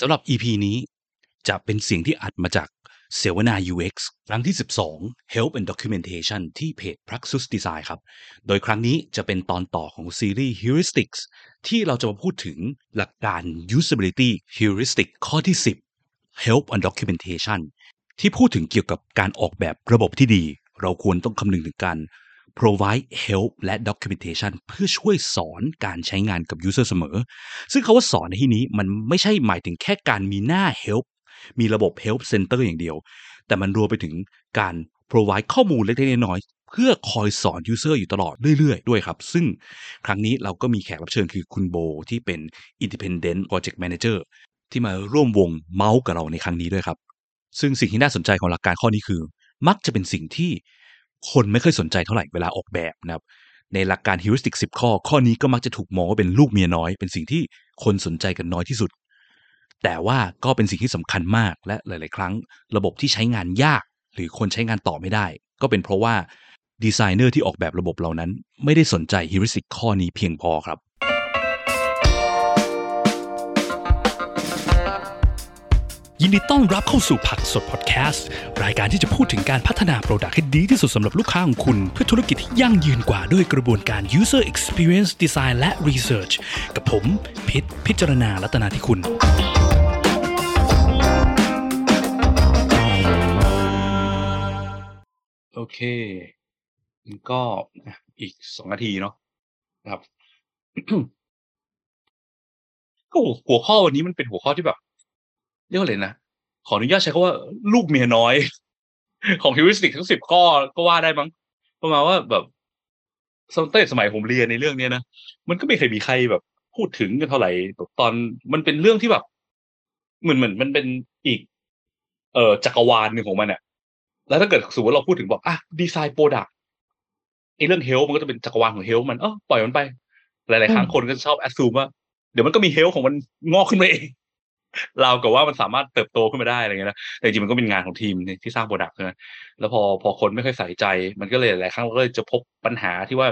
สำหรับ EP นี้จะเป็นเสียงที่อัดมาจากเสวนา UX ครั้งที่ 12 Help and Documentation ที่เพจ Praxis Design ครับ โดยครั้งนี้จะเป็นตอนต่อของซีรีส์ Heuristics ที่เราจะมาพูดถึงหลักการ Usability Heuristic ข้อที่ 10 Help and Documentation ที่พูดถึงเกี่ยวกับการออกแบบระบบที่ดี เราควรต้องคำนึงถึงการ provide help และ documentation เพื่อช่วยสอนการใช้งานกับ user เสมอ ซึ่งคาว่าสอนในที่นี้มันไม่ใช่หมายถึงแค่การมีหน้า help มีระบบ help center อย่างเดียว แต่มันรวมไปถึงการ provide ข้อมูลเล็กๆน้อยๆเพื่อคอยสอน user อยู่ตลอดเรื่อยๆ ด้วยครับ ซึ่งครั้งนี้เราก็มีแขกรับเชิญคือคุณโบที่เป็น independent project manager ที่มาร่วมวงเมาส์กับเราในครั้งนี้ด้วยครับ ซึ่งสิ่งที่น่าสนใจของหลักการข้อนี้คือ มักจะเป็นสิ่งที่ คนไม่ค่อยสนใจเท่าไหร่เวลาออกแบบนะครับ ในหลักการ heuristic 10 ข้อ ข้อนี้ก็มักจะถูกมองว่าเป็นลูกเมียน้อย เป็นสิ่งที่คนสนใจกันน้อยที่สุด แต่ว่าก็เป็นสิ่งที่สำคัญมากและหลาย ๆ ครั้ง ระบบที่ใช้งานยาก หรือคนใช้งานต่อไม่ได้ ก็เป็นเพราะว่าดีไซเนอร์ที่ออกแบบระบบเหล่านั้น ไม่ได้สนใจ heuristic ข้อนี้เพียงพอครับ ยินดีต้อนรับเข้าสู่ Praxus podcast รายการที่จะพูดถึงการพัฒนาโปรดักต์ให้ดีที่สุดสำหรับลูกค้าของคุณ เพื่อธุรกิจที่ยั่งยืนกว่าด้วยกระบวนการ user experience design และ research กับผมพิษพิจารณาลัตนาที่คุณ โอเคก็อีกสองนาทีเนาะนะครับก็หัวข้อวันนี้มันเป็นหัวข้อที่แบบ รียกว่าอะไรนะขออนุญาตใช้คำว่าลูกเมียน้อย ของฮิวริสติกทั้งสิบข้อก็ว่าได้มั้งประมาณว่าแบบสมัยสมัยผมเรียนในเรื่องเนี้ยนะมันก็ไม่เคยมีใครแบบ พูดถึงกันเท่าไหร่แบบตอนมันเป็นเรื่องที่แบบเหมือนเหมือนมันเป็นอีก เอ่อจักรวาลหนึ่งของมันอะแล้วถ้าเกิดสมมติเราพูดถึงบอกอะดีไซน์โปรดักต์ไอ้เรื่องเฮลมันก็จะเป็นจักรวาลของเฮลมันเออปล่อยมันไป หลาย ๆ ครั้งคนก็จะชอบแอดซูมว่า เดี๋ยวมันก็มีเฮลของมันงอกขึ้นมาเอง เรากับว่ามันสามารถเติบโตขึ้นมาได้อะไรเงี้ยนะแต่จริงๆมันก็เป็นงานของทีมที่สร้าง product นะแล้วพอพอคนไม่ค่อยใส่ใจ มันก็เลยหลายครั้งก็เลยจะพบปัญหาที่ว่า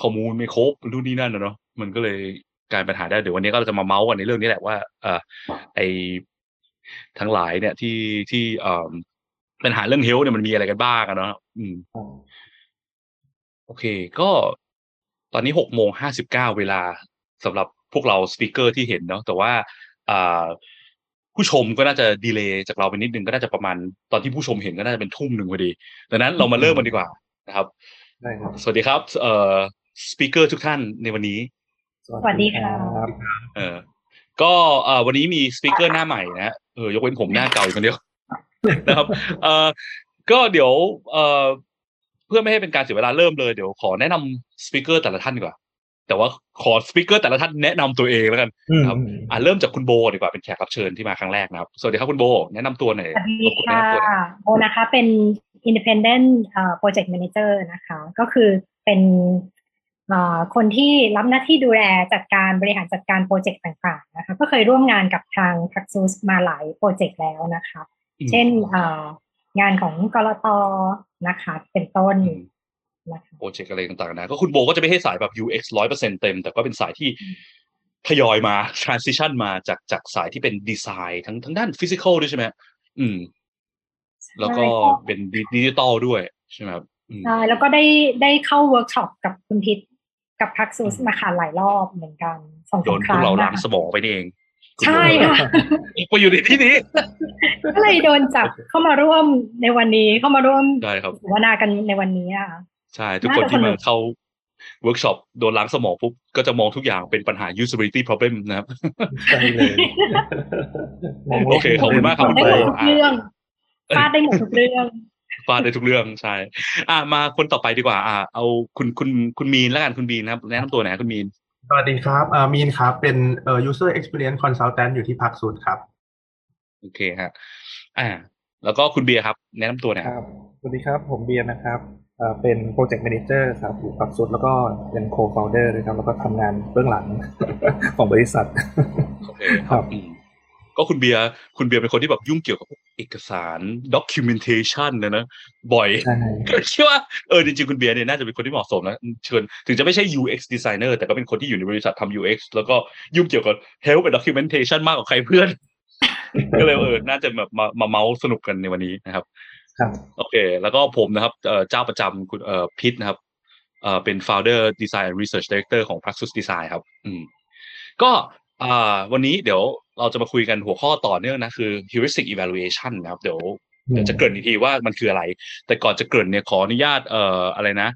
ข้อมูลไม่ครบรุ่นนี้นั่นนะเนาะมันก็เลยกลายเป็นปัญหาได้เดี๋ยววันนี้ก็เราจะมาเมาส์กันในเรื่องนี้แหละว่าเออไอทั้งหลายเนี่ยที่ที่เอ่อปัญหาเรื่อง help เนี่ยมันมีอะไรกันบ้างอะเนาะอืมโอเค ก็ตอนนี้หกโมงห้าสิบเก้าเวลาสำหรับพวกเรา speaker ที่เห็นเนาะแต่ว่าอ่า ผู้ชมก็น่าจะ delay จากเราไปนิดนึงก็น่าจะประมาณตอนที่ผู้ชมเห็นก็น่าจะเป็นทุ่มหนึ่งพอดีดังนั้นเรามาเริ่มกันดีกว่านะครับได้ครับสวัสดีครับ เอ่อ speaker ทุกท่านในวันนี้ สวัสดีค่ะรับเออก็เอ่อวันนี้มี speaker หน้าใหม่นะฮะเออยกเว้นผมหน้าเก่าอยู่คนเดียวนะครับเอ่อก็เดี๋ยวเอ่อเพื่อไม่ให้เป็นการเสียเวลาเริ่มเลยเดี๋ยวขอแนะนำ speaker แต่ละท่านดีกว่า แต่ว่าขอ speaker แต่ละท่านแนะนำตัวเองแล้วกันครับอ่าเริ่มจากคุณโบดีกว่าเป็นแขกรับเชิญที่มาครั้งแรกนะครับ สวัสดีครับคุณโบ แนะนำตัวหน่อยสวัสดีรบกวนแนะค่ะนำตัวหน่อยโบนะคะเป็น independent เอ่อ project manager นะคะ ก็คือเป็นเอ่อคนที่รับหน้าที่ดูแลจัดการบริหารจัดการ project ต่างๆนะคะ ก็เคยร่วมงานกับทาง p r a x u s มาหลาย project แล้วนะคะอืมเช่นเอ่องานของกรตนะคะ เป็นต้นอืมนะคะ โปรเจกต์อะไรต่างๆนะก็คุณโบก็จะไม่ให้สายแบบ UX ร้อยเปอร์เซ็นเต็ม แต่ก็เป็นสายที่ทยอยมา transition มาจากจากสายที่เป็นดีไซน์ทั้งทั้งด้านฟิสิกอลด้วยใช่ไหมอืม แล้วก็เป็นดิจิตอลด้วยใช่ไหมครับอืมใช่แล้วก็ได้ได้เข้าเวิร์กช็อปกับคุณพิษกับพักซูสอืมมาค่ะหลายรอบเหมือนกันสองโดสามนคพวรั้กงเราล้านะงสมองไปนี่เองคุณโบใช่ค่ะไปอยู่ในที่นี้ก็เลยโดนจับเข้ามาร่วมในวันนี้เข้ามาร่วมได้ครับสัมมนากันในวันนี้อะ ใช่ ทุกคนน่าจะที่สนุมากเข้าเวิร์กช็อปโดนล้างสมองปุ๊บ ก็จะมองทุกอย่างเป็นปัญหา usability problem นะครับใช่เลยมงโลกโอเคขอบคุณมากครับได้หมดทุกอ่าเรื่องฟาดได้หมดทุกเรื่องฟาดได้ทุกเรื่องใช่ อ่ามาคนต่อไปดีกว่า อ่า เอาคุณคุณคุณมีนแล้วกันคุณมีนนะครับแนะนำตัวหน่อยครับคุณมีนสวัสดีครับอ่ามีนครับเป็นเอ่อ user experience consultant อยู่ที่ Praxus ครับ โอเคฮะอ่า แล้วก็คุณเบียร์ครับ แนะนำตัวหน่อยคครับรับสวัสดีครับ ผมเบียร์นะครับ เอ่อเป็น Project Manager ครับอยู่ปักสุดแล้วก็เป็น Co-founder ด้วยครับ แล้วก็ทำงานเบื้องหลังของบริษัทโอเคครับอืมก็คุณเบียร์คุณเบียร์เป็นคนที่แบบยุ่งเกี่ยวกับพวกเอกสาร documentation นะนะบ่อยใช่ก็คิดว่าเออจริงๆ คุณเบียร์เนี่ยน่าจะเป็นคนที่เหมาะสมนะเชิญถึงจะไม่ใช่ UX designer แต่ก็เป็นคนที่อยู่ในบริษัททำ UX แล้วก็ยุ่งเกี่ยวกับ help and documentation มากกว่าใครเพื่อน ก็เลยเออน่าจะแบบมามาเมาส์สนุกกันในวันนี้นะครับ ครับโอเค แล้วก็ผมนะครับเอ่อเจ้าประจำคุณเอ่อพิษนะครับเอ่อเป็น founder design and research director ของ Praxis Design ครับ อืมก็อ่าวันนี้เดี๋ยวเราจะมาคุยกันหัวข้อต่อเนื่องนะคือ heuristic evaluation นะครับ เดี๋ยวเดี๋ยวจะเกริ่นอีกทีว่ามันคืออะไร แต่ก่อนจะเกริ่นเนี่ยขออนุญาตเอ่ออะไรนะ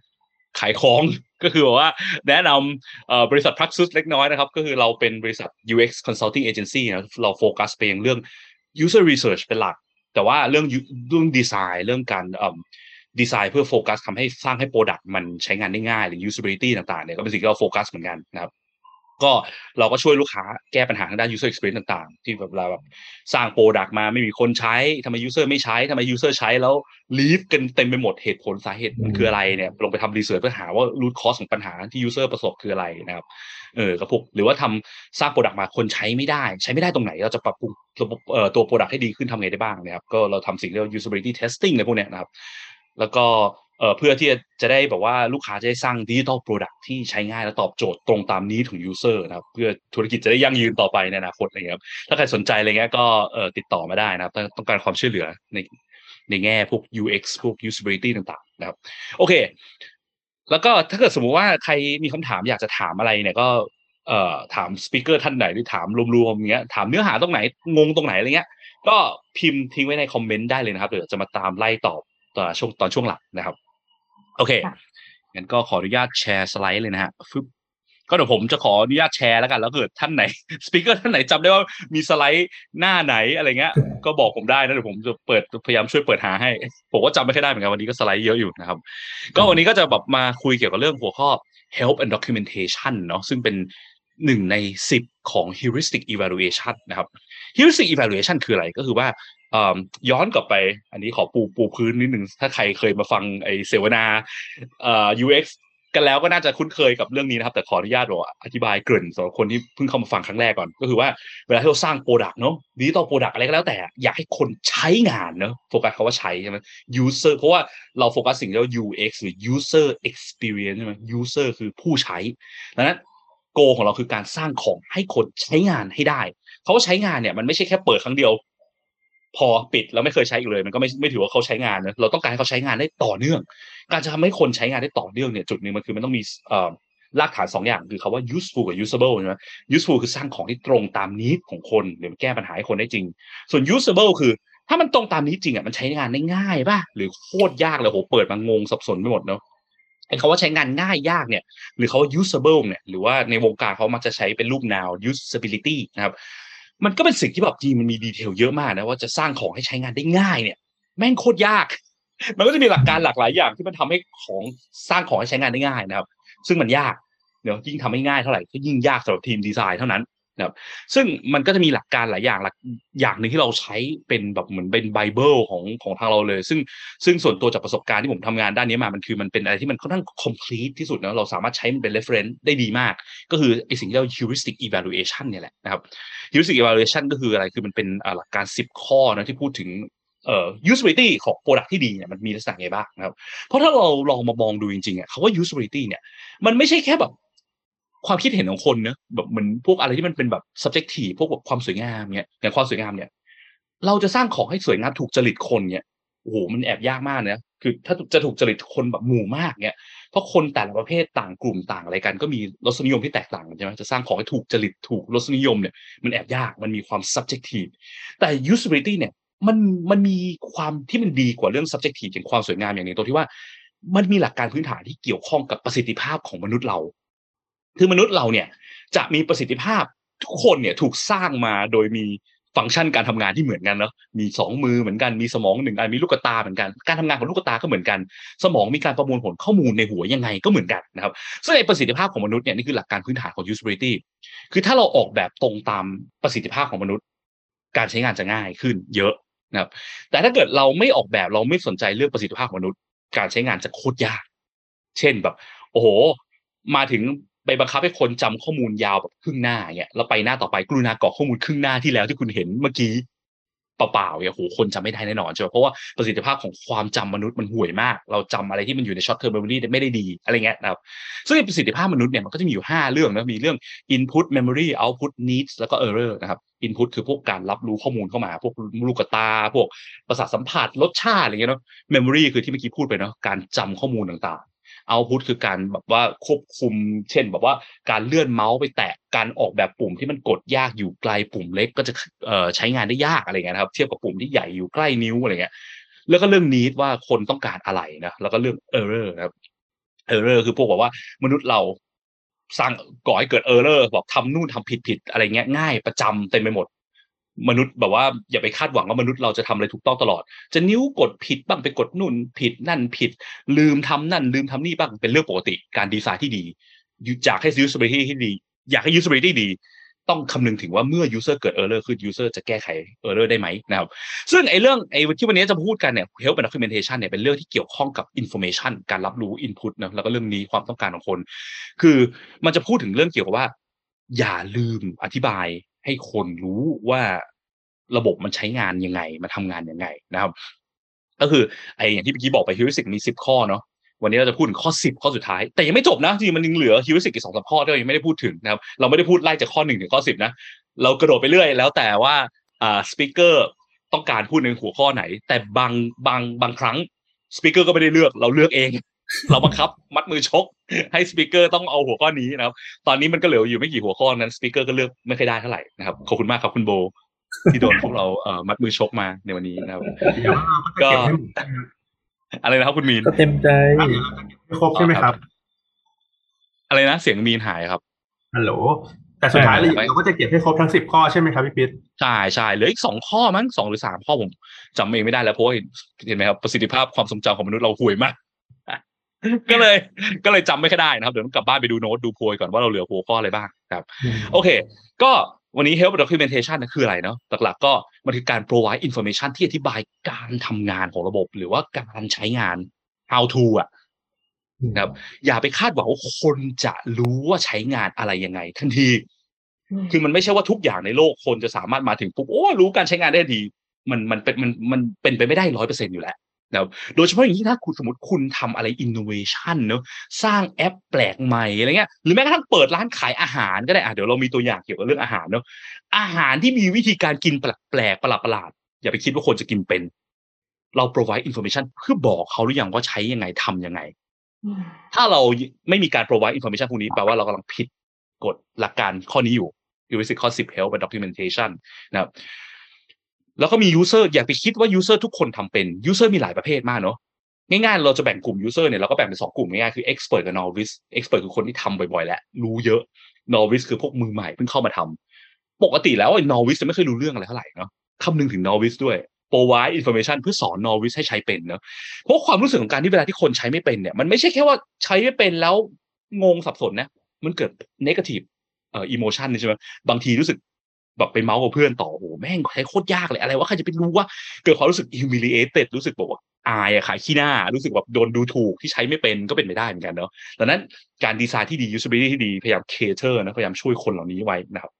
ขายของก็คือบอกว่าแนะนำเอ่อบริษัท Praxis เล็กน้อยนะครับ ก็คือเราเป็นบริษัท UX consulting agency นะเราโฟกัสไปยังเรื่อง user research เป็นหลัก แต่ว่าเรื่องเรื่องดีไซน์เรื่องการเอ่อดีไซน์เพื่อโฟกัสทำให้สร้างให้ product มันใช้งานได้ง่ายหรือ usability ต่างๆเนี่ยก็เป็นสิ่งที่เราโฟกัสเหมือนกันนะครับ ก็เราก็ช่วยลูกค้าแก้ปัญหาทางด้าน user experience ต่างๆ ที่แบบเราแบบสร้าง product มาไม่มีคนใช้ทำไม user ไม่ใช้ทำไม user ใช้แล้ว leave กันเต็มไปหมดเหตุผลสาเหตุมันคืออะไรเนี่ยลงไปทำ research เพื่อหาว่า root cause ของปัญหาที่ user ประสบคืออะไรนะครับเออกับพวกหรือว่าทำสร้าง product มาคนใช้ไม่ได้ ใช้ไม่ได้ตรงไหน เราจะปรับปรุงเอ่อตัว product ให้ดีขึ้นทำไงได้บ้างนะครับก็เราทำสิ่งเรียกว่า usability testing อะไรพวกเนี้ยนะครับแล้วก็ เอ่อเพื่อที่จะได้แบบว่าลูกค้าจะได้สร้างดิจิ t a ลโปรดักต์ที่ใช้ง่ายและตอบโจทย์ตรงตาม need ของ user นะครับเพื่อธุรกิจจะได้ยั่งยืนต่อไปในอนาคตอะไรเงี้ยถ้าใครสนใจอะไรเงี้ยก็เอ่อติดต่อมาได้นะครับต้องการความช่วยเหลือในในแง่พวก UX พวก usability ต่างๆ นะครับ โอเค แล้วก็ถ้าเกิดสมมุติว่าใครมีคำถามอยากจะถามอะไรเนี่ยก็เอ่อถามสปิเกอร์ท่านไหนหรือถามรวมๆอย่างเงี้ยถามเนื้อหาตรงไหนงงตรงไหนอะไรเงี้ยก็พิมพ์ทิ้งไว้ในคอมเมนต์ได้เลยนะครับเดี๋ยวจะมาตามไล่ตอบตอนช่วงตอนช่วงหลังนะครับ โอเคค่ะงั้นก็ขออนุญาตแชร์สไลด์เลยนะฮะฟึบก็เดี๋ยวผมจะขออนุญาตแชร์แล้วกัน แล้วเกิดท่านไหนสปิเกอร์ท่านไหนจำได้ว่ามีสไลด์หน้าไหนอะไรเงี้ย ก็บอกผมได้นะเดี๋ยวผมจะเปิดพยายามช่วยเปิดหาให้ ผมก็จำไม่ค่อยได้เหมือนกันวันนี้ก็สไลด์เยอะอยู่นะครับ ก็วันนี้ก็จะแบบมาคุยเกี่ยวกับเรื่องหัวข้อ help and documentation เนาะซึ่งเป็นหนึ่งในสิบของ heuristic evaluation นะครับ heuristic evaluation คืออะไรก็คือว่าเอ่อ ย้อนกลับไป อันนี้ขอปูปูพื้นนิดหนึ่งถ้าใครเคยมาฟังไอเสวนาเอ่อ UX กันแล้วก็น่าจะคุ้นเคยกับเรื่องนี้นะครับ แต่ขออนุญาตบอกอธิบายเกริ่นสำหรับคนที่เพิ่งเข้ามาฟังครั้งแรกก่อน ก็คือว่าเวลาที่เราสร้าง product เนาะ digital product อะไรก็แล้วแต่อยากให้คนใช้งานเนาะโฟกัสคำว่าใช้ใช่ไหม user เพราะว่าเราโฟกัสสิ่งที่เรียกว่า UX หรือ user experience ใช่ไหม user คือผู้ใช้ดังนั้น goal ของเราคือการสร้างของให้คนใช้งานให้ได้เพราะว่าใช้งานเนี่ยมันไม่ใช่แค่เปิดครั้งเดียว พอปิดแล้วไม่เคยใช้อีกเลย มันก็ไม่ไม่ถือว่าเขาใช้งานนะเราต้องการให้เขาใช้งานได้ต่อเนื่อง การจะทำให้คนใช้งานได้ต่อเนื่องเนี่ยจุดหนึ่งมันคือมันต้องมีเอ่อรากฐานสองอย่างคือคาว่า useful กับ usable ใช่ไหม useful คือสร้างของที่ตรงตามนี้ของคนหรือแก้ปัญหาให้คนได้จริง ส่วน usable คือ ถ้ามันตรงตามนี้จริงอะมันใช้งานได้ง่ายป่ะหรือโคตรยากเลยโหเปิดมางงสับสนไปหมดเนาะไอ้คาว่าใช้งานง่ายยากเนี่ย หรือเขาว่า usable เนี่ย หรือว่าในวงการเขามักจะใช้เป็นรูป noun usability นะครับ มันก็เป็นสิ่งที่แบบจริงมันมีดีเทลเยอะมากนะว่าจะสร้างของให้ใช้งานได้ง่ายเนี่ย แม่งโคตรยาก มันก็จะมีหลักการหลากหลายอย่างที่มันทำให้ของสร้างของให้ใช้งานได้ง่ายนะครับ ซึ่งมันยากเดี๋ยวยิ่งทำให้ง่ายเท่าไหร่ก็ยิ่งยากสำหรับทีมดีไซน์เท่านั้น นะครับซึ่งมันก็จะมีหลักการหลายอย่างหลักอย่างหนึ่งที่เราใช้เป็นแบบเหมือนเป็นไบเบิลของของทางเราเลย ซึ่งซึ่งส่วนตัวจากประสบการณ์ที่ผมทำงานด้านนี้มามันคือมันเป็นอะไรที่มันค่อนข้าง complete ที่สุดนะเราสามารถใช้มันเป็น reference ได้ดีมาก ก็คือไอสิ่งที่เรียกว่า heuristic evaluation เนี่ยแหละนะครับ heuristic evaluation ก็คืออะไรคือมันเป็นหลักการ 10 ข้อนะที่พูดถึงเอ่อ usability ของ product ที่ดีเนี่ยมันมีลักษณะไงบ้างนะครับ เพราะถ้าเราลองมามองดูจริงๆอะคำว่า usability เนี่ยมันไม่ใช่แค่แบบ ความคิดเห็นของคนเนอะแบบเหมือนพวกอะไรที่มันเป็นแบบ subjective พวกแบบความสวยงามเนี่ยอย่างความสวยงามเนี่ย เราจะสร้างของให้สวยงามถูกจริตคนเนี่ยโอ้โหมันแอบยากมากนะคือถ้าจะถูกจริตคนแบบหมู่มากเนี่ยเพราะคนแต่ละประเภทต่างกลุ่มต่างอะไรกัน ก็มีรสนิยมที่แตกต่างใช่ไหมจะสร้างของให้ถูกจริตถูกรสนิยมเนี่ยมันแอบยากมันมีความ subjective แต่ usability เนี่ยมันมันมีความที่มันดีกว่าเรื่อง subjective อย่างความสวยงามอย่างนึ่งตรงที่ว่า มันมีหลักการพื้นฐานที่เกี่ยวข้องกับประสิทธิภาพของมนุษย์เรา คือมนุษย์เราเนี่ยจะมีประสิทธิภาพทุกคนเนี่ยถูกสร้างมาโดยมีฟังก์ชันการทำงานที่เหมือนกันเนาะมีสองมือเหมือนกันมีสมองหนึ่งอันมีลูกตาเหมือนกัน การทำงานของลูกตาก็เหมือนกัน สมองมีการประมวลผลข้อมูลในหัวยังไงก็เหมือนกันนะครับซึ่งไอประสิทธิภาพของมนุษย์เนี่ยนี่คือหลักการพื้นฐานของ usability คือถ้าเราออกแบบตรงตามประสิทธิภาพของมนุษย์ การใช้งานจะง่ายขึ้นเยอะนะครับ แต่ถ้าเกิดเราไม่ออกแบบเราไม่สนใจเรื่องประสิทธิภาพของมนุษย์ การใช้งานจะโคตรยาก เช่นแบบ โอ้โห มาถึง ไปบังคับให้คนจำข้อมูลยาวแบบครึ่งหน้าเงี้ยแล้วไปหน้าต่อไปกรุณากรอกข้อมูลครึ่งหน้าที่แล้วที่คุณเห็นเมื่อกี้เปล่าๆเนี่ยโหคนจำไม่ได้แน่นอนใช่ไหมเพราะว่าประสิทธิภาพของความจำมนุษย์มันห่วยมาก เราจำอะไรที่มันอยู่ใน short term memory ไม่ได้ดีอะไรเงี้ยนะครับซึ่งประสิทธิภาพมนุษย์เนี่ยมันก็จะมีอยู่ 5 เรื่องนะมีเรื่อง input memory output needs แล้วก็ error นะครับ input คือพวกการรับรู้ข้อมูลเข้ามา พวกลูกตา พวกประสาทสัมผัสรสชาติอะไรเงี้ยเนาะ memory คือที่เมื่อกี้พูดไปเนาะการจำข้อมูลต่างๆ output คือการแบบว่าควบคุม เช่น แบบว่าการเลื่อนเมาส์ไปแตะการออกแบบปุ่มที่มันกดยากอยู่ไกลปุ่มเล็กก็จะใช้งานได้ยากอะไรเงี้ยนะครับ เทียบกับปุ่มที่ใหญ่อยู่ใกล้นิ้วอะไรเงี้ยแล้วก็เรื่อง need ว่าคนต้องการอะไรนะแล้วก็เรื่อง error ครับ error คือพวกแบบว่ามนุษย์เราสร้างก่อให้เกิด error บอกทำนู่นทำผิดผิดอะไรเงี้ยง่ายประจำเต็มไปหมด มนุษย์แบบว่าอย่าไปคาดหวังว่ามนุษย์เราจะทำอะไรถูกต้องตลอด จะนิ้วกดผิดบ้างไปกดนู่นผิดนั่นผิด ลืมทำนั่น ลืมทำนี่บ้างเป็นเรื่องปกติ การดีไซน์ที่ดีอยากให้ usability ที่ดี อยากให้ usability ดี ต้องคำนึงถึงว่าเมื่อ user เกิด error ขึ้น user จะแก้ไข error ได้ไหมนะครับ ซึ่งไอ้เรื่องไอ้ที่วันนี้จะพูดกันเนี่ย help and documentation เนี่ยเป็นเรื่องที่เกี่ยวข้องกับ information การรับรู้ input นะแล้วก็เรื่องนี้ความต้องการของคน คือมันจะพูดถึงเรื่องเกี่ยวกับว่า อย่าลืมอธิบาย ให้คนรู้ว่าระบบมันใช้งานยังไงมันทำงานยังไงนะครับ ก็คือไอ้อย่างที่เมื่อกี้บอกไป heuristic มีสิบข้อเนาะวันนี้เราจะพูดถึงข้อสิบข้อสุดท้าย แต่ยังไม่จบนะจริงมันยังเหลือ heuristic อีกสองสามข้อที่เรายังไม่ได้พูดถึงนะครับเราไม่ได้พูดไล่จากข้อหนึ่งถึงข้อสิบนะเรากระโดดไปเรื่อย แล้วแต่ว่าอ่า speaker ต้องการพูดในหัวข้อไหน แต่บางบางบางครั้ง speaker ก็ไม่ได้เลือกเราเลือกเอง เราบังคับ มัดมือชก ให้ speaker ต้องเอาหัวข้อนี้นะครับ ตอนนี้มันก็เหลืออยู่ไม่กี่หัวข้อนั้น speaker ก็เลือกไม่ค่อยได้เท่าไหร่นะครับขอบคุณมากครับคุณโบ ที่โดนพวกเราเอ่อมัดมือชกมาในวันนี้นะครับเดี๋ยวเราก็จะเก็บให้หมดนะครับอะไรนะครับคุณมีนก็เต็มใจเดี๋ยวเราจะเก็บให้ครบใช่ไหมครับ อะไรนะเสียงมีนหายครับฮัลโหลแต่สุดท้ายเราไม่เราก็จะเก็บให้ครบทั้งสิบข้อใช่ไหมครับพี่ปิ๊ดใช่ใช่เหลืออีกสองข้อมั้งสองหรือสามข้อผมจำเองไม่ได้แล้วเพราะว่าเห็นเห็นไหมครับประสิทธิภาพความทรงจำของมนุษย์เราห่วยมาก ก็เลยก็เลยจำไม่ค่อยได้นะครับ เดี๋ยวต้องกลับบ้านไปดูโน้ตดูโพยก่อนว่าเราเหลือหัวข้ออะไรบ้างครับ โอเค ก็วันนี้ help documentation นะคืออะไรเนาะหลักๆก็มันคือการ provide information ที่อธิบายการทำงานของระบบ หรือว่าการใช้งาน how to อะนะครับ อย่าไปคาดหวังว่าคนจะรู้ว่าใช้งานอะไรยังไง ทันที คือมันไม่ใช่ว่าทุกอย่างในโลกคนจะสามารถมาถึงปุ๊บโอ้รู้การใช้งานได้ดี มันมันเป็นมันมันเป็นไปไม่ได้ร้อยเปอร์เซ็นอยู่แล้ว นะครับโดยเฉพาะอย่างนี้ถ้าคุณสมมติคุณทำอะไรอินโนเวชันเนอะสร้างแอปแปลกใหม่อะไรเงี้ยหรือแม้กระทั่งเปิดร้านขายอาหารก็ได้อะเดี๋ยวเรามีตัวอย่างเกี่ยวกับเรื่องอาหารเนอะอาหารที่มีวิธีการกินแปลกๆประหลาดๆอย่าไปคิดว่าคนจะกินเป็น เรา provide information เพื่อบอกเขาหรือยังว่าใช้ยังไงทำยังไง ถ้าเราไม่มีการ provide information พวกนี้แปลว่าเรากำลังผิดกฎหลักการข้อนี้อยู่ heuristic ข้อ10 help and documentation นะครับ แล้วก็มี user อย่าไปคิดว่า user ทุกคนทำเป็น user มีหลายประเภทมากเนาะง่ายๆ เราจะแบ่งกลุ่ม user เนี่ยเราก็แบ่งเป็นสองกลุ่มง่ายๆคือ expert กับ novice expert คือคนที่ทำบ่อยๆ แล้วรู้เยอะ novice คือพวกมือใหม่เพิ่งเข้ามาทำปกติแล้วไอ้ novice จะไม่เคยรู้เรื่องอะไรเท่าไหร่เนาะคำนึงถึง novice ด้วย provide information เพื่อสอน novice ให้ใช้เป็นเนาะเพราะความรู้สึกของการที่เวลาที่คนใช้ไม่เป็นเนี่ยมันไม่ใช่แค่ว่าใช้ไม่เป็นแล้วงงสับสนนะมันเกิด negative เอ่อ emotion นี่ใช่ไหมบางทีรู้สึก แบบไปเมาส์กับเพื่อนต่อโอ้โหแม่งใช้โคตรยากเลยอะไรว่าใครจะไปรู้ว่าเกิดความรู้สึก humiliated รู้สึกแบบว่าอายอะขายขี้หน้า รู้สึกแบบโดนดูถูกที่ใช้ไม่เป็นก็เป็นไปได้เหมือนกันเนาะดังนั้นการดีไซน์ที่ดี usability ที่ดีพยายาม cater นะพยายามช่วยคนเหล่านี้ไว้นะครับ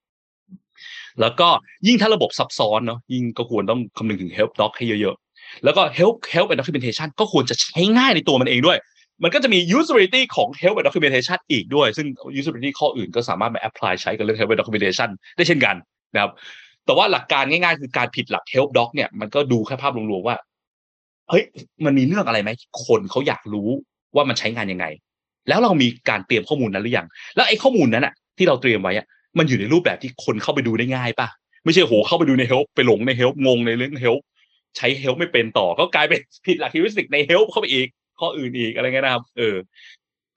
แล้วก็ยิ่งถ้าระบบซับซ้อนเนาะยิ่งก็ควรต้องคำนึงถึง help doc ให้เยอะๆ แล้วก็ help help and documentation ก็ควรจะใช้ง่ายในตัวมันเองด้วย มันก็จะมี usability ของ help and documentation อีกด้วย ซึ่ง usability ข้ออื่นก็สามารถมา apply ใช้กับเรื่อง help and documentation ได้เช่นกัน นะครับ แต่ว่าหลักการง่ายๆ คือการผิดหลัก help doc เนี่ยมันก็ดูแค่ภาพรวมๆว่าเฮ้ยมันมีเรื่องอะไรไหมคนเขาอยากรู้ว่ามันใช้งานยังไง แล้วเรามีการเตรียมข้อมูลนั้นหรือยังแล้วไอ้ข้อมูลนั้นอะที่เราเตรียมไว้อะมันอยู่ในรูปแบบที่คนเข้าไปดูได้ง่ายป่ะไม่ใช่โหเข้าไปดูใน help ไปหลงใน help งงในเรื่อง help ใช้ help ไม่เป็นต่อก็กลายเป็นผิดหลัก heuristic ใน help เข้าไปอีกข้ออื่นอีกอะไรเงี้ยนะครับ เออ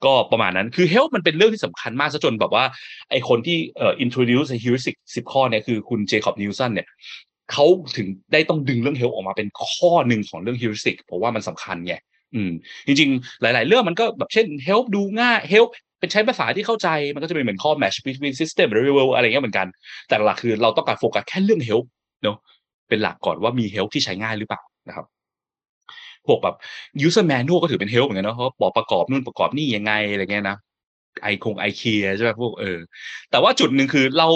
ก็ประมาณนั้นคือ help มันเป็นเรื่องที่สำคัญมากซะจนแบบว่าไอคนที่เอ่อ introduce heuristic สิบข้อเนี่ยคือคุณเจคอบนิวสันเนี่ยเขาถึงได้ต้องดึงเรื่อง help ออกมาเป็นข้อหนึ่งของเรื่อง heuristic เพราะว่ามันสำคัญไงอืมจริงๆ หลาย ๆ เรื่องมันก็แบบเช่น help ดูง่าย help เป็นใช้ภาษาที่เข้าใจมันก็จะเป็นเหมือนข้อ match between system หรือ real อะไรเงี้ยเหมือนกัน แต่หลักคือเราต้องการโฟกัสแค่เรื่อง help เนาะเป็นหลักก่อนว่ามี help ที่ใช้ง่ายหรือเปล่านะครับ พวกแบบ user manual ก็ถือเป็น help เหมือนกันเนาะเพราะบอกประกอบนู่นประกอบนี่ยังไงอะไรเงี้ยนะไอคงไอเคียใช่ไหมพวกเออ แต่ว่าจุดหนึ่งคือเรา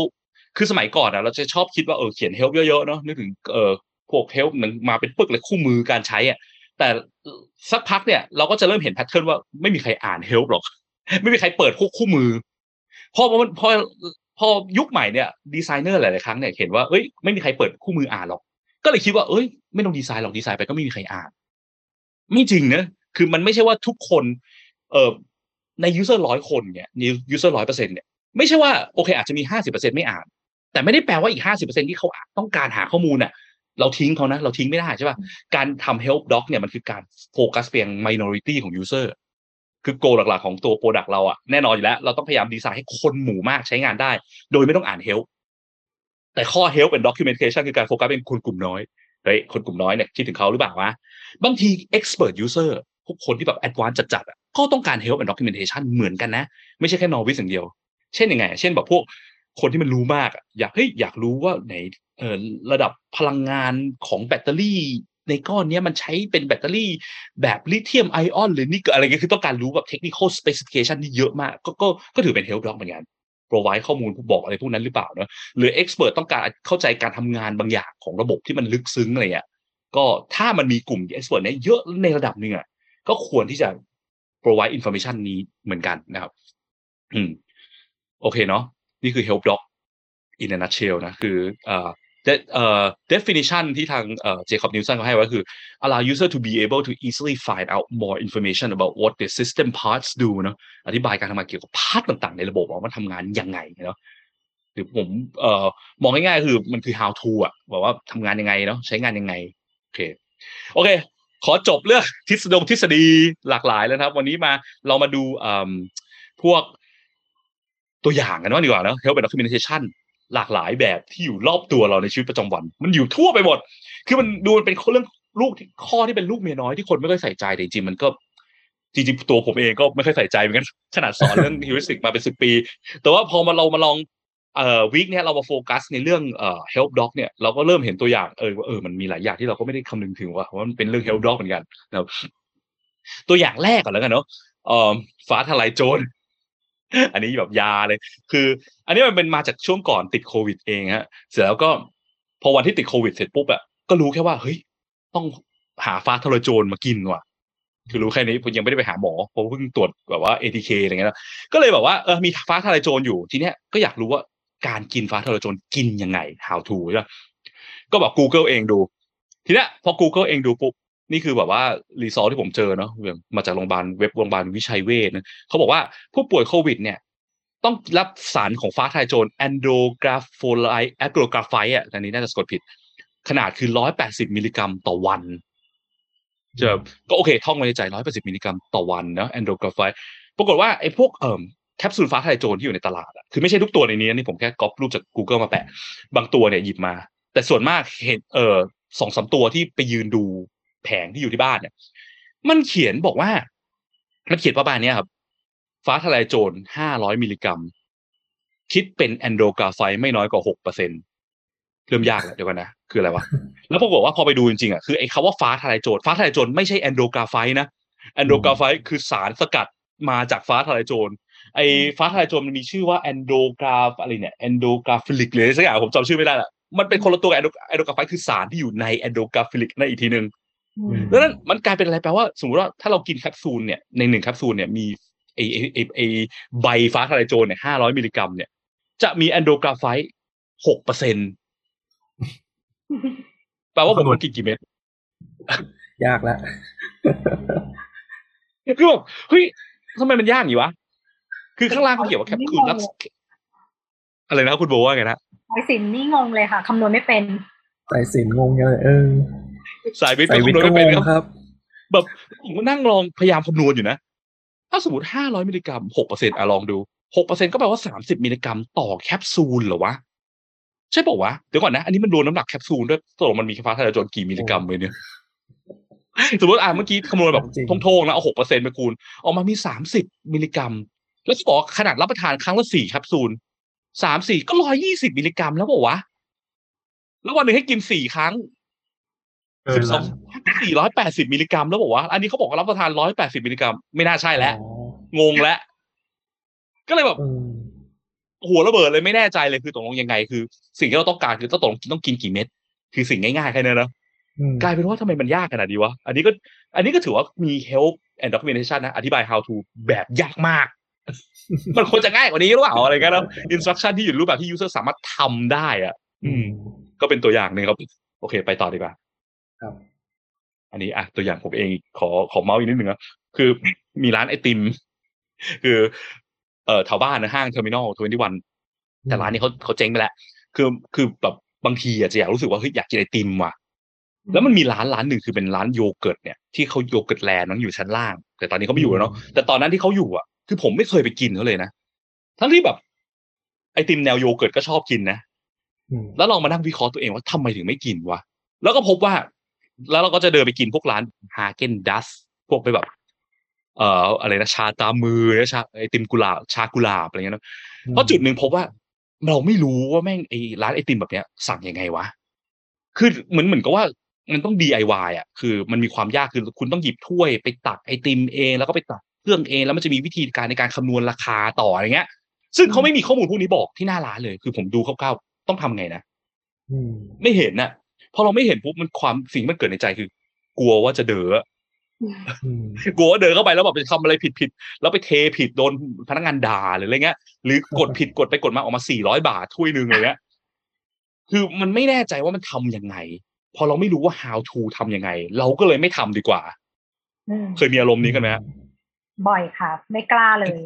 คือสมัยก่อนอะเราจะชอบคิดว่าเออเขียน help เยอะๆเนาะนึกถึงเออพพวกเฮลมันมาเป็นปึกเลยคู่มือการใช้อะแต่สักพักเนี่ยเราก็จะเริ่มเห็นแพทเทิร์นว่าไม่มีใครอ่านเฮลหรอก ไม่มีใครเปิดพวกคู่มือพอมันพอพอยุคใหม่เนี่ยดีไซเนอร์หลายๆครั้งเนี่ยเห็นว่าเอ้ยไม่มีใครเปิดคู่มืออ่านหรอก ก็เลยคิดว่าเอ้ย ไม่ต้องดีไซน์หรอกดีไซน์ไปก็ไม่มีใครอ่าน ไม่จริงนะคือมันไม่ใช่ว่าทุกคนเอ่อใน user ร้อยคนเนี่ยใน user ร้อยเปอร์เซ็นเนี่ยไม่ใช่ว่าโอเค อาจจะมีห้าสิบเปอร์เซ็นไม่อ่าน แต่ไม่ได้แปลว่าอีกห้าสิบเปอร์เซ็นที่เขาต้องการหาข้อมูลน่ะ เราทิ้งเขานะ เราทิ้งไม่ได้ใช่ป่ะการทำ help doc เนี่ยมันคือการโฟกัสเพียง minority ของ user คือ goal หลักๆของตัว product เราอะแน่นอนอยู่แล้ว เราต้องพยายามดีไซน์ให้คนหมู่มากใช้งานได้ โดยไม่ต้องอ่าน help แต่ข้อ help and documentation คือการโฟกัสเป็นคนกลุ่มน้อยเฮ้ยคนกลุ่มน้อยเนี่ยคิดถึงเขาหรือเปล่าวะ บางที expert user พวกคนที่แบบ advanced จัดๆอะก็ต้องการ help and documentation เหมือนกันนะ ไม่ใช่แค่ novice อย่างเดียว เช่นยังไง เช่นแบบพวกคนที่มันรู้มากอะอยากเฮ้ยอยากรู้ว่าไหนเอ่อระดับพลังงานของแบตเตอรี่ ในก้อนนี้มันใช้เป็นแบตเตอรี่แบบลิเธียมไอออนหรือนี่อะไรเงี้ยคือต้องการรู้แบบเทคนิค specification ที่เยอะมาก ก็ก็ก็ถือเป็น help doc เหมือนกัน provide ข้อมูลบอกอะไรพวกนั้นหรือเปล่าเนอะหรือ expert ต้องการเข้าใจการทำงานบางอย่างของระบบที่มันลึกซึ้งอะไรเงี้ย ก็ถ้ามันมีกลุ่ม expert เนี่ยเยอะในระดับหนึ่งอะก็ควรที่จะ provide information นี้เหมือนกันนะครับ อืม โอเคเนาะนี่คือ help doc in a nutshell นะ คือเอ่อ definition ที่ทางเอ่อ Jakob Nielsen เขาให้ไว้คือ allow user to be able to easily find out more information about what the system parts do เนาะอธิบายการทำงานเกี่ยวกับ part ต่างๆ ในระบบว่ามันทำงานยังไงเนาะหรือผมเอ่อมองง่ายๆคือมันคือ how to อะบอกว่าทำงานยังไงเนาะใช้งานยังไง เคโอเค ขอจบเรื่องทฤษฎีทฤษฎีหลากหลายแล้วครับ วันนี้มาเรามาดูพวกตัวอย่างกันว่าดีกว่าเนาะ help and documentation หลากหลายแบบที่อยู่รอบตัวเราในชีวิตประจำวัน มันอยู่ทั่วไปหมด คือมันดูมันเป็นเรื่องลูกข้อที่เป็นลูกเมียน้อยที่คนไม่ค่อยใส่ใจแต่จริงๆมันก็จริงๆตัวผมเองก็ไม่ค่อยใส่ใจเหมือนกันขนาดสอนเรื่อง heuristic มาเป็นสิบปี แต่ว่าพอมาเรามาลอง เอ่อ week เนี้ยเรามาโฟกัสในเรื่องเอ่อ help doc เนี่ยเราก็เริ่มเห็นตัวอย่างเออว่าเออมันมีหลายอย่างที่เราก็ไม่ได้คำนึงถึงว่าว่ามันเป็นเรื่อง help doc เหมือนกันนะครับตัวอย่างแรกก่อนแล้วกันเนาะเอ่อฟ้าทลายโจรอันนี้แบบยาเลย คือ อันนี้มันเป็นมาจากช่วงก่อนติดโควิดเองฮะ เสร็จแล้วก็พอวันที่ติดโควิดเสร็จปุ๊บอะก็รู้แค่ว่าเฮ้ยต้องหาฟ้าทลายโจรมากินว่ะคือรู้แค่นี้ผมยังไม่ได้ไปหาหมอเพราะเพิ่งตรวจแบบว่า ATK อะไรเงี้ยก็เลยแบบว่าเออมีฟ้าทลายโจรอยู่ทีเนี้ยก็อยากรู้ว่า การกินฟ้าทลายโจรกินยังไง how to ใช่ก็แบบ Google เองดู ทีนี้พอ Google เองดูปุ๊บนี่คือแบบว่ารีซอสที่ผมเจอเนาะมาจากโรงพยาบาลเว็บโรงพยาบาลวิชัยเวชนะเขาบอกว่าผู้ป่วยโควิด เนี่ย ต้องรับสารของฟ้าทลายโจรแอนโดกราฟโฟไลแอนโดกราไฟอะอันนี้น่าจะสะกดผิด ขนาดคือร้อยแปดสิบมิลลิกรัมต่อวันจะก็โอเค ท่องไว้ในใจร้อยแปดสิบมิลลิกรัมต่อวันเนาะ andrographolide ปรากฏว่าไอ้พวกเอ่อ แคปซูลฟ้าทลายโจรที่อยู่ในตลาดอะคือไม่ใช่ทุกตัวในนี้นี่ผมแค่ก๊อปรูปจาก Google มาแปะ บางตัวเนี่ยหยิบมา แต่ส่วนมากเห็นเออสองสามตัวที่ไปยืนดูแผงที่อยู่ที่บ้านเนี่ย มันเขียนบอกว่า มันเขียนประมาณนี้ครับ ฟ้าทลายโจรห้าร้อยมิลลิกรัม คิดเป็นแอนโดรกาไฟไม่น้อยกว่าหกเปอร์เซ็นเริ่มยากแล้วเดี๋ยวกันนะ คืออะไรวะ แล้วปรากฏว่าพอไปดูจริงๆอะคือไอ้คำว่าฟ้าทลายโจรฟ้าทลายโจรไม่ใช่แอนโดรกาไฟนะแอนโดรกาไฟคือสารสกัดมาจากฟ้าทลายโจร ไอ้ฟ้าทลายโจรมันมีชื่อว่าแอนโดกราฟอะไรเนี่ยแอนโดกราฟิลิกเลยสักอย่างผมจำชื่อไม่ได้ละมันเป็นคนละตัวกับแอนโดแอนโดกราไฟคือสารที่อยู่ในแอนโดกราฟิลิกนั่นอีกทีหนึ่งดังนั้นมันกลายเป็นอะไรแปลว่าสมมติว่าถ้าเรากินแคปซูลเนี่ยในหนึ่งแคปซูลเนี่ยมีไอไอไอไอใบฟ้าทลายโจรเนี่ยห้าร้อยมิลลิกรัมเนี่ยจะมีแอนโดกราไฟหกเปอร์เซ็นแปลว่าผมกินกี่เม็ดยากแล้วคือแบบเฮ้ยทำไมมันยากอย่างนี้วะ คือข้างล่างเขาเขียนว่าแคปซูลรับอะไรนะคุณโบว่าไงนะสายสินนี่งงเลยค่ะคำนวณไม่เป็นสายสินงงเลยเออสายวิทย์สายวิทย์ก็คำนวณไม่งเป็นงครับ แบบผมก็นั่งลองพยายามคำนวณอยู่นะ ถ้าสมมติห้าร้อยมิลลิกรัมหกเปอร์เซ็นต์อะลองดูหกเปอร์เซ็นต์ก็แปลว่าสามสิบมิลลิกรัมต่อแคปซูลเหรอวะ ใช่ป่าวะ เดี๋ยวก่อนนะ อันนี้มันรวมน้ำหนักแคปซูลด้วยตกลงมันมีฟ้าทลายโจรกี่มิลลิกรัมเลยเนี่ยสมมติอ่าเมื่อกี้คำนวณแบบจริงทงๆนะเอาหกเปอร์เซ็นต์ไปคูณ ออกมามีสามสิบมิลลิกรัม แล้วจะบอกว่าขนาดรับประทานครั้งละสี่แคปซูลสามสี่ก็ร้อยยี่สิบมิลลิกรัมแล้วบอกวะแล้ววันหนึ่งให้กินสี่ครั้งเออสิบสองสี่ร้อยแปดสิบมิลลิกรัมแล้วบอกว่า อันนี้เขาบอกว่ารับประทานร้อยแปดสิบมิลลิกรัม ไม่น่าใช่แล้วอ๋องงแล้ว ก็เลยแบบอืมหัวระเบิดเลยไม่แน่ใจเลยคือตกลงยังไง คือ สิ่งที่เราต้องการคือต้องตกลงต้องกินกี่เม็ด คือสิ่งง่ายๆแค่นั้นนะอืมกลายเป็นว่าทำไมมันยากขนาดนี้วะ อันนี้ก็ อันนี้ก็ถือว่ามี help and documentation นะ อธิบาย how to แบบยากมาก มันควรจะง่ายกว่านี้หรือเปล่าอะไรกันแล้ว instruction ที่อยู่ในรูปแบบที่ user สามารถทำได้อะ อืม ก็เป็นตัวอย่างหนึ่งครับ โอเคไปต่อดีกว่า ครับ อันนี้อะตัวอย่างผมเองขอขอเมาส์อีกนิดหนึ่งนะคือมีร้านไอติม คือเอ่อแถวบ้านนะห้าง Terminal 21 แต่ร้านนี้เขาเขาเจ๊งไปแล้ว คือคือแบบบางทีอาจจะอยากรู้สึกว่าเฮ้ยอยากกินไอติมว่ะ แล้วมันมีร้านร้านหนึ่งคือเป็นร้านโยเกิร์ตเนี่ยที่เขา Yogurtland นั่งอยู่ชั้นล่าง แต่ตอนนี้เขาไม่อยู่แล้วเนาะแต่ตอนนั้นที่เขาอยู่อะ คือผมไม่เคยไปกินเขาเลยนะทั้งที่แบบไอติมแนวโยเกิร์ตก็ชอบกินนะอืมแล้วลองมานั่งวิเคราะห์ตัวเองว่าทำไมถึงไม่กินวะแล้วก็พบว่า แล้วเราก็จะเดินไปกินพวกร้านฮาเกนดัสพวกไปแบบ เอ่ออะไรนะชาตามมือนะชาไอติมกุหลาบชากุหลาบอะไรเงี้ยเนอะเพราะจุดหนึ่งพบว่าเราไม่รู้ว่าแม่งไอร้านไอติมแบบเนี้ย สั่งยังไงวะคือเหมือนเหมือนกับว่ามันต้อง DIY อะ คือมันมีความยากคือคุณต้องหยิบถ้วยไปตักไอติมเองแล้วก็ไปตัก เครื่องเองแล้วมันจะมีวิธีการในการคำนวณราคาต่ออะไรเงี้ย ซึ่งเขาไม่มีข้อมูลพวกนี้บอกที่หน้าร้านเลย คือผมดูคร่าวๆต้องทำไงนะอืมไม่เห็นน่ะพอเราไม่เห็นปุ๊บมันความสิ่งที่มันเกิดในใจคือ กลัวว่าจะเดออืมกลัวว่าเดินเข้าไปแล้วแบบไปทำอะไรผิดผิดๆแล้วไปเทผิดโดนพนักงานด่าหรืออะไรเงี้ย หรือกดผิดกดไปกดมาออกมาสี่ร้อยบาทถ้วยหนึ่งอะไรเงี้ยคือมันไม่แน่ใจว่ามันทำยังไง พอเราไม่รู้ว่า how to ทำยังไง เราก็เลยไม่ทำดีกว่าอืมเคยมีอารมณ์นี้กันไหมฮะ บ่อยค่ะ ไม่กล้าเลย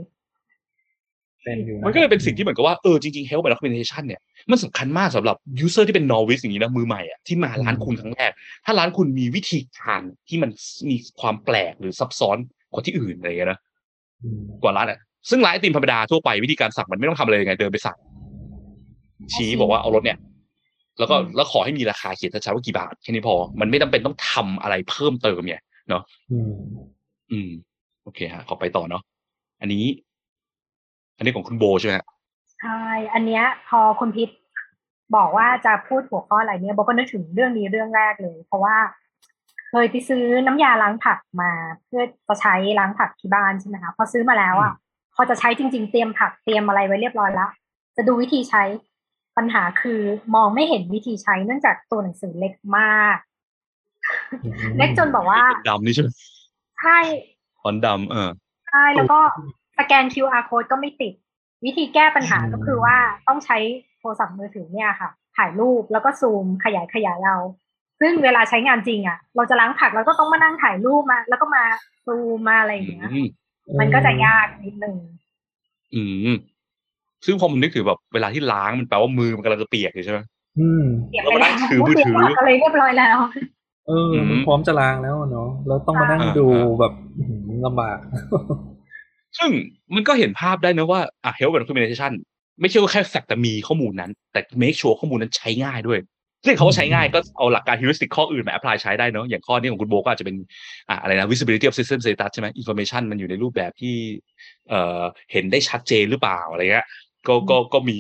เป็นอยู่ะมันก็เลยเป็นสิ่งที่เหมือนกับว่าเออจริงๆ help and documentation เนี่ยมันสำคัญมากสำหรับ user ที่เป็น novice อย่างนี้นะมือใหม่อะที่มาร้านคุณครั้งแรก ถ้าร้านคุณมีวิธีการที่มันมีความแปลกหรือซับซ้อนกว่าที่อื่นอะไรอย่างเงี้ยนะอืมกว่าร้านอะซึ่งร้านไอติมธรรมดาทั่วไปวิธีการสั่งมันไม่ต้องทำอะไรยังไงเดินไปสั่ง ชี้บอกว่าเอารถเนี่ย แล้วก็อืมแล้วขอให้มีราคาเขียนชัดๆว่ากี่บาทแค่นี้พอ มันไม่จำเป็นต้องทำอะไรเพิ่มเติมเนี่ยเนาะอืมอืม โอเคฮะขอไปต่อเนาะอันนี้ อันนี้ของคุณโบใช่ไหมฮะใช่อันเนี้ย พอคุณพิษบอกว่าจะพูดหัวข้ออะไรเนี่ยโบก็นึกถึงเรื่องนี้เรื่องแรกเลย เพราะว่าเคยไปซื้อน้ำยาล้างผักมา เพื่อจะใช้ล้างผักที่บ้านใช่ไหมคะพอซื้อมาแล้วอะพอจะใช้จริง ๆ เตรียมผักเตรียมอะไรไว้เรียบร้อยแล้วจะดูวิธีใช้ปัญหาคือมองไม่เห็นวิธีใช้เนื่องจากตัวหนังสือเล็กมาก เล็กจนบอกว่าเป็นดำนี่ใช่ไหมใช่ ฟอนต์ดำเออใช่แล้วก็สแกน QR code ก็ไม่ติด วิธีแก้ปัญหาก็คือว่าต้องใช้โทรศัพท์มือถือเนี่ยค่ะ ถ่ายรูปแล้วก็ซูมขยายขยายเอาซึ่งเวลาใช้งานจริงอะ เราจะล้างผักเราก็ต้องมานั่งถ่ายรูปมา แล้วก็มาซูมมาอะไรอย่างเงี้ยอืมมันก็จะยากนิดนึงอืมซึ่งพอมันนึกถึงแบบเวลาที่ล้างมันแปลว่ามือมันกำลังจะเปียกอยู่ใช่ไหมอืมเก็บเราไปมานั่แล้วงถือมือถือเก็บผักอะไรเรียบร้อยแล้ว เอออืมมันพร้อมจะล้างแล้วอะเนาะแล้วต้องมานั่งอ่าดูอ่าแบบอื้อหือ ลำบาก ซึ่งมันก็เห็นภาพได้นะว่าอะ help and documentation ไม่ใช่ว่าแค่สักแต่มีข้อมูลนั้น แต่ make sure ข้อมูลนั้นใช้ง่ายด้วยซึ่งเขาว่าใช้ง่ายก็เอาหลักการ heuristic ข้ออื่นมา apply ใช้ได้เนอะอย่างข้อนี้ของคุณโบก็อาจจะเป็นอะอะไรนะ visibility of system status ใช่ไหม information มันอยู่ในรูปแบบที่เอ่อเห็นได้ชัดเจนหรือเปล่าอะไรเงี้ยก็ก็ก็มี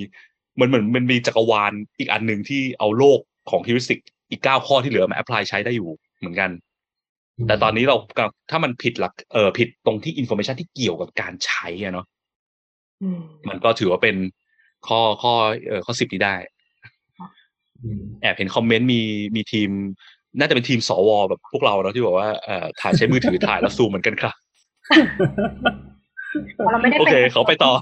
เหมือนเหมือนมันมีจักรวาลอีกอันหนึ่งที่เอาโลกของ heuristic อีกเก้าข้อที่เหลือมา apply ใช้ได้อยู่เหมือนกัน แต่ตอนนี้เรากำลังถ้ามันผิดหลักเออผิดตรงที่ information ที่เกี่ยวกับการใช้อะเนาะอืมมันก็ถือว่าเป็นข้อข้อเออข้อสิบนี้ได้อืมแอบเห็นคอมเมนต์มีมีทีม น่าจะเป็นทีมสวแบบพวกเราเนาะที่บอกว่าเอ่อถ่ายใช้มือถือถ่ายแล้วซูมเหมือนกันค่ะเราไม่ได้โอเป็นเคเขาไปต่อ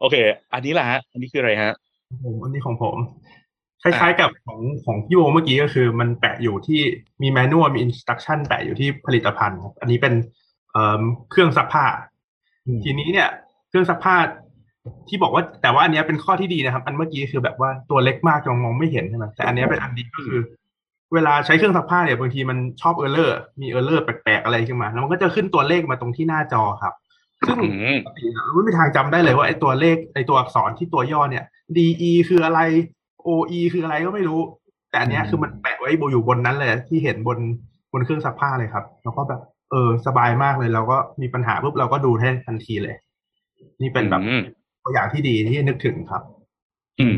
โอเค อันนี้แหละฮะ อันนี้คืออะไรฮะผมอันนี้ของผม คล้ายๆกับของของพี่โอเมื่อกี้ก็คือมันแปะอยู่ที่มีแมนนวลมีอินสต u ั t ชั่นแปะอยู่ที่ผลิตภัณฑ์ครับอันนี้เป็นเอ่อเครื่องซักผ้าอืมทีนี้เนี่ย เครื่องซักผ้าที่บอกว่าแต่ว่าอันเนี้ยเป็นข้อที่ดีนะครับ อันเมื่อกี้คือแบบว่าตัวเล็กมากจนมองไม่เห็นใช่ไหมแต่อันเนี้ยเป็นอันดีก็คือ เวลาใช้เครื่องซักผ้าเนี่ยบางทีมันชอบ error มี error แปลกๆอะไรขึ้นมา แล้วมันก็จะขึ้นตัวเลขมาตรงที่หน้าจอครับซึ่งอืมปกติเราไม่มีทางจำได้เลยว่าไอ้ตัวเลขไอ้ตัวอักษรที่ตัวย่อเนี่ย DE คืออะไร OE คืออะไรก็ไม่รู้ แต่อันเนี้ยคือมันแปะไว้อยู่บนนั้นเลย ที่เห็นบนบนเครื่องซักผ้าเลยครับ แล้วก็แบบ เออ สบายมากเลย เราก็มีปัญหาปุ๊บเราก็ดูให้ทันทีเลย นี่เป็นแบบอืมตัวอย่างที่ดีที่นึกถึงครับ อืม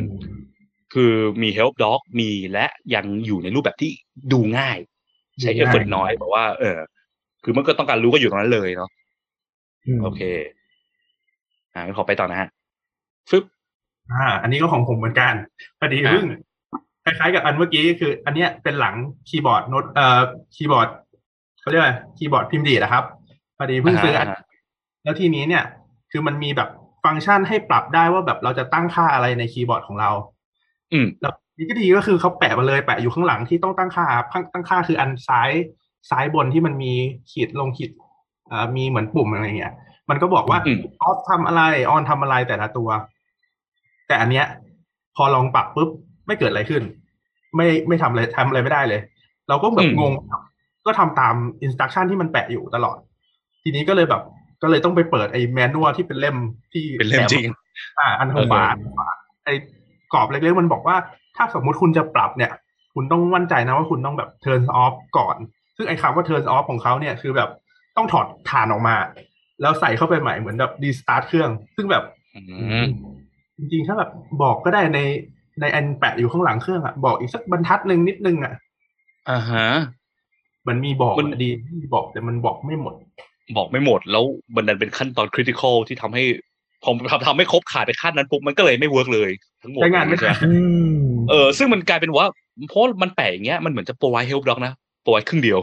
คือมี help doc มีและยังอยู่ในรูปแบบที่ดูง่าย ใช้ดูง่าย effort น้อยแบบว่า เออ คือมันก็ต้องการรู้ก็อยู่ตรงนั้นเลยเนาะมโอเค อ่างั้นขอไปต่อนะฮะฟึบ อ่า อันนี้ก็ของผมเหมือนกันพอดีอ่าเพิ่งคล้ายๆกับอันเมื่อกี้คือ อันเนี้ยเป็นหลังคีย์บอร์ดโน้ตเอ่อคีย์บอร์ดเขาเรียกว่าคีย์บอร์ดพิมพ์ดีดนะครับพอดีเพิ่งซื้ออันอ่าฮะแล้วทีนี้เนี่ย คือมันมีแบบฟังก์ชันให้ปรับได้ว่าแบบเราจะตั้งค่าอะไรในคีย์บอร์ดของเรา อืมแล้วนี่ก็ดีก็คือเขาแปะมาเลยแปะอยู่ข้างหลังที่ต้องตั้งค่าข้างตั้งค่าคืออันซ้ายซ้ายบนที่มันมีขีดลงขีดเอ่อมีเหมือนปุ่มอะไรเงี้ย มันก็บอกว่าอืมออฟทำอะไรออนทำอะไรแต่ละตัว แต่อันเนี้ย พอลองปรับปุ๊บไม่เกิดอะไรขึ้น ไม่ไม่ทำอะไรทำอะไรไม่ได้เลย เราก็แบบงง ก็ทำตามอินสต u ั t ชั่นที่มันแปะอยู่ตลอด ทีนี้ก็เลยแบบก็เลยต้องไปเปิดไอ้แมนนวลที่เป็นเล่มที่เป็นเล่มจริง อ่า อันทางขวาอันขวาไอ้กรอบเล็กๆมันบอกว่าถ้าสมมุติคุณจะปรับเนี่ย คุณต้องมั่นใจนะว่าคุณต้องแบบ turn off ก่อน ซึ่งไอ้คำว่า turn off ของเขาเนี่ยคือแบบต้องถอดฐานออกมา แล้วใส่เข้าไปใหม่เหมือนแบบ restart เครื่อง ซึ่งแบบอืม จริงๆ ถ้าแบบบอกก็ได้ในในอันแปะอยู่ข้างหลังเครื่องอะบอกอีกสักบรรทัดหนึ่งนิดนึงอะอ่าฮะมันมีบอกมันดีมีบอกแต่มันบอกไม่หมด บอกไม่หมด แล้วมันดันเป็นขั้นตอน critical ที่ทำให้ผมทำทำให้ครบขาดไปขั้นนั้นปุ๊บมันก็เลยไม่ work เลย ทั้งหมดใช้งานไม่ใช่ได้ไหมอืมเออซึ่งมันกลายเป็นว่าเพราะมันแปะอย่างเงี้ยมันเหมือนจะ provide help doc นะ provide ครึ่งเดียว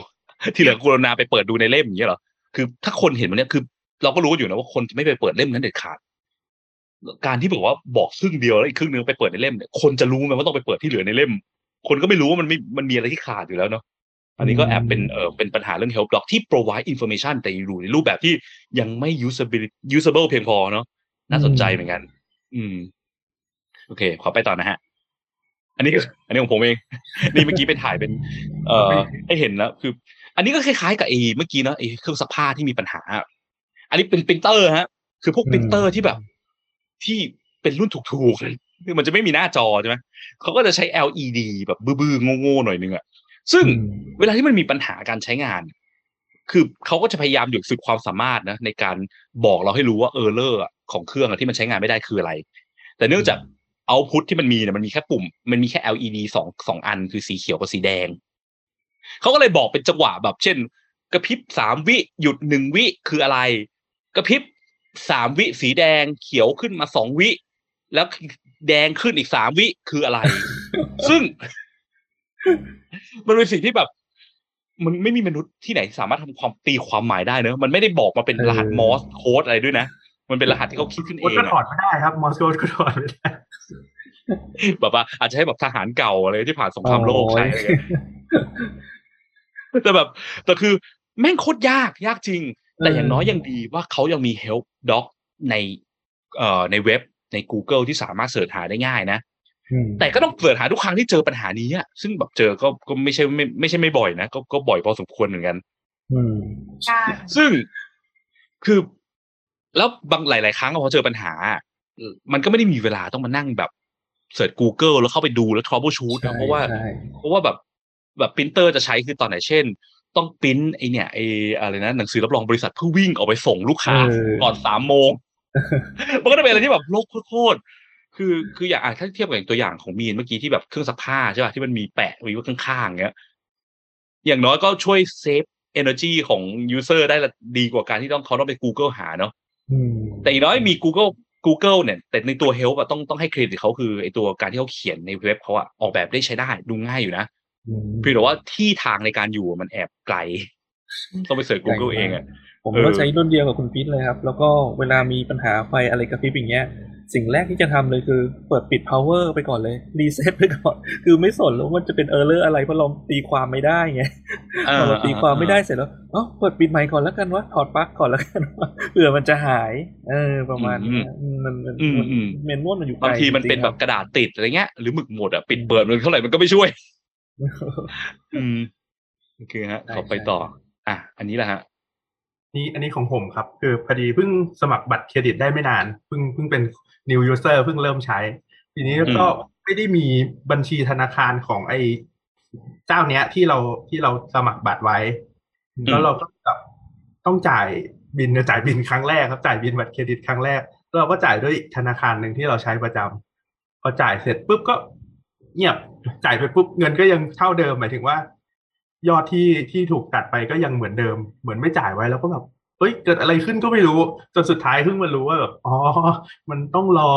ที่เหลือกรุณาไปเปิดดูในเล่มอย่างเงี้ยเหรอคือถ้าคนเห็นมันเนี้ยคือ เราก็รู้อยู่นะว่าคนจะไม่ไปเปิดเล่มนั้นเด็ดขาด การที่บอกว่าบอกครึ่งเดียวแล้วอีกครึ่งนึงไปเปิดในเล่มเนี่ยคนจะรู้ไหมว่าต้องไปเปิดที่เหลือในเล่ม คนก็ไม่รู้ว่ามันไม่มันมีอะไรที่ขาดอยู่แล้วเนาะอันนี้ก็แอบเป็นเออเป็นปัญหาเรื่อง help doc ที่ provide information แต่อยู่ในรูปแบบที่ยังไม่ usable usable เพียงพอเนาะน่าสนใจเหมือนกัน อืม โอเค ขอไปต่อนะฮะ อันนี้ อันนี้ของผมเอง นี่เมื่อกี้ไปถ่ายเป็น เอ่อให้เห็นนะคือ อันนี้ก็คล้ายๆกับไอ้เมื่อกี้เนอะไอ้เครื่องซักผ้าที่มีปัญหา อันนี้เป็นปรินเตอร์ฮะ คือพวกอืมปรินเตอร์ที่แบบ ที่เป็นรุ่นถูกๆเลยคือมันจะไม่มีหน้าจอใช่ไหมเขาก็จะใช้ LED แบบบื้อๆโง่ๆหน่อยนึงอะซึ่งเวลาที่มันมีปัญหาการใช้งาน คือเขาก็จะพยายามอยู่สุดความสามารถนะ ในการบอกเราให้รู้ว่าเออร์เลอร์ของเครื่องอะที่มันใช้งานไม่ได้คืออะไร แต่เนื่องจากเอาพุทที่มันมีเนี่ยมันมีแค่ปุ่ม มันมีแค่ LED สองสองอันคือสีเขียวกับสีแดง เขาก็เลยบอกเป็นจังหวะแบบ เช่น กระพริบสามวิหยุดหนึ่งวิคืออะไร กระพริบ สามวิสีแดงเขียวขึ้นมาสองวิ แล้วแดงขึ้นอีกสามวิคืออะไร ซึ่ง มันเป็นสิ่งที่แบบ มันไม่มีมนุษย์ที่ไหนสามารถทำความตีความหมายได้เนอะมันไม่ได้บอกมาเป็นรหัสเออมอสโค้ดอะไรด้วยนะ มันเป็นรหัสที่เขาคิดขึ้นเอโค้ดงก็ถออะดไม่ได้ครับมอสโกก็ถอดไม่ได้แบบว่าอาจจะให้แบบทหารเก่าอะไรที่ผ่านสงครามโลกใช้อะไรเงี้ยแต่แบบแต่คือแม่งโคตรยากยากจริง แต่อย่างน้อยยังดีว่าเขายังมี help doc ในเอ่อในเว็บใน Google ที่สามารถเสิร์ชหาได้ง่ายนะอืมแต่ก็ต้องเสิร์ชหาทุกครั้งที่เจอปัญหานี้อะซึ่งแบบเจอก็ก็ไม่ใช่ไม่ไม่ใช่ไม่บ่อยนะก็ก็บ่อยพอสมควรเหมือนกันอืมใช่ซึ่งคือแล้วบางหลาย ๆ ครั้งพอเจอปัญหา มันก็ไม่ได้มีเวลาต้องมานั่งแบบเสิร์ช Google แล้วเข้าไปดูแล้ว troubleshoot นะเพราะว่าใช่เพราะว่าแบบแบบปรินเตอร์จะใช้คือตอนไหนเช่น ต้องปริ้นไอเนี่ยไออะไรนะหนังสือรับรองบริษัทเพื่อวิ่งออกไปส่งลูกค้าเออก่อนสามโมงมันก็จะเป็นอะไรที่แบบโลกโคตรๆคือคืออย่างอะถ้าเทียบกับอย่างตัวอย่างของมีนเมื่อกี้ที่แบบเครื่องซักผ้าใช่ป่ะที่มันมีแปะไว้ข้างๆเงี้ยอย่างน้อยก็ช่วย save energy ของ user ได้ละดีกว่าการที่ต้องเขาต้องไป Google หาเนาะอืมแต่อย่างน้อยมี Google Google เนี่ย แต่ในตัว Help อะต้องต้องให้เครดิตเขาคือไอตัวการที่เขาเขียนในเว็บเขาอะออกแบบได้ใช้ได้ดูง่ายอยู่นะอืม เพียงแต่ว่าที่ทางในการอยู่มันแอบไกล ต้องไป search Google เองอะผมเออก็ใช้รุ่นเดียวกับคุณพีทเลยครับ แล้วก็เวลามีปัญหาไฟอะไรกระพริบอย่างเงี้ย สิ่งแรกที่จะทำเลยคือ เปิดปิด power ไปก่อนเลย reset ไปก่อน คือไม่สนแล้วว่าจะเป็น error อะไรเพราะเราตีความไม่ได้ไงพอเราตีความไม่ได้เสร็จแล้วอ๋อเปิดปิดใหม่ก่อนแล้วกันวะถอดปลั๊กก่อนแล้วกันวะเผื่อมันจะหาย เออ ประมาณเนี้ยอืมมันมันอืมอืม manual มันอยู่ไกลบางทีมันเป็นจริงๆแบบกระดาษติดอะไรเงี้ยหรือหมึกหมดอะปิดเปิดมันเท่าไหร่มันก็ไม่ช่วย อืมโอเคฮะใช่ขอไปต่อ อะ อันนี้แหละฮะนี่อันนี้ของผมครับ คือพอดีเพิ่งสมัครบัตรเครดิตได้ไม่นานเพิ่งเพิ่งเป็น new user เพิ่งเริ่มใช้ ทีนี้ก็ไม่ได้มีบัญชีธนาคารของไอ้เจ้าเนี้ยที่เราที่เราสมัครบัตรไว้มแล้วเราก็แบบต้องจ่ายบินจ่ายบินครั้งแรกครับจ่ายบินบัตรเครดิตครั้งแรกแล้วเราก็จ่ายด้วยธนาคารหนึ่งที่เราใช้ประจำพอจ่ายเสร็จปุ๊บก็ เงียบจ่ายไปปุ๊บเงินก็ยังเท่าเดิมหมายถึงว่า ยอดที่ที่ถูกตัดไปก็ยังเหมือนเดิม เหมือนไม่จ่ายไว้แล้วก็แบบเฮ้ยเกิดอะไรขึ้นก็ไม่รู้จนสุดท้ายเพิ่งมารู้ว่าแบบอ๋อมันต้องรอ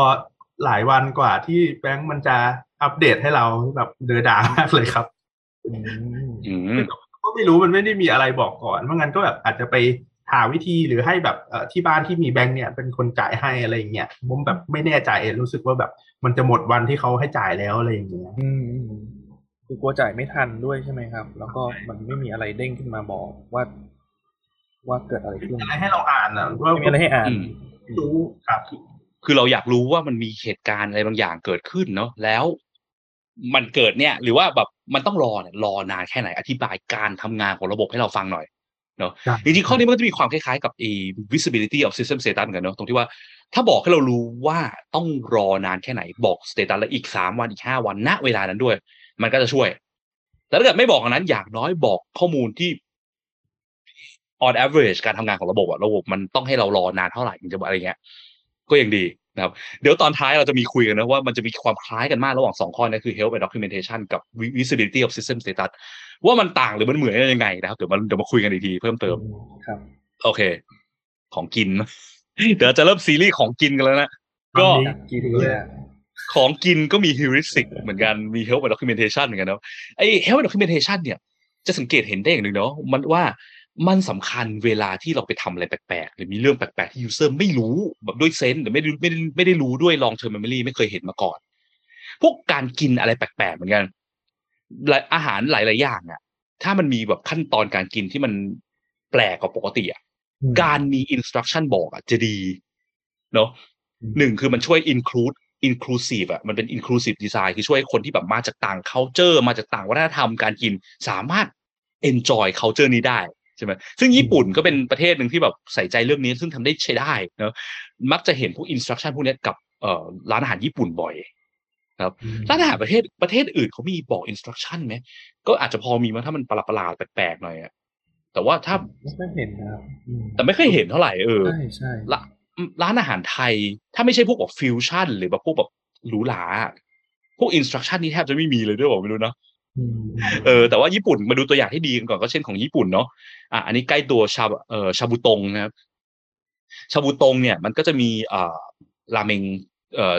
หลายวันกว่าที่แบงก์มันจะอัปเดตให้เราแบบเดือดามากเลยครับอืมอืมก็ไม่รู้มันไม่ได้มีอะไรบอกก่อนเพราะงั้นก็แบบอาจจะไปหาวิธีหรือให้แบบเอ่อที่บ้านที่มีแบงค์เนี่ยเป็นคนจ่ายให้อะไรอย่างเงี้ยผมแบบไม่แน่ใจรู้สึกว่าแบบ มันจะหมดวันที่เขาให้จ่ายแล้วอะไรอย่างเงี้ยอืมอืมคือกลัวจ่ายไม่ทันด้วยใช่ไหมครับ แล้วก็มันไม่มีอะไรเด้งขึ้นมาบอกว่า ว่าเกิดอะไรขึ้นอะไรให้เราอ่านอะว่าไม่มีอะไรให้อ่านอืมรู้ครับ คือเราอยากรู้ว่ามันมีเหตุการณ์อะไรบางอย่างเกิดขึ้นเนาะแล้วมันเกิดเนี่ย หรือว่าแบบมันต้องรอเนี่ยรอนานแค่ไหนอธิบายการทำงานของระบบให้เราฟังหน่อยเนาะครับจริงๆข้อนี้มันก็จะมีความคล้ายๆกับ a visibility of system status เหมือนกันเนาะตรงที่ว่า ถ้าบอกให้เรารู้ว่าต้องรอนานแค่ไหนบอก status แล้วอีกสามวันอีกห้าวันณเวลานั้นด้วย มันก็จะช่วย แต่ถ้าเกิดไม่บอกอันนั้นอย่างน้อยบอกข้อมูลที่ on average การทำงานของระบบอะระบบมันต้องให้เรารอนานเท่าไหร่ถึงจะอะไรเงี้ย ก็ยังดีนะครับ เดี๋ยวตอนท้ายเราจะมีคุยกันนะว่ามันจะมีความคล้ายกันมากระหว่างสองข้อนี้คือ help and documentation กับ visibility of system status ว่ามันต่างหรือมันเหมือนกันยังไงนะครับ เดี๋ยวมาเดี๋ยวมาคุยกันอีกทีเพิ่มเติมครับ โอเค ของกิน เดี๋ยวจะเริ่มซีรีส์ของกินกันแล้วนะก็ตอนนี้อยากกินเลยอะของกินก็มี heuristic เหมือนกันมี help and documentation เหมือนกันเนาะไอ้ help and documentation เนี่ย จะสังเกตเห็นได้อย่างหนึ่งเนาะมันว่ามันสำคัญเวลาที่เราไปทำอะไรแปลกๆ หรือมีเรื่องแปลกๆ ที่ user ไม่รู้แบบด้วยเซนส์หรือไม่ได้ไม่ได้ไม่ได้รู้ด้วย long term memory ไม่เคยเห็นมาก่อน พวกการกินอะไรแปลกๆ เหมือนกันหลายอาหารหลายๆอย่างอะถ้ามันมีแบบขั้นตอนการกินที่มันแปลกกว่าปกติอะอืม การมี instruction บอกอะจะดีเนาะหนึ่งคือมันช่วย include inclusive อะมันเป็น inclusive design คือช่วยคนที่แบบมาจากต่าง culture มาจากต่างวัฒนธรรมการกินสามารถ enjoy culture นี้ได้ใช่ไหมซึ่งญี่ปุ่นก็เป็นประเทศหนึ่งที่แบบใส่ใจเรื่องนี้ซึ่งทำได้ใช้ได้เนาะมักจะเห็นพวก instruction พวกเนี้ยกับเอ่อร้านอาหารญี่ปุ่นบ่อย ครับร้านอาหารประเทศประเทศอื่นเขามีบอก instruction ไหมก็อาจจะพอมีมั้งถ้ามันประหลาดๆแปลกๆหน่อยอะ แต่ว่าถ้าไม่ค่อยเห็นนะครับอืมแต่ไม่เคยเห็นเท่าไหร่เออใช่ใช่ละร้านอาหารไทย ถ้าไม่ใช่พวกแบบฟิวชั่น หรือแบบพวกแบบหรูหราพวกอินสตรั c ชั่นนี่แทบจะไม่มีเลยด้วยบอกไม่รู้เนาะอืมเออแต่ว่าญี่ปุ่นมาดูตัวอย่างที่ดีกันก่อนก็เช่นของญี่ปุ่นเนาะอะอันนี้ใกล้ตัวชาเอ่อชาบูตงนะครับชาบูตงเนี่ยมันก็จะมีอ่าราเมงเอ่อ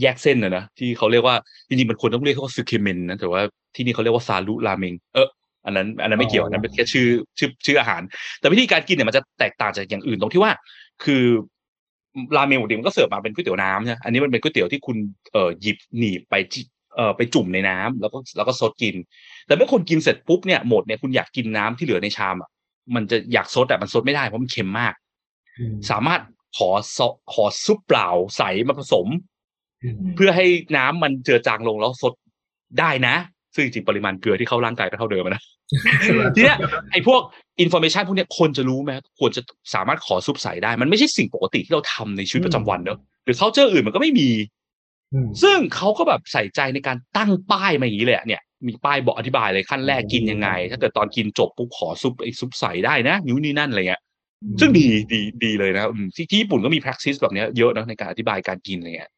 แยกเส้นนะนะที่เขาเรียกว่าจริงๆมันควรต้องเรียกเขาว่าซึเคเมนนะแต่ว่าที่นี่เขาเรียกว่าซารุราเมงเออ อันนั้น อันนั้นไม่เกี่ยวอันนั้นเป็นแค่ชื่อชื่อชื่ออาหาร แต่วิธีการกินเนี่ยมันจะแตกต่างจากอย่างอื่นตรงที่ว่า คือราเมงปกติมันก็เสิร์ฟมาเป็นก๋วยเตี๋ยวน้ำใช่ไหมอันนี้มันเป็นก๋วยเตี๋ยวที่คุณเอ่อหยิบหนีบไปจิเอ่อไปจุ่มในน้ำแล้วก็แล้วก็ซดกิน แต่เมื่อคนกินเสร็จปุ๊บเนี่ยหมดเนี่ยคุณอยากกินน้ำที่เหลือในชามอะมันจะอยากซดแต่มันซดไม่ได้เพราะมันเค็มมากอืมสามารถขอซอขอซุปเปล่าใสมาผสมอืมเพื่อให้น้ำมันเจือจางลงแล้วซดได้นะ ซึ่งจริงๆปริมาณเกลือที่เข้าร่างกายก็เท่าเดิมอะนะ ทีเนี้ยไอ้พวก information พวกเนี้ยคนจะรู้ไหมควรจะสามารถขอซุปใสได้ มันไม่ใช่สิ่งปกติที่เราทำในชีวิตประจำวันเนอะหรือเขาเจออื่นมันก็ไม่มีอืมซึ่งเขาก็แบบใส่ใจในการตั้งป้ายมาอย่างนี้เลยอะเนี่ย มีป้ายบอกอธิบายเลยขั้นแรกกินยังไง ถ้าเกิดตอนกินจบปุ๊บขอซุปไอ้ซุปใสได้นะนิ้วนี่นั่นอะไรเงี้ยซึ่งดีดีดีเลยนะครับอืมที่ที่ญี่ปุ่นก็มี practice แบบเนี้ยเยอะนะในการอธิบายการกินอะไรเงี้ย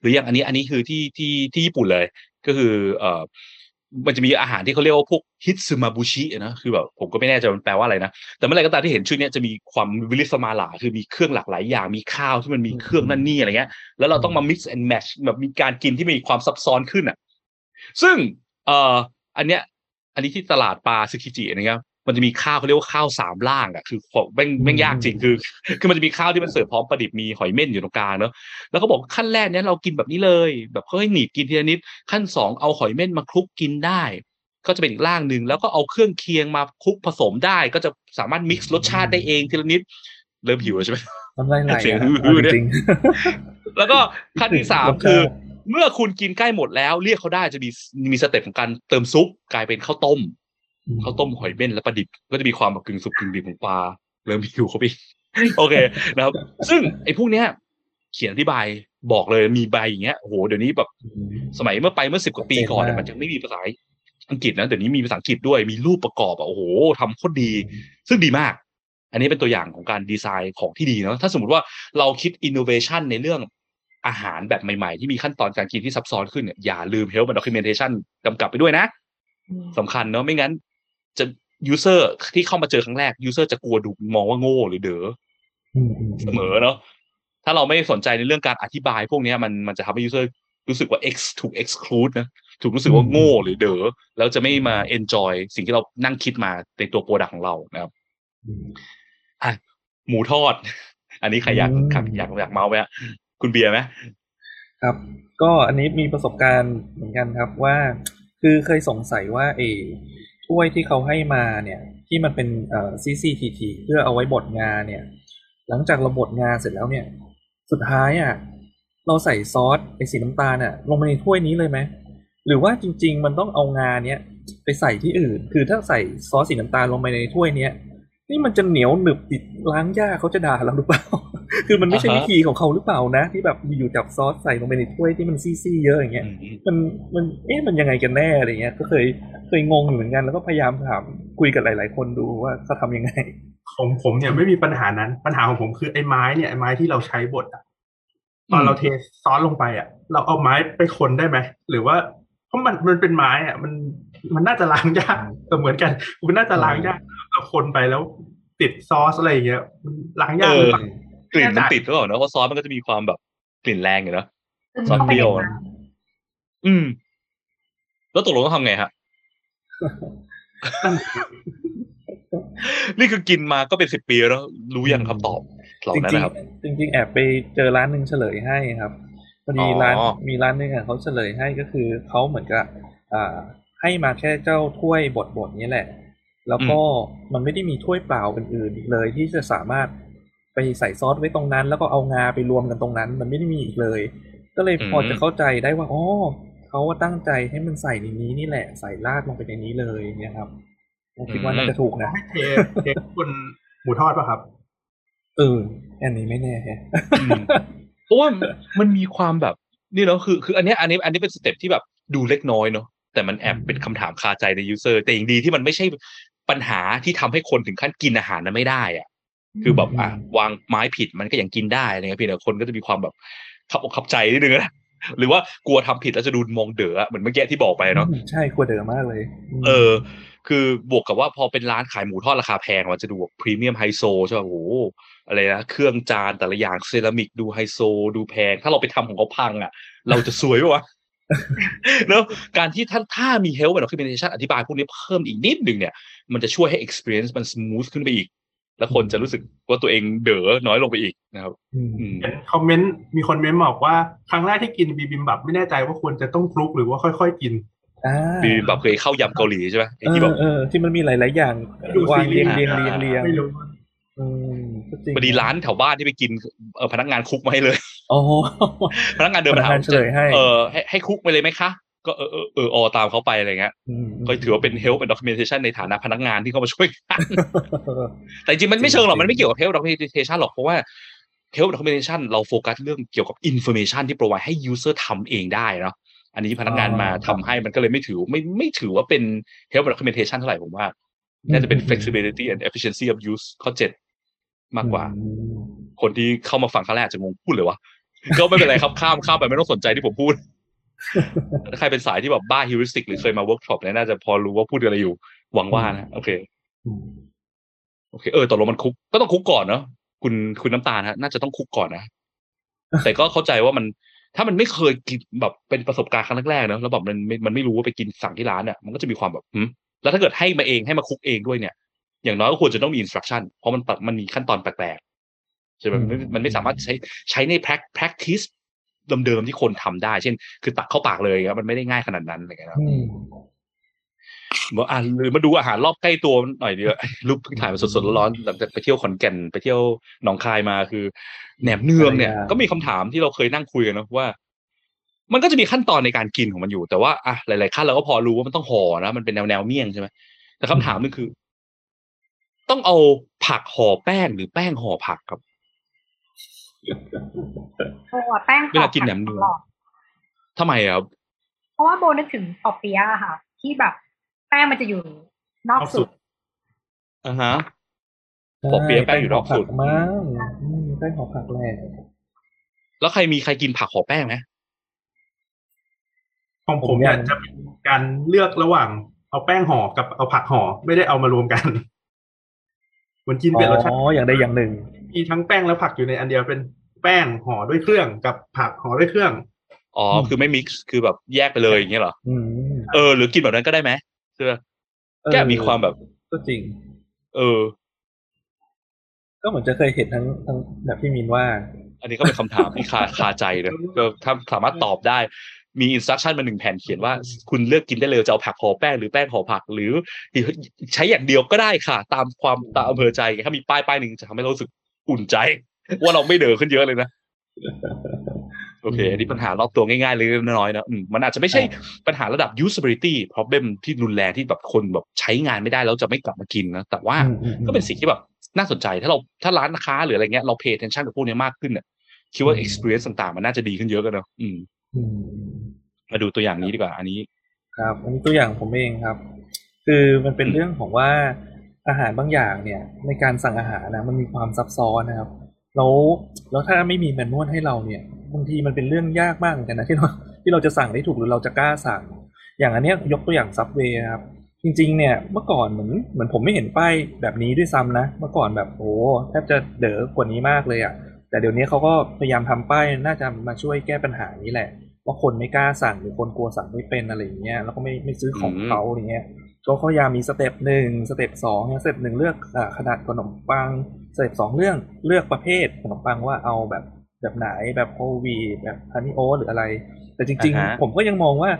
หรืออย่างอันนี้อันนี้คือที่ที่ที่ญี่ปุ่นเลย ก็คือ เอ่อ มันจะมีอาหารที่เขาเรียกว่าพวกฮิตซึมาบุชินะคือแบบผมก็ไม่แน่ใจมันแปลว่าอะไรนะ แต่เมื่อไรก็ตามที่เห็นชื่อเนี้ยจะมีความวิลิสมาหลาคือมีเครื่องหลากหลายอย่างมีข้าวที่มันมีเครื่องนั่นนี่อะไรเงี้ยแล้วเราต้องมา mix and match แบบมีการกินที่มีความซับซ้อนขึ้นอะ ซึ่งเอ่ออันเนี้ย อันนี้ที่ตลาดปลาซึคิจินะครับ มันจะมีข้าวเขาเรียกว่าข้าวสามล่างอะคือของแม่งแม่งยากจริงคือ คือมันจะมีข้าวที่มันเสิร์ฟพร้อมปลาดิบมีหอยเม่นอยู่ตรงกลางเนอะแล้วก็บอกขั้นแรกเนี้ยเรากินแบบนี้เลย แบบเขาให้หนีบกินทีละนิดขั้นสองเอาหอยเม่นมาคลุกกินได้ ก็จะเป็นอีกร่างหนึ่งแล้วก็เอาเครื่องเคียงมาคลุกผสมได้ ก็จะสามารถ mix รสชาติได้เองทีละนิดเริ่มหิวแล้วใช่ไหมน้ำลายไหลเสียงอะฮือเอาเนี่ยจริงแล้วก็ขั้นที่สามรสชาติคือเมื่อคุณกินใกล้หมดแล้วเรียกเขาได้จะมีมี step ของการเติมซุปกลายเป็นข้าวต้ม ข้าวต้มหอยเม่นและปลาดิบก็จะมีความแบบกึ่งสุกกึ่งดิบของปลาเริ่มหิวเขาไปอีกโอเคนะครับ ซึ่งไอ้พวกเนี้ย เขียนอธิบายบอกเลยมีใบอย่างเงี้ยโอ้โหเดี๋ยวนี้แบบสมัยเมื่อไปเมื่อสิบกว่าปีก่อนเนี่ยชัดเจนมากมันยังไม่มีภาษาอังกฤษนะเดี๋ยวนี้มีภาษาอังกฤษด้วยมีรูปประกอบอะโอ้โหทำโคตรดี ซึ่งดีมาก อันนี้เป็นตัวอย่างของการดีไซน์ของที่ดีเนาะถ้าสมมติว่าเราคิดอินโนเวชันในเรื่องอาหารแบบใหม่ๆ ที่มีขั้นตอนการกินที่ซับซ้อนขึ้นเนี่ยอย่าลืม help and documentation กำกับไปด้วยนะสำคัญเนาะไม่งั้น จะ user ที่เข้ามาเจอครั้งแรก user จะกลัวดูมองว่าโง่หรือเด๋ออืมอืมเสมอเนาะถ้าเราไม่สนใจในเรื่องการอธิบาย พวกเนี้ยมันมันจะทำให้ user รู้สึกว่า X ถูก exclude นะถูกรู้สึกว่าโง่หรือเด๋อแล้วจะไม่มา enjoy สิ่งที่เรานั่งคิดมาในตัวโปรดักของเรานะครับอะหมูทอด อันนี้ใครอยากอยากอยากอยากเมาไหมฮะคุณเบียร์ไหมครับ ก็อันนี้มีประสบการณ์เหมือนกันครับว่า คือเคยสงสัยว่าเอ ถ้วยที่เขาให้มาเนี่ยที่มันเป็นเอ่อ CCTT เพื่อเอาไว้บดงาเนี่ย หลังจากเราบดงาเสร็จแล้วเนี่ย สุดท้ายอะเราใส่ซอสไอสีน้ำตาลอะลงไปในถ้วยนี้เลยไหมหรือว่าจริง ๆ มันต้องเอางาเนี้ยไปใส่ที่อื่น คือถ้าใส่ซอสสีน้ำตาลลงไปในถ้วยเนี้ยนี่มันจะเหนียวหนึบติดล้างยากเขาจะด่าเราหรือเปล่า คือมันไม่ใช่วิธีของเขาหรือเปล่านะ ที่แบบอยู่จับซอสใส่ลงไปในถ้วยที่มันซี่ๆเยอะอย่างเงี้ยมันมันเอ๊ะมันยังไงกันแน่อะไรเงี้ย ก็เคยเคยงงอยู่เหมือนกันแล้วก็พยายามถามคุยกับหลาย ๆ คนดูว่าเขาทำยังไงของผมเนี่ยไม่มีปัญหานั้น ปัญหาของผมคือไอ้ไม้เนี่ยไอ้ไม้ที่เราใช้บดอะตอนเราเทซอสลงไปอะเราเอาไม้ไปคนได้ไหมหรือว่าเพราะมันมันเป็นไม้อะมันมันน่าจะล้างยากแต่เหมือนกันมันน่าจะล้างยากเราคนไปแล้วติดซอสอะไรอย่างเงี้ยมันล้างยากหรือเปล่า กลิ่นมันติดหรือเปล่าเนอะเพราะซอสมันก็จะมีความแบบกลิ่นแรงอยู่เนอะซอสเปรี้ยวอะอืม แล้วตกลงต้องทำไงฮะนี่คือกินมาก็เป็นสิบปีแล้ว รู้ยังคำตอบเหล่าจนั้นริงนะครับๆจริง ๆ แอบไปเจอร้านหนึ่งเฉลยให้ครับพอดีอ๋อร้านมีร้านหนึ่งอะเขาเฉลยให้ก็คือเขาเหมือนกับอ่า ให้มาแค่เจ้าถ้วยบดๆนี้แหละ แล้วก็มันไม่ได้มีถ้วยเปล่าอื่นๆอีกเลย ที่จะสามารถ ไปใส่ซอสไว้ตรงนั้น แล้วก็เอางาไปรวมกันตรงนั้น มันไม่ได้มีอีกเลย ก็เลยพอจะเข้าใจได้ว่าอ๋อเขาว่าตั้งใจให้มันใส่ในนี้นี่แหละ ใส่ราดลงไปในนี้เลยเนี่ยครับผมคิดว่าน่าจะถูกนะให้เทเทบนหมูทอดป่ะครับเอออันนี้ไม่แน่แฮะอืมเพราะว่ามันมีความแบบ นี่เนาะคือ คืออันเนี้ยอันนี้อันนี้เป็น step ที่แบบดูเล็กน้อยเนาะแต่มันแอบเป็นคำถามคาใจใน user แต่อย่างดีที่มันไม่ใช่ปัญหาที่ทำให้คนถึงขั้นกินอาหารนั้นไม่ได้อะ คือแบบอะวางไม้ผิดมันก็ยังกินได้อะไรเงี้ยเพียงแต่คนก็จะมีความแบบคับอกคับใจนิดนึงนะหรือว่ากลัวทำผิดแล้วจะดูมองเด๋อเหมือนเมื่อกี้ที่บอกไปเนาะใช่กลัวเดิมมากเลยมเออ คือบวกกับว่าพอเป็นร้านขายหมูทอดราคาแพงมันจะดูพรีเมียมไฮโซใช่ป่ะโอ้โหอะไรนะเครื่องจานแต่ละอย่างเซรามิกดูไฮโซ ดูแพง ถ้าเราไปทำของเขาพังอะ เราจะซวยปะวะเนอะการที่ถ้าถ้ามี health and documentation อธิบายพวกนี้เพิ่มอีกนิดหนึ่งเนี่ย มันจะช่วยให้ experience มัน smooth ขึ้นไปอีก แล้วคนจะรู้สึกว่าตัวเองเด๋อน้อยลงไปอีกนะครับอืมอืมเห็นคอมเมนต์มีคนเมนต์บอกว่าครั้งแรกที่กินบีบิมบับไม่แน่ใจว่าควรจะต้องคลุกหรือว่าค่อย ๆ กินอ่ามีแบบเคยเข้ายำเกาหลีใช่ไหมไอ้เอที่แบอบเออที่มันมีหลาย ๆ อย่างดูวาซีงรีเรียส์งเรียงเรียงเรียงไม่รู้อืมก็จริงพอดีร้านแถวบ้านที่ไปกินเออพนักงานคุกมาให้เลยอ๋อพนักงานเดินมาถามพนักงานเฉลยให้เออให้ให้คุกไปเลยไหมคะ ก็เออเออเออออตามเขาไปอะไรเงี้ยมก็ถือว่าเป็น help and documentation ในฐานะพนักงานที่เข้ามาช่วยงานแต่จริงๆมันไม่เชิงหรอกมันไม่เกี่ยวกับ help documentation หรอกเพราะว่า help documentation เราโฟกัสเรื่องเกี่ยวกับ information ที่ provide ให้ user ทำเองได้เนาะอันนี้พนักงานมาทำให้มันก็เลยไม่ถือไม่ไม่ถือว่าเป็น help and documentation เท่าไหร่ผมว่าน่าจะเป็น flexibility and efficiency of use ข้อเจ็ดมากกว่าอืมคนที่เข้ามาฟังครั้งแรกอาจจะงงพูดอะไรวะก็ไม่เป็นไรครับข้ามข้ามไปไม่ต้องสนใจที่ผมพูด ถ้าใครเป็นสายที่แบบบ้า heuristic หรือเคยมาเวิร์กช็อปเนี่ยน่าจะพอรู้ว่าพูดอะไรอยู่ หวังว่านะโอเคอืมโอเคเออตกลงมันคุกก็ต้องคุกก่อนเนาะคุณคุณน้ำตาลฮะน่าจะต้องคุกก่อนนะแต่ก็เข้าใจว่ามัน ถ้ามันไม่เคยกินแบบเป็นประสบการณ์ครั้งแรกๆเนอะแล้วแบบมันไม่มันไม่รู้ว่าไปกินสั่งที่ร้านเนี่ยมันก็จะมีความแบบหึแล้วถ้าเกิดให้มาเองให้มาคุกเองด้วยเนี่ย อย่างน้อยก็ควรจะต้องมีอินสตรั t ชั่นเพราะมันปะมันมีขั้นตอนแปลกๆใช่ไหมมันไม่มันไม่สามารถใช้ใช้ใน prac- practice เดิมๆที่คนทำได้ เช่น คือตักเข้าปากเลยครับมันไม่ได้ง่ายขนาดนั้นอะไรเงี้ยนะอืมบอกอะหรือมาดูอาหารรอบใกล้ตัวหน่อยดีกว่ารูปเพิ่งถ่ายมาสดๆร้อนๆหลังจากไปเที่ยวขอนแก่นไปเที่ยวหนองคายมาคือแหนมเนืองเนี่ย ก็มีคำถามที่เราเคยนั่งคุยกันนะว่า มันก็จะมีขั้นตอนในการกินของมันอยู่ แต่ว่าอะหลายๆขั้นเราก็พอรู้ว่ามันต้องห่อนะมันเป็นแนวแนวๆเมี่ยงใช่ไหมแต่คำถามนึงคือ ต้องเอาผักห่อแป้งหรือแป้งห่อผักครับ ตัวแป้งเวลากินแหนมเนืองกรอบทำไมอะครับ เพราะว่าโบนึกถึงปอเปี๊ยะอะค่ะ ที่แบบแป้งมันจะอยู่นอกสุดอ่าฮะปอเปี๊ยะแป้งอยู่รอบสุดแป้งห่ผักมั้งอืมแป้งห่อผักแหละแล้วใครมีใครกินผักห่อแป้งไหมของผมเนี่ยจะเป็นการเลือกระหว่างเอาแป้งห่อกับเอาผักห่อไม่ได้เอามารวมกันเหมือนกินเป็นรสชาติอ๋ออย่างใดอย่างหนึ่ง มีทั้งแป้งและผักอยู่ในอันเดียวเป็นแป้งห่อด้วยเครื่องกับผักห่อด้วยเครื่อง อ๋อ คือไม่ mix คือแบบแยกไปเลยอย่างเงี้ยเหรออืมเออ หรือกินแบบนั้นก็ได้ไหมคือแกมีความแบบ ก็จริง เออ ก็เหมือนจะเคยเห็นทั้งทั้งแบบที่มินว่า อันนี้ก็เป็นคำถามที่คาคาใจเลยก็ถ้าสามารถตอบได้ มี instruction มาหนึ่งแผ่นเขียนว่า คุณเลือกกินได้เลยจะเอาผักห่อแป้งหรือแป้งห่อผัก หรือใช้อย่างเดียวก็ได้ค่ะ ตามความตามอำเภอใจถ้ามีป้ายป้ายหนึ่งจะทำให้เรารู้สึก อุ่นใจ ว่าเราไม่เด๋อขึ้นเยอะเลยนะโอเคอันนี้ปัญหารอบตัวง่ายๆเลยน้อยๆนะอืมมันอาจจะไม่ใช่ปัญหาระดับ usability problem ที่รุนแรงที่แบบคนแบบใช้งานไม่ได้แล้วจะไม่กลับมากินนะแต่ว่าอืมอืมอืมก็เป็นสิ่งที่แบบน่าสนใจถ้าเราถ้าร้านค้าหรืออะไรเงี้ยเรา pay attention กับพวกนี้มากขึ้นเนี่ยคิดว่าอืม experience ต่างๆ มันน่าจะดีขึ้นเยอะกันเนอะอืมอืมมาดูตัวอย่างนี้ดีกว่า อันนี้ ครับ อันนี้ตัวอย่างผมเองครับ คือมันเป็นอืมเรื่องของว่า อาหารบางอย่างเนี่ย ในการสั่งอาหารนะมันมีความซับซ้อนนะครับ แล้วแล้วถ้าไม่มีแมนนวลให้เราเนี่ยบางทีมันเป็นเรื่องยากมากเหมือนกันนะที่เราที่เราจะสั่งได้ถูกหรือเราจะกล้าสั่ง อย่างอันเนี้ยยกตัวอย่างซับเวย์ครับจริงๆ เนี่ยเมื่อก่อนเหมือนเหมือนผมไม่เห็นป้ายแบบนี้ด้วยซ้ำนะ เมื่อก่อนแบบโอ้แทบจะเด๋อกว่านี้มากเลยอะ่ะแต่เดี๋ยวนี้เขาก็พยายามทำป้ายน่าจะมาช่วยแก้ปัญหานี้แหละ ว่าคนไม่กล้าสั่งหรือคนกลัวสั่งไม่เป็นอะไรอย่างเงี้ยแล้วก็ไม่ไม่ซื้อของอืมเขาอย่างเงี้ย ก็พยายามมี step หนึ่ง step สองเนี่ย step หนึ่งเลือกอ่าขนาดขนมปัง step สองเรื่องเลือกประเภทขนมปังว่าเอาแบบแบบไหนแบบ whole wheat แบบ honey oat หรืออะไร แต่จริงอ่าฮะๆผมก็ยังมองว่า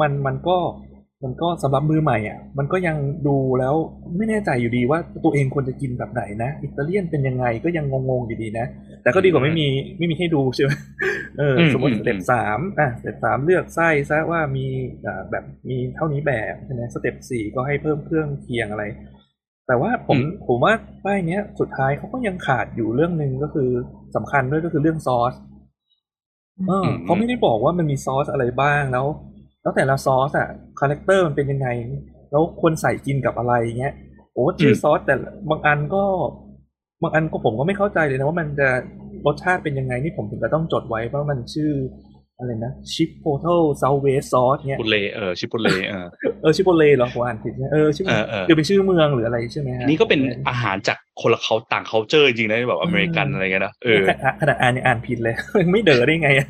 มันมันก็ มันก็สำหรับมือใหม่อะ มันก็ยังดูแล้วไม่แน่ใจอยู่ดีว่าตัวเองควรจะกินแบบไหนนะ อิตาเลียนเป็นยังไงก็ยังงงๆอยู่ดีนะ แต่ก็ดีกว่าไม่มีไม่มีให้ดูใช่ไหมเอออมสมมติอืม step สามอะ step สามเลือกไส้ซะว่ามีอ่าแบบมีเท่านี้แบบใช่ไหม step สี่ก็ให้เพิ่มเครื่องเคียงอะไร แต่ว่าผมผมว่าป้ายเนี้ยสุดท้ายเขาก็ยังขาดอยู่เรื่องหนึ่งก็คือสำคัญด้วยก็คือเรื่องซอสเอออืมเขาไม่ได้บอกว่ามันมีซอสอะไรบ้างแล้ว แล้วแต่ละซอสอะ character มันเป็นยังไง แล้วควรใส่กินกับอะไรเงี้ยโอ้ชื่อซอสแต่ละบางอันก็บางอันก็ผมก็ไม่เข้าใจเลยนะว่ามันจะรสชาติเป็นยังไงนี่ผมถึงจะต้องจดไว้เพราะมันชื่อ อะไรนะชิปโพเทลซาเวสซอสเงี้ยปุเลเออชิปุเลเออเออชิปโปเลเหรอผมอ่านผิดเนี่ยเออชิปเออเออคือเป็นชื่อเมืองหรืออะไรใช่ไหมฮะอันนี้ก็เป็นอาหารจากคนละเขาต่าง culture จริงๆนะแบบอเมริกันอะไรเงี้ยนะเออขนาดขนาดอ่านยังอ่านผิดเลย ไม่เด๋อได้ไงอะ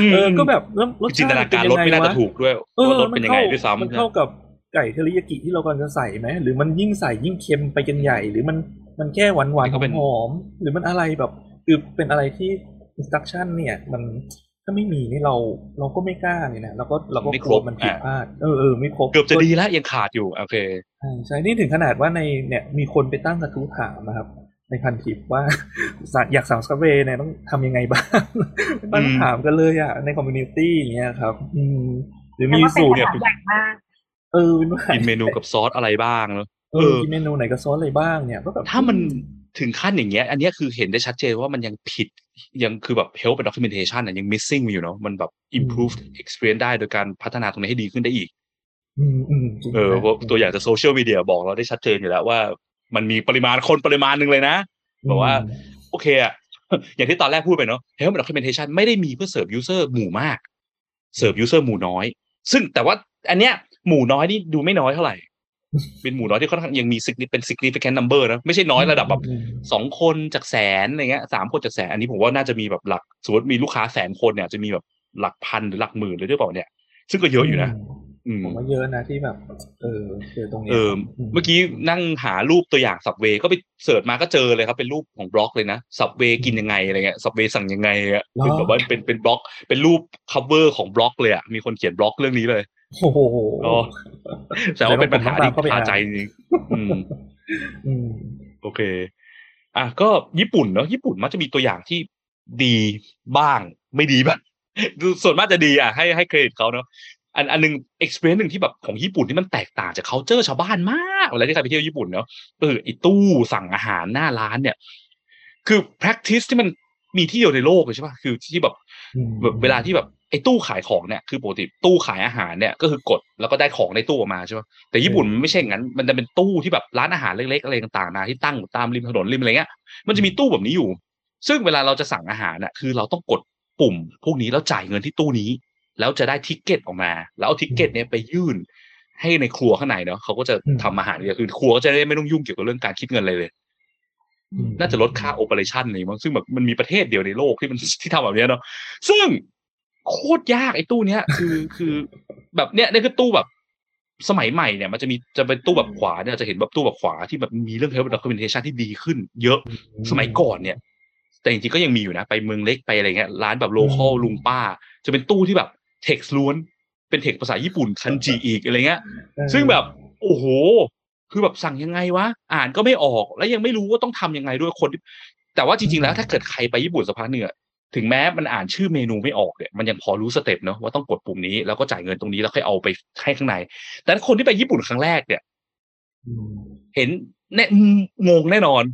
อืมเออก็แบบแล้วรสจินชาตตินาการเป็รสยังงไม่น่าจะวะถูกด้วยเออว่ารสเป็นยังไงมัด้วยซ้ำมันเข้ากับไก่เทริยากิที่เรากำลังจะใส่ไหมหรือมันยิ่งใส่ยิ่งเค็มไปกันใหญ่ หรือมันมันแค่หวานหวานนี่ก็เป็นหอมๆหรือมันอะไรแบบคือเป็นอะไรที่ instruction เนี่ยมัน ถ้าไม่มีนี่เราเราก็ไม่กล้าเลยนะเราก็เราก็กลัวมันผิดพลาดอะไม่ครบเออเออไม่ครบเกือบจะดีแล้วยังขาดอยู่โอเคใช่ใช่นี่ถึงขนาดว่าในเนี่ยมีคนไปตั้งกระทู้ถามนะครับ ในพันทิปว่าอยากสั่ง Subway เนี่ยต้องทำยังไงบ้างตั้งอืมถามกันเลยอะใน community อย่างเงี้ยครับ อืมหรือแต่มีว่าเป็นสูตรปัญหาใหญ่มากเออเป็นว่ากินเมนูกับซอสอะไรบ้างเนอะเออกินเมนูไหนกับซอสอะไรบ้างเนี่ยก็แบบถ้ามัน ถึงขั้นอย่างเงี้ย อันเนี้ยคือเห็นได้ชัดเจนว่ามันยังผิดยังคือแบบ help and documentation อะยัง missing อยู่เนาะมันแบบ improve experience ได้โดยการพัฒนาตรงนี้ให้ดีขึ้นได้อีกอืมอืมจริงเออนะเพราะตัวอย่างจากโซเชียลมีเดียบอกเราได้ชัดเจนอยู่แล้วว่า มันมีปริมาณคนปริมาณหนึ่งเลยนะบอกว่า โอเคอะอย่างที่ตอนแรกพูดไปเนาะ help and documentation ไม่ได้มีเพื่อเสิร์ฟ user หมู่มาก เสิร์ฟ user หมู่น้อย ซึ่งแต่ว่าอันเนี้ยหมู่น้อยนี่ดูไม่น้อยเท่าไหร่ เป็นหมู่น้อยที่ค่อนข้างยังมี signi- เป็น significant number นะไม่ใช่น้อยระดับแบบอืมสองคนจากแสนอะไรเงี้ยสามคนจากแสนอันนี้ผมว่าน่าจะมีแบบหลักสมมติมีลูกค้าแสนคนเนี่ยจะมีแบบหลักพันหรือหลักหมื่นเลยด้วยเปล่าเนี่ย ซึ่งก็เยอะอยู่นะอืมผมว่าเยอะนะที่แบบ เออเจอตรงเนี้ยเออเมื่อกี้นั่งหารูปตัวอย่าง Subway ก็ไป search มาก็เจอเลยครับเป็นรูปของบล็อกเลยนะ Subway กินยังไงอะไรเงี้ย Subway สั่งยังไงอะคือแบบว่าเป็นเป็นบล็อกเป็นรูป cover ของบล็อกเลยอะมีคนเขียนบล็อกเรื่องนี้เลย โอ้โหก็แต่ว่าเป็นปัญหาที่ผมต้องตามเข้าไปคาอ่านใจจริงๆอืมอืมโอเค อะก็ญี่ปุ่นเนาะญี่ปุ่นมักจะมีตัวอย่างที่ดีบ้าง ไม่ดีบ้างส่วนมากจะดีอะให้ให้เครดิตเขาเนาะอันอันหนึง experience หนึ่งที่แบบของญี่ปุ่นที่มันแตกต่างจาก culture ชาวบ้านมากเวลาที่ใครไปเที่ยวญี่ปุ่นเนาะเออไอตู้สั่งอาหารหน้าร้านเนี่ย คือ practice ที่มันมีที่เดียวในโลกเลยใช่ป่ะคือที่แบบแบบเวลาที่แบบ ไอ้ตู้ขายของเนี่ยคือปกติตู้ขายอาหารเนี่ยก็คือกดแล้วก็ได้ของในตู้ออกมาใช่ไหมแต่ญี่ปุ่นมันไม่ใช่อย่างนั้น มันจะเป็นตู้ที่แบบร้านอาหารเล็กๆอะไรต่างๆนะที่ตั้งอยู่ตามริมถนนริมอะไรเงี้ยมันจะมีตู้แบบนี้อยู่ ซึ่งเวลาเราจะสั่งอาหารน่ะคือเราต้องกดปุ่ม พวกนี้แล้วจ่ายเงินที่ตู้นี้ แล้วจะได้ ticket ออกมา แล้วเอา ticket เนี่ยไปยื่นให้ในครัวข้างในเนาะเขาก็จะอืมทำอาหารเนี่ยคือครัวก็จะได้ไม่ต้องยุ่งเกี่ยวกับเรื่องการคิดเงินเลยเลยอืมน่าจะลดค่าโอเปอเรชั่นนี่มั้งซึ่งแบบมันมีประเทศเดียวในโลกที่มันที่ทำแบบเนี้ยเนาะซึ่ง โคตรยากไอ้ตู้เนี้ยคือคือแบบเนี้ยนี่คือตู้แบบสมัยใหม่เนี่ยมันจะมีจะเป็นตู้แบบขวาเนี่ยจะเห็นแบบตู้แบบขวาที่แบบมีเรื่อง help documentation ที่ดีขึ้น เยอะสมัยก่อนเนี่ย แต่จริงๆก็ยังมีอยู่นะ ไปเมืองเล็กไปอะไรเงี้ยร้านแบบโลคอลอืมลุงป้า จะเป็นตู้ที่แบบ text ล้วนเป็น text ภาษาญี่ปุ่นคันจิอีกอะไรเงี้ยเออซึ่งแบบโอ้โห คือแบบสั่งยังไงวะ อ่านก็ไม่ออกแล้วยังไม่รู้ว่าต้องทำยังไงด้วยคนที่แต่ว่าจริงๆแล้วถ้าเกิดใครไปญี่ปุ่นสักพักหนึ่งอะ ถึงแม้มันอ่านชื่อเมนูไม่ออกเนี่ยมันยังพอรู้ step เนอะว่าต้องกดปุ่มนี้แล้วก็จ่ายเงินตรงนี้แล้วค่อยเอาไปให้ข้างใน แต่ถ้าคนที่ไปญี่ปุ่นครั้งแรกเนี่ยอืมเห็นแน่งงแน่นอน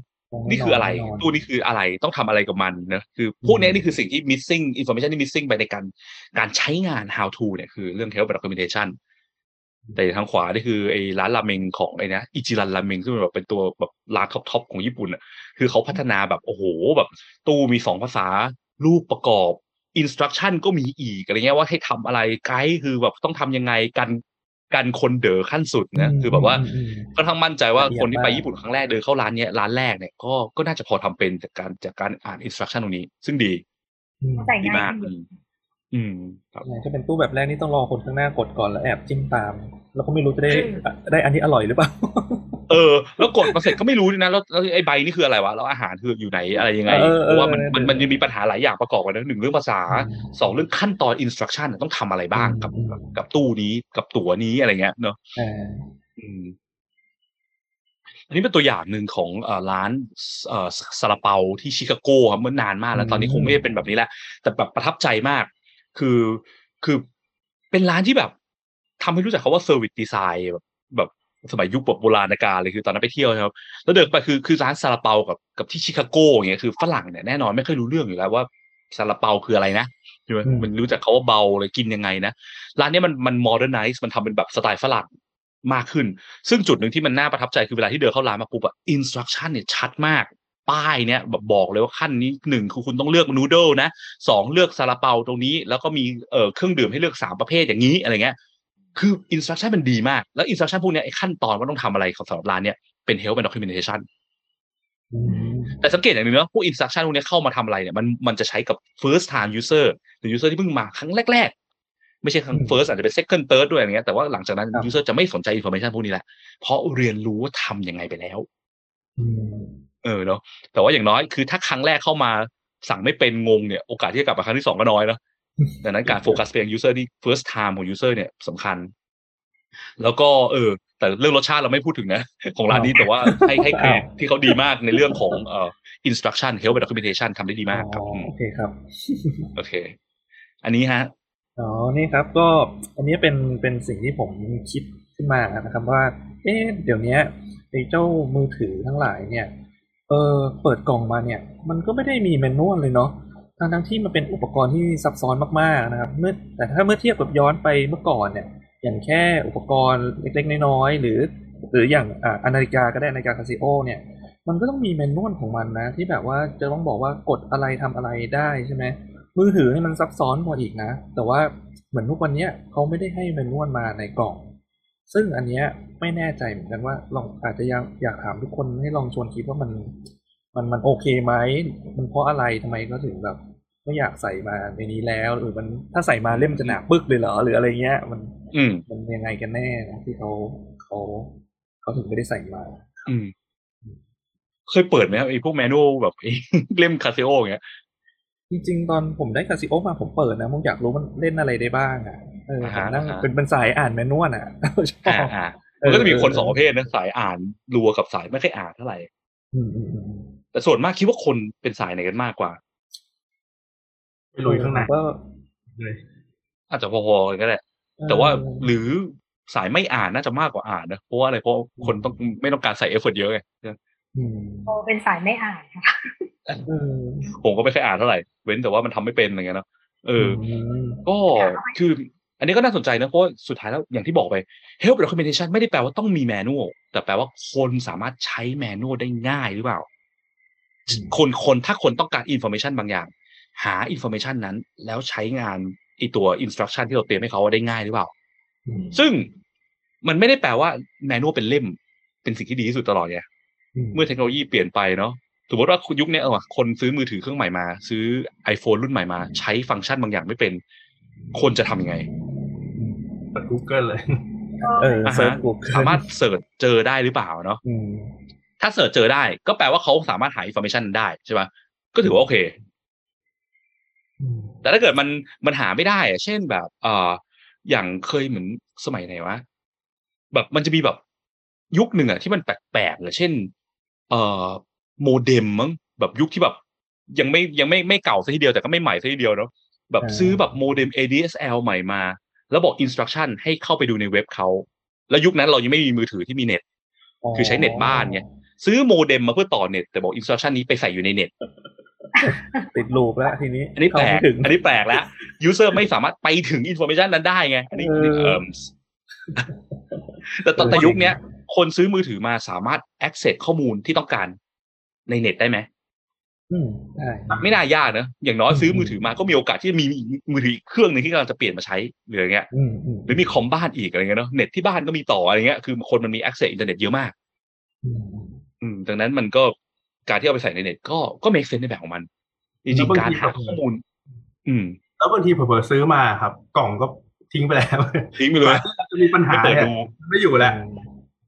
นี่คืออะไรแน่นนตู้นี้คืออะไรต้องทำอะไรกับมันนะคือพวกเนี้ยอืมนี่คือสิ่งที่ missing information ที่ missing ไปในการการใช้งาน how to เนี่ยคือเรื่อง help documentation แต่ทางขวานี่คือไอ้ร้านราเมงของไอ้นะอิจิรันราเมงซึ่งมันแบบเป็นตัวแบบร้านท็อปๆของญี่ปุ่นอะคือเขาพัฒนาแบบโอ้โหแบบ ตู้มีสองภาษา รูปประกอบ instruction ก็มีอีกอะไรเงี้ยว่าให้ทำอะไรไกด์คือแบบต้องทำยังไงกันกันคนเด๋อขั้นสุดนะคือแบบว่าอืมค่อนข้างมั่นใจว่าละเอียดคนที่ไปมากญี่ปุ่นครั้งแรกเดินเข้าร้านเนี้ยร้านแรกเนี่ยก็ก็น่าจะพอทำเป็นจากการจากการอ่านอินสตรั c ชั่นตรงนี้ ซึ่งดีอืมเข้าใจดีง่ายมากขึ้น อืมอืมครับถ้าเป็นตู้แบบแรกนี่ต้องรอคนข้างหน้ากดก่อนแล้วแอบจิ้มตาม แล้วก็ไม่รู้จะได้ได้อันที่อร่อยหรือเปล่าเออ แล้วกดมาเสร็จก็ไม่รู้ด้วยนะแล้วแล้วไอ้ใบนี่คืออะไรวะแล้วอาหารคืออยู่ไหนอะไรยังไงเออเออเพราะว่ามันเออมันมันยังมีปัญหาหลายอย่างประกอบกันนะหนึ่งเรื่องภาษาอืมสองเรื่องขั้นตอนอินสตรั c ชั่นต้องทำอะไรบ้างกับอืมกับกับตู้นี้กับตั๋วนี้อะไรเงี้ยเนอะอ่าอืมอันนี้เป็นตัวอย่างหนึ่งของเอ่อร้านเอ่อซาลาเปาที่ชิคาโกครับเมื่อนานมากแล้ว ตอนนี้คงไม่ได้เป็นแบบนี้แหละแต่แบบประทับใจมาก คือคือเป็นร้านที่แบบทำให้รู้จักคำว่า service design แบบแบบสมัยยุคแบบโบราณกาลเลยคือตอนนั้นไปเที่ยวนะครับ แล้วเดินไปคือคือร้านซาลาเปากับกับที่ชิคาโกอย่างเงี้ยคือฝรั่งเนี่ยแน่นอนไม่เคยรู้เรื่องอยู่แล้วว่าซาลาเปาคืออะไรนะใช่ไหมมันรู้จักคำว่าเบาเลยกินยังไงนะร้านเนี้ยมันมัน modernize มันทำเป็นแบบสไตล์ฝรั่งมากขึ้น ซึ่งจุดหนึ่งที่มันน่าประทับใจคือเวลาที่เดินเข้าร้านมาปุ๊บอะอินสตรั c ชั่นเนี่ยชัดมาก ป้ายเนี่ยแบบบอกเลยว่าขั้นนี้หนึ่งคือคุณต้องเลือก noodle นะสองเลือกซาลาเปาตรงนี้ แล้วก็มีเอ่อเครื่องดื่มให้เลือกสามประเภทอย่างนี้อะไรเงี้ยคืออินสตรั c ชั่นมันดีมาก แล้วอินสตรั c ชั่นพวกเนี้ยไอ้ขั้นตอนว่าต้องทำอะไรของสำหรับร้านเนี่ยเป็น help and documentation อืมแต่สังเกตอย่างหนึ่งนะพวก instruction พวกเนี้ยเข้ามาทำอะไรเนี่ยมันมันจะใช้กับ first time user หรือ user ที่เพิ่งมาครั้งแรกๆ ไม่ใช่ครั้งอืม first อาจจะเป็น second third ด้วยอย่างเงี้ยแต่ว่าหลังจากนั้นครับ user จะไม่สนใจ information พวกนี้แหละเพราะเรียนรู้ว่าทำยังไงไปแล้วอืม เออเนาะแต่ว่าอย่างน้อยคือถ้าครั้งแรกเข้ามาสั่งไม่เป็นงงเนี่ยโอกาสที่จะกลับมาครั้งที่สองก็น้อยเนาะดังนั้นการโฟกัสไปยัง user ที่ first time ของ user เนี่ยสำคัญ แล้วก็เออ แต่เรื่องรสชาติเราไม่พูดถึงนะ ของร้านนี้แต่ว่าให้ให้เครดิตที่เขาดีมากในเรื่องของเอ่อ instruction help and documentation ทำได้ดีมากครับอ๋ออืมโอเคครับ โอเค อันนี้ฮะอ๋อนี่ครับก็อันนี้เป็นเป็นสิ่งที่ผมคิดขึ้นมานะครับว่า เอ๊ะเดี๋ยวนี้ไอ้เจ้ามือถือทั้งหลายเนี่ย เออเปิดกล่องมาเนี่ย มันก็ไม่ได้มีแมนนวลเลยเนาะทั้งทั้งที่มันเป็นอุปกรณ์ที่ซับซ้อนมากๆนะครับ เมื่อแต่ถ้าเมื่อเทียบกับย้อนไปเมื่อก่อนเนี่ย อย่างแค่อุปกรณ์เล็กๆน้อยๆหรือ หรืออย่างอ่านาฬิกาก็ได้นาฬิกาคาซิโอเนี่ย มันก็ต้องมีแมนนวลของมันนะ ที่แบบว่าจะต้องบอกว่ากดอะไรทำอะไรได้ใช่ไหมมือถือนี่มันซับซ้อนกว่าอีกนะ แต่ว่าเหมือนทุกวันเนี้ยเขาไม่ได้ให้แมนนวลมาในกล่อง ซึ่งอันเนี้ยไม่แน่ใจเหมือนกันว่าลองอาจจะอยากอยากถามทุกคนให้ลองชวนคิดว่ามันมันมันโอเคไหม มันเพราะอะไรทำไมก็ถึงแบบไม่อยากใส่มาในนี้แล้ว หรือมันถ้าใส่มาเล่มจะหนาปึกเลยเหรอหรืออะไรเงี้ย มันอืมมันยังไงกันแน่นะที่เขาเขาเขาถึงไม่ได้ใส่มา อืมเคยเปิดไหมครับไอ้พวกแมนนวลแบบไอ้เล่มคาซิโออย่างเงี้ย จริงๆ ตอนผมได้คาซิโอมาผมเปิดนะผมอยากรู้มันเล่นอะไรได้บ้างอะเอออ่าผมฮะนั่งอ่าฮะเป็นเป็นสายอ่านแมนนวลอะชออ่าบอ่าเอมันอก็จะมีเออคนสองเออประเภทนะสายอ่านรัวกับสายไม่ค่อยอ่านเท่าไหร่อืมอืมอืมแต่ส่วนมากคิดว่าคนเป็นสายไหนกันมากกว่าไปลุยข้างในก็เลยอาจจะพอๆกันก็ได้แต่ว่าหรือสายไม่อ่านน่าจะมากกว่าอ่านนะเพราะว่าอะไรเพราะคนต้องไม่ต้องการใส่ effort เยอะไงอืมโอเป็นสายไม่อ่านค่ะเออ ผมก็ไม่เคยอ่านเท่าไหร่ เว้นแต่ว่ามันทำไม่เป็นอะไรเงี้ยเนอะเอออมก็คือ อันนี้ก็น่าสนใจนะเพราะว่าสุดท้ายแล้วอย่างที่บอกไป help documentation ไม่ได้แปลว่าต้องมี manual แต่แปลว่าคนสามารถใช้ manual ได้ง่ายหรือเปล่า คนคนถ้าคนต้องการ information บางอย่าง หา information นั้น แล้วใช้งานไอ้ตัว instruction ที่เราเตรียมให้เขาได้ง่ายหรือเปล่าอืมซึ่งมันไม่ได้แปลว่า manual เป็นเล่ม เป็นสิ่งที่ดีที่สุดตลอดไงเมื่อเทคโนโลยีเปลี่ยนไปเนาะ สมมติว่ายุคเนี้ยเออคนซื้อมือถือเครื่องใหม่มา ซื้อ iPhone รุ่นใหม่มา ใช้ฟังก์ชันบางอย่างไม่เป็น คนจะทำยังไงเปิด Google เลยเอออ่าฮะเซิร์ชกูสามารถ search เจอได้หรือเปล่าเนาะอืมถ้า search เจอได้ ก็แปลว่าเขาสามารถหา information ได้ใช่ปะก็ถือว่าโอเค แต่ถ้าเกิดมันมันหาไม่ได้อะเช่นแบบเอ่ออย่างเคยเหมือนสมัยไหนวะแบบมันจะมีแบบยุคหนึ่งอะที่มันแปลกๆเลยเช่น เอ่อ โมเด็มมั้งแบบยุคที่แบบ ยังไม่ยังไม่ไม่เก่าซะทีเดียวแต่ก็ไม่ใหม่ซะทีเดียวเนาะแบบอ่าซื้อแบบโมเด็ม ADSL ใหม่มา แล้วบอกอินสตรั c ชั่นให้เข้าไปดูในเว็บเขาแล้วยุคนั้นเรายังไม่มีมือถือที่มีเน็ต คือใช้เน็ตบ้านไงซื้อโมเด็มมาเพื่อต่อเน็ตแต่บอกอินสตรั c ชั่นนี้ไปใส่อยู่ในเน็ตติดลูปแล้วทีนี้ อันนี้แปลกเข้าไม่ถึงอันนี้แปลกแล้ว user ไม่สามารถไปถึงอินโฟ a t ชันนั้นได้ไง อันนี้เอออันนี้เอิ่มแต่แต่แต่ยุคเนี้ย คนซื้อมือถือมาสามารถ access ข้อมูลที่ต้องการ ในเน็ตได้ไหมอืมได้ไม่น่ายากนะอย่างน้อยอืมซื้อมือถือมาก็มีโอกาสที่จะมีมือถืออีกเครื่องหนึ่งที่กำลังจะเปลี่ยนมาใช้หรืออย่างเงี้ยอืมอืมหรือมีคอมบ้านอีกอะไรเงี้ยเนาะเน็ตที่บ้านก็มีต่ออะไรเงี้ยคือคนมันมี access อินเทอร์เน็ตเยอะมากอืมอืมดังนั้นมันก็การที่เอาไปใส่ในเน็ต ก็ก็ make sense ในแบบของมันจริงๆการหาข้อมูล อืม แล้วบางทีเผลอๆซื้อมาครับ กล่องก็ทิ้งไปแล้วทิ้งไปเลยจะมีปัญหาไม่เปิดเนี่ยดูไม่อยู่แล้ว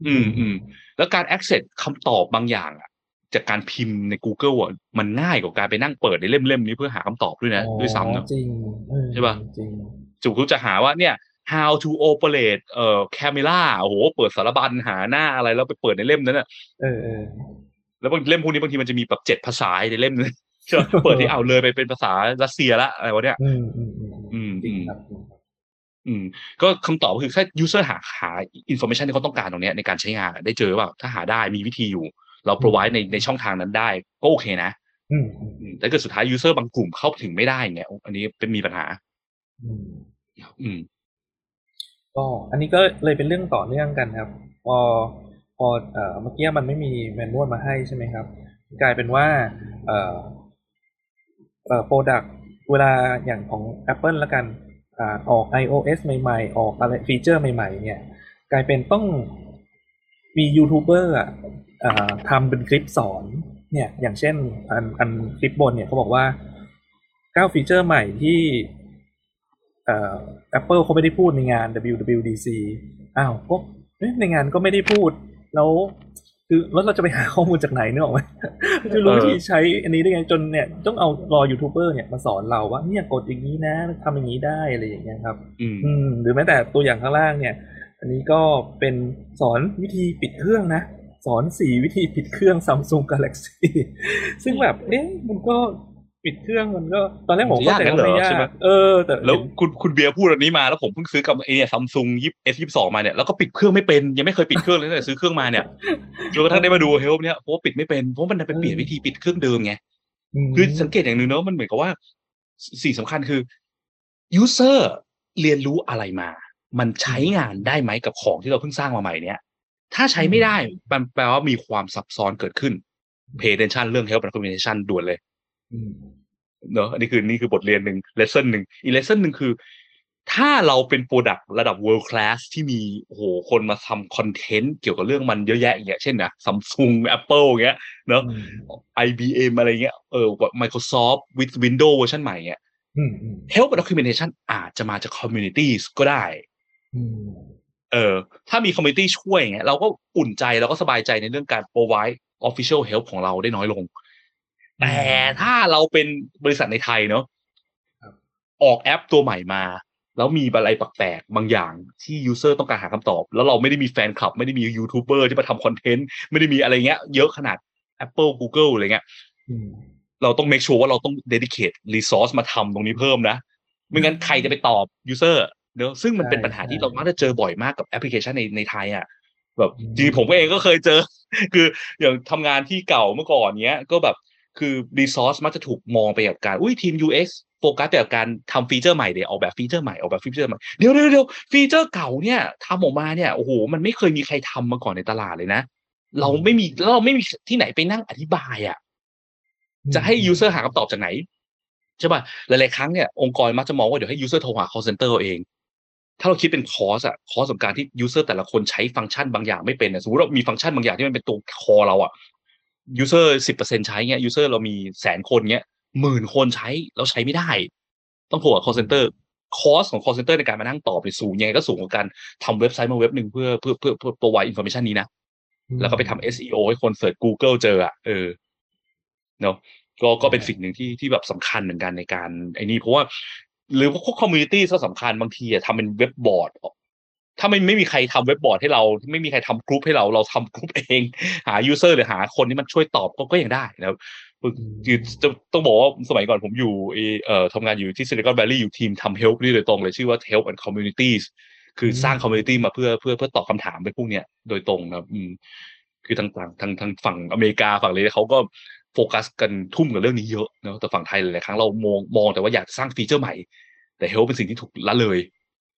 อืมอืมแล้วการ access คำตอบบางอย่างอะ จากการพิมพ์ใน Google อะมันง่ายกว่าการไปนั่งเปิดในเล่มๆนี้เพื่อหาคำตอบด้วยนะ ด้วยซ้ำเนาะจริงเออใช่ปะจริงจุกจะหาว่าเนี่ย how to operate เอ่อ camera โอ้โห เปิดสารบัญหาหน้าอะไรแล้วไปเปิดในเล่มนั้นอะเออเออแล้วบางเล่มพวกนี้บางทีมันจะมีแบบเจ็ดภาษาในเล่มนั้นใช่ปะเปิดที่เอาเลยไปเป็นภาษารัสเซียละอะไรวะเนี่ยอืมอืมอืมอืมจริอืงมครับจริงครับอืมก็คำตอบก็คือแค่ user หาหา information ที่เขาต้องการตรงเนี้ยในการใช้งานอะได้เจอว่าถ้าหาได้มีวิธีอยู่ เรา provide ในในช่องทางนั้นได้ก็โอเคนะอืมอืมอืมแต่เกิดสุดท้าย user บางกลุ่มเข้าถึงไม่ได้เงี้ยอันนี้เป็นมีปัญหาอืมอืมก็อันนี้ก็เลยเป็นเรื่องต่อเนื่องกันครับ พอพอเอ่อเมื่อกี้มันไม่มี manual มาให้ใช่ไหมครับ กลายเป็นว่า เอ่อเอ่อ product เวลาอย่างของ Apple ละกันอ่าออก iOS ใหม่ๆ ออกอะไร feature ใหม่ๆ เนี่ย กลายเป็นต้องมียูทูบเบอร์อะอ่า ทำเป็นคลิปสอนเนี่ยอย่างเช่นอันอันคลิปบนเนี่ยเขาบอกว่าเก้าฟีเจอร์ใหม่ที่เอ่อ Apple เขาไม่ได้พูดในงาน WWDC อ้าวพวกเอ๊ะในงานก็ไม่ได้พูด แล้ว คือแล้วเราจะไปหาข้อมูลจากไหนเนี่ยหรอกไหมจะรู้เออวิธีใช้อันนี้ได้ไงจนเนี่ย ต้องเอารอยูทูบเบอร์เนี่ยมาสอนเราว่าเนี่ยกดอย่างนี้นะทำอย่างนี้ได้อะไรอย่างเงี้ยครับ อืมอืมหรือแม้แต่ตัวอย่างข้างล่างเนี่ย อันนี้ก็เป็นสอนวิธีปิดเครื่องนะ สอนสี่วิธีปิดเครื่อง Samsung Galaxy ซึ่งแบบเอ๊ะมันก็ปิดเครื่องมันก็ตอนแรกผมมันจะเข้าใจยากงั้ว่านเหรอไม่ยาใช่ไหมกเออแต่แล้วเห็นคุณคุณเบียร์พูดอันนี้มาแล้วผมเพิ่งซื้อกับไอเนี่ยซัมซุงยิปเอสยี่สองมาเนี่ยแล้วก็ปิดเครื่องไม่เป็นยังไม่เคยปิดเครื่องเลยตั้งแต่ซื้อเครื่องมาเนี่ยจนกระทั่งได้มาดูเฮลเนี่ยเพราะว่าปิดไม่เป็นเพราะมันดันไปเปลี่ยนวิธีปิดเครื่องเดิมไงมคือสังเกตอย่างหนึ่งเนอะมันเหมือนกับว่าสสิ่งสำคัญคือ user เรียนรู้อะไรมา มันใช้งานได้ไหมกับของที่เราเพิ่งสร้างมาใหม่เนี่ย ถ้าใช้ไม่ได้มันแปลว่ามีความซับซ้อนเกิดขึ้น pay attention เรื่อง help and communication ด่วนเลยอืมเนอะอันนี้คือนี่คือบทเรียนหนึ่ง lesson หนึ่งอีก lesson หนึ่งคือ ถ้าเราเป็น product ระดับ world class ที่มีโอ้โหคนมาทำคอนเทนต์เกี่ยวกับเรื่องมันเยอะแยะอย่างเงี้ยเช่นนะ Samsung Apple อย่างเงี้ยเนอะ IBM อะไรเงี้ยเออ Microsoft with Windows เวอร์ชันใหม่เงี้ยอืมอืม help and documentation อาจจะมาจาก communities ก็ได้อืม เออถ้ามี community ช่วยเงี้ยเราก็อุ่นใจเราก็สบายใจในเรื่องการ provide official help ของเราได้น้อยลง แต่ถ้าเราเป็นบริษัทในไทยเนาะออกแอปตัวใหม่มา แล้วมีอะไรแปลกๆบางอย่างที่ user ต้องการหาคำตอบ แล้วเราไม่ได้มีแฟนคลับ ไม่ได้มียูทูบเบอร์ที่มาทำ content ไม่ได้มีอะไรเงี้ยเยอะขนาด Apple Google อะไรเงี้ยเราต้อง make sure ว่าเราต้อง dedicate resource มาทำตรงนี้เพิ่มนะ ไม่งั้นใครจะไปตอบ user เนอะซึ่งมันเป็นปัญหาที่เรามักจะเจอบ่อยมากกับแอปพลิเคชันในในไทยอะแบบจริงๆผมเองก็เคยเจอ คืออย่างทำงานที่เก่าเมื่อก่อนเนี้ย ก็แบบคือ resource มักจะถูกมองไปกับการอุ้ยทีม UX focus ไปกับการทำ feature ใหม่เดี๋ยวออกแบบ feature ใหม่ออกแบบ feature ใหม่เดี๋ยวเดี๋ยวเดี๋ยว feature เก่าเนี่ยทำออกมาเนี่ยโอ้โหมันไม่เคยมีใครทำมาก่อนในตลาดเลยนะ เราไม่มีแล้วเราไม่มีที่ไหนไปนั่งอธิบายอะจะให้ user หาคำตอบจากไหนใช่ป่ะหลายๆครั้งเนี่ยองค์กรมักจะมองว่าเดี๋ยวให้ user โทรหา call center เอาเอง ถ้าเราคิดเป็นคอสอะคอสของการที่ user แต่ละคนใช้ฟังก์ชันบางอย่างไม่เป็นอะสมมติเรามีฟังก์ชันบางอย่างที่มันเป็นตัวคอเราอะ user สิบเปอร์เซ็นใช้เงี้ย user เรามีแสนคนเงี้ยหมื่นคนใช้เราใช้ไม่ได้ ต้องโทรหา call center คอสของ call center ในการมานั่งตอบไปสูงยังไงก็สูงกว่าการทำเว็บไซต์มาเว็บหนึ่งเพื่อเพื่อเพื่อเพื่อ provide information นี้นะ แล้วก็ไปทำ SEO ให้คน search Google เจออะเออเนาะก็ก็เป็นสิ่งหนึ่งที่ที่แบบสำคัญเหมือนกันในการไอ้นี่เพราะว่า หรือพวก community ก็สำคัญบางทีอะทำเป็น webboard ถ้าไม่ไม่มีใครทำ webboard ให้เรา ไม่มีใครทำกรุ๊ปให้เราเราทำกรุ๊ปเอง หา user หรือหาคนที่มันช่วยตอบก็ก็ยังได้นะครับคือจะต้องบอกว่าสมัยก่อนผมอยู่เอ่อทำงานอยู่ที่ Silicon Valley อยู่ทีมทำ help นี่โดยตรงเลยชื่อว่า help and communities คือสร้าง community มาเพื่อเพื่อเพื่อตอบคำถามไปพวกเนี้ยโดยตรงนะครับอืมคือทางฝั่งทางทางฝั่งอเมริกาฝั่งเลยเขาก็ โฟกัสกันทุ่มกับเรื่องนี้เยอะเนอะแต่ฝั่งไทยหลายๆครั้งเรามองมองแต่ว่าอยากสร้างฟีเจอร์ใหม่ แต่เฮลเป็นสิ่งที่ถูกละเลย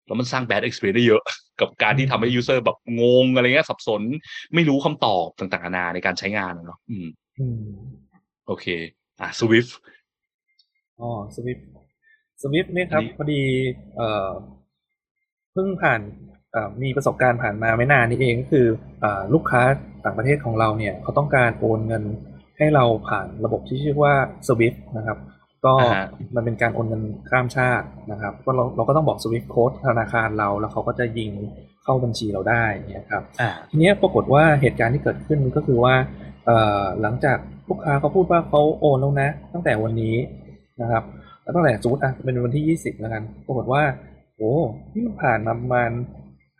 แล้วมันสร้าง bad experience ได้เยอะ กับการที่ทำให้ user แบบงงอะไรเงี้ยสับสนไม่รู้คำตอบต่างๆนานาในการใช้งานเนาะอืมอืมโอเค อะ Swift อ๋อสวิฟสวิฟเนี่ยครับอันนี้พอดีเอ่อเพิ่งผ่านเอ่อมีประสบการณ์ผ่านมาไม่นานนี้เองก็คืออ่าลูกค้าต่างประเทศของเราเนี่ย เขาต้องการโอนเงิน ให้เราผ่านระบบที่ชื่อว่า Swift นะครับ ก็อ่าฮะมันเป็นการโอนเงินข้ามชาตินะครับ ก็เราเราก็ต้องบอก Swift Code ธนาคารเรา แล้วเขาก็จะยิงเข้าบัญชีเราได้เนี่ยครับอ่าทีเนี้ยปรากฏว่าเหตุการณ์ที่เกิดขึ้นก็คือว่าเอ่อหลังจากลูกค้าเขาพูดว่าเขาโอนแล้วนะ ตั้งแต่วันนี้นะครับแล้วตั้งแต่สมมติอะเป็นวันที่ยี่สิบแล้วกันปรากฏว่าโอ้นี่มันผ่านมาประมาณ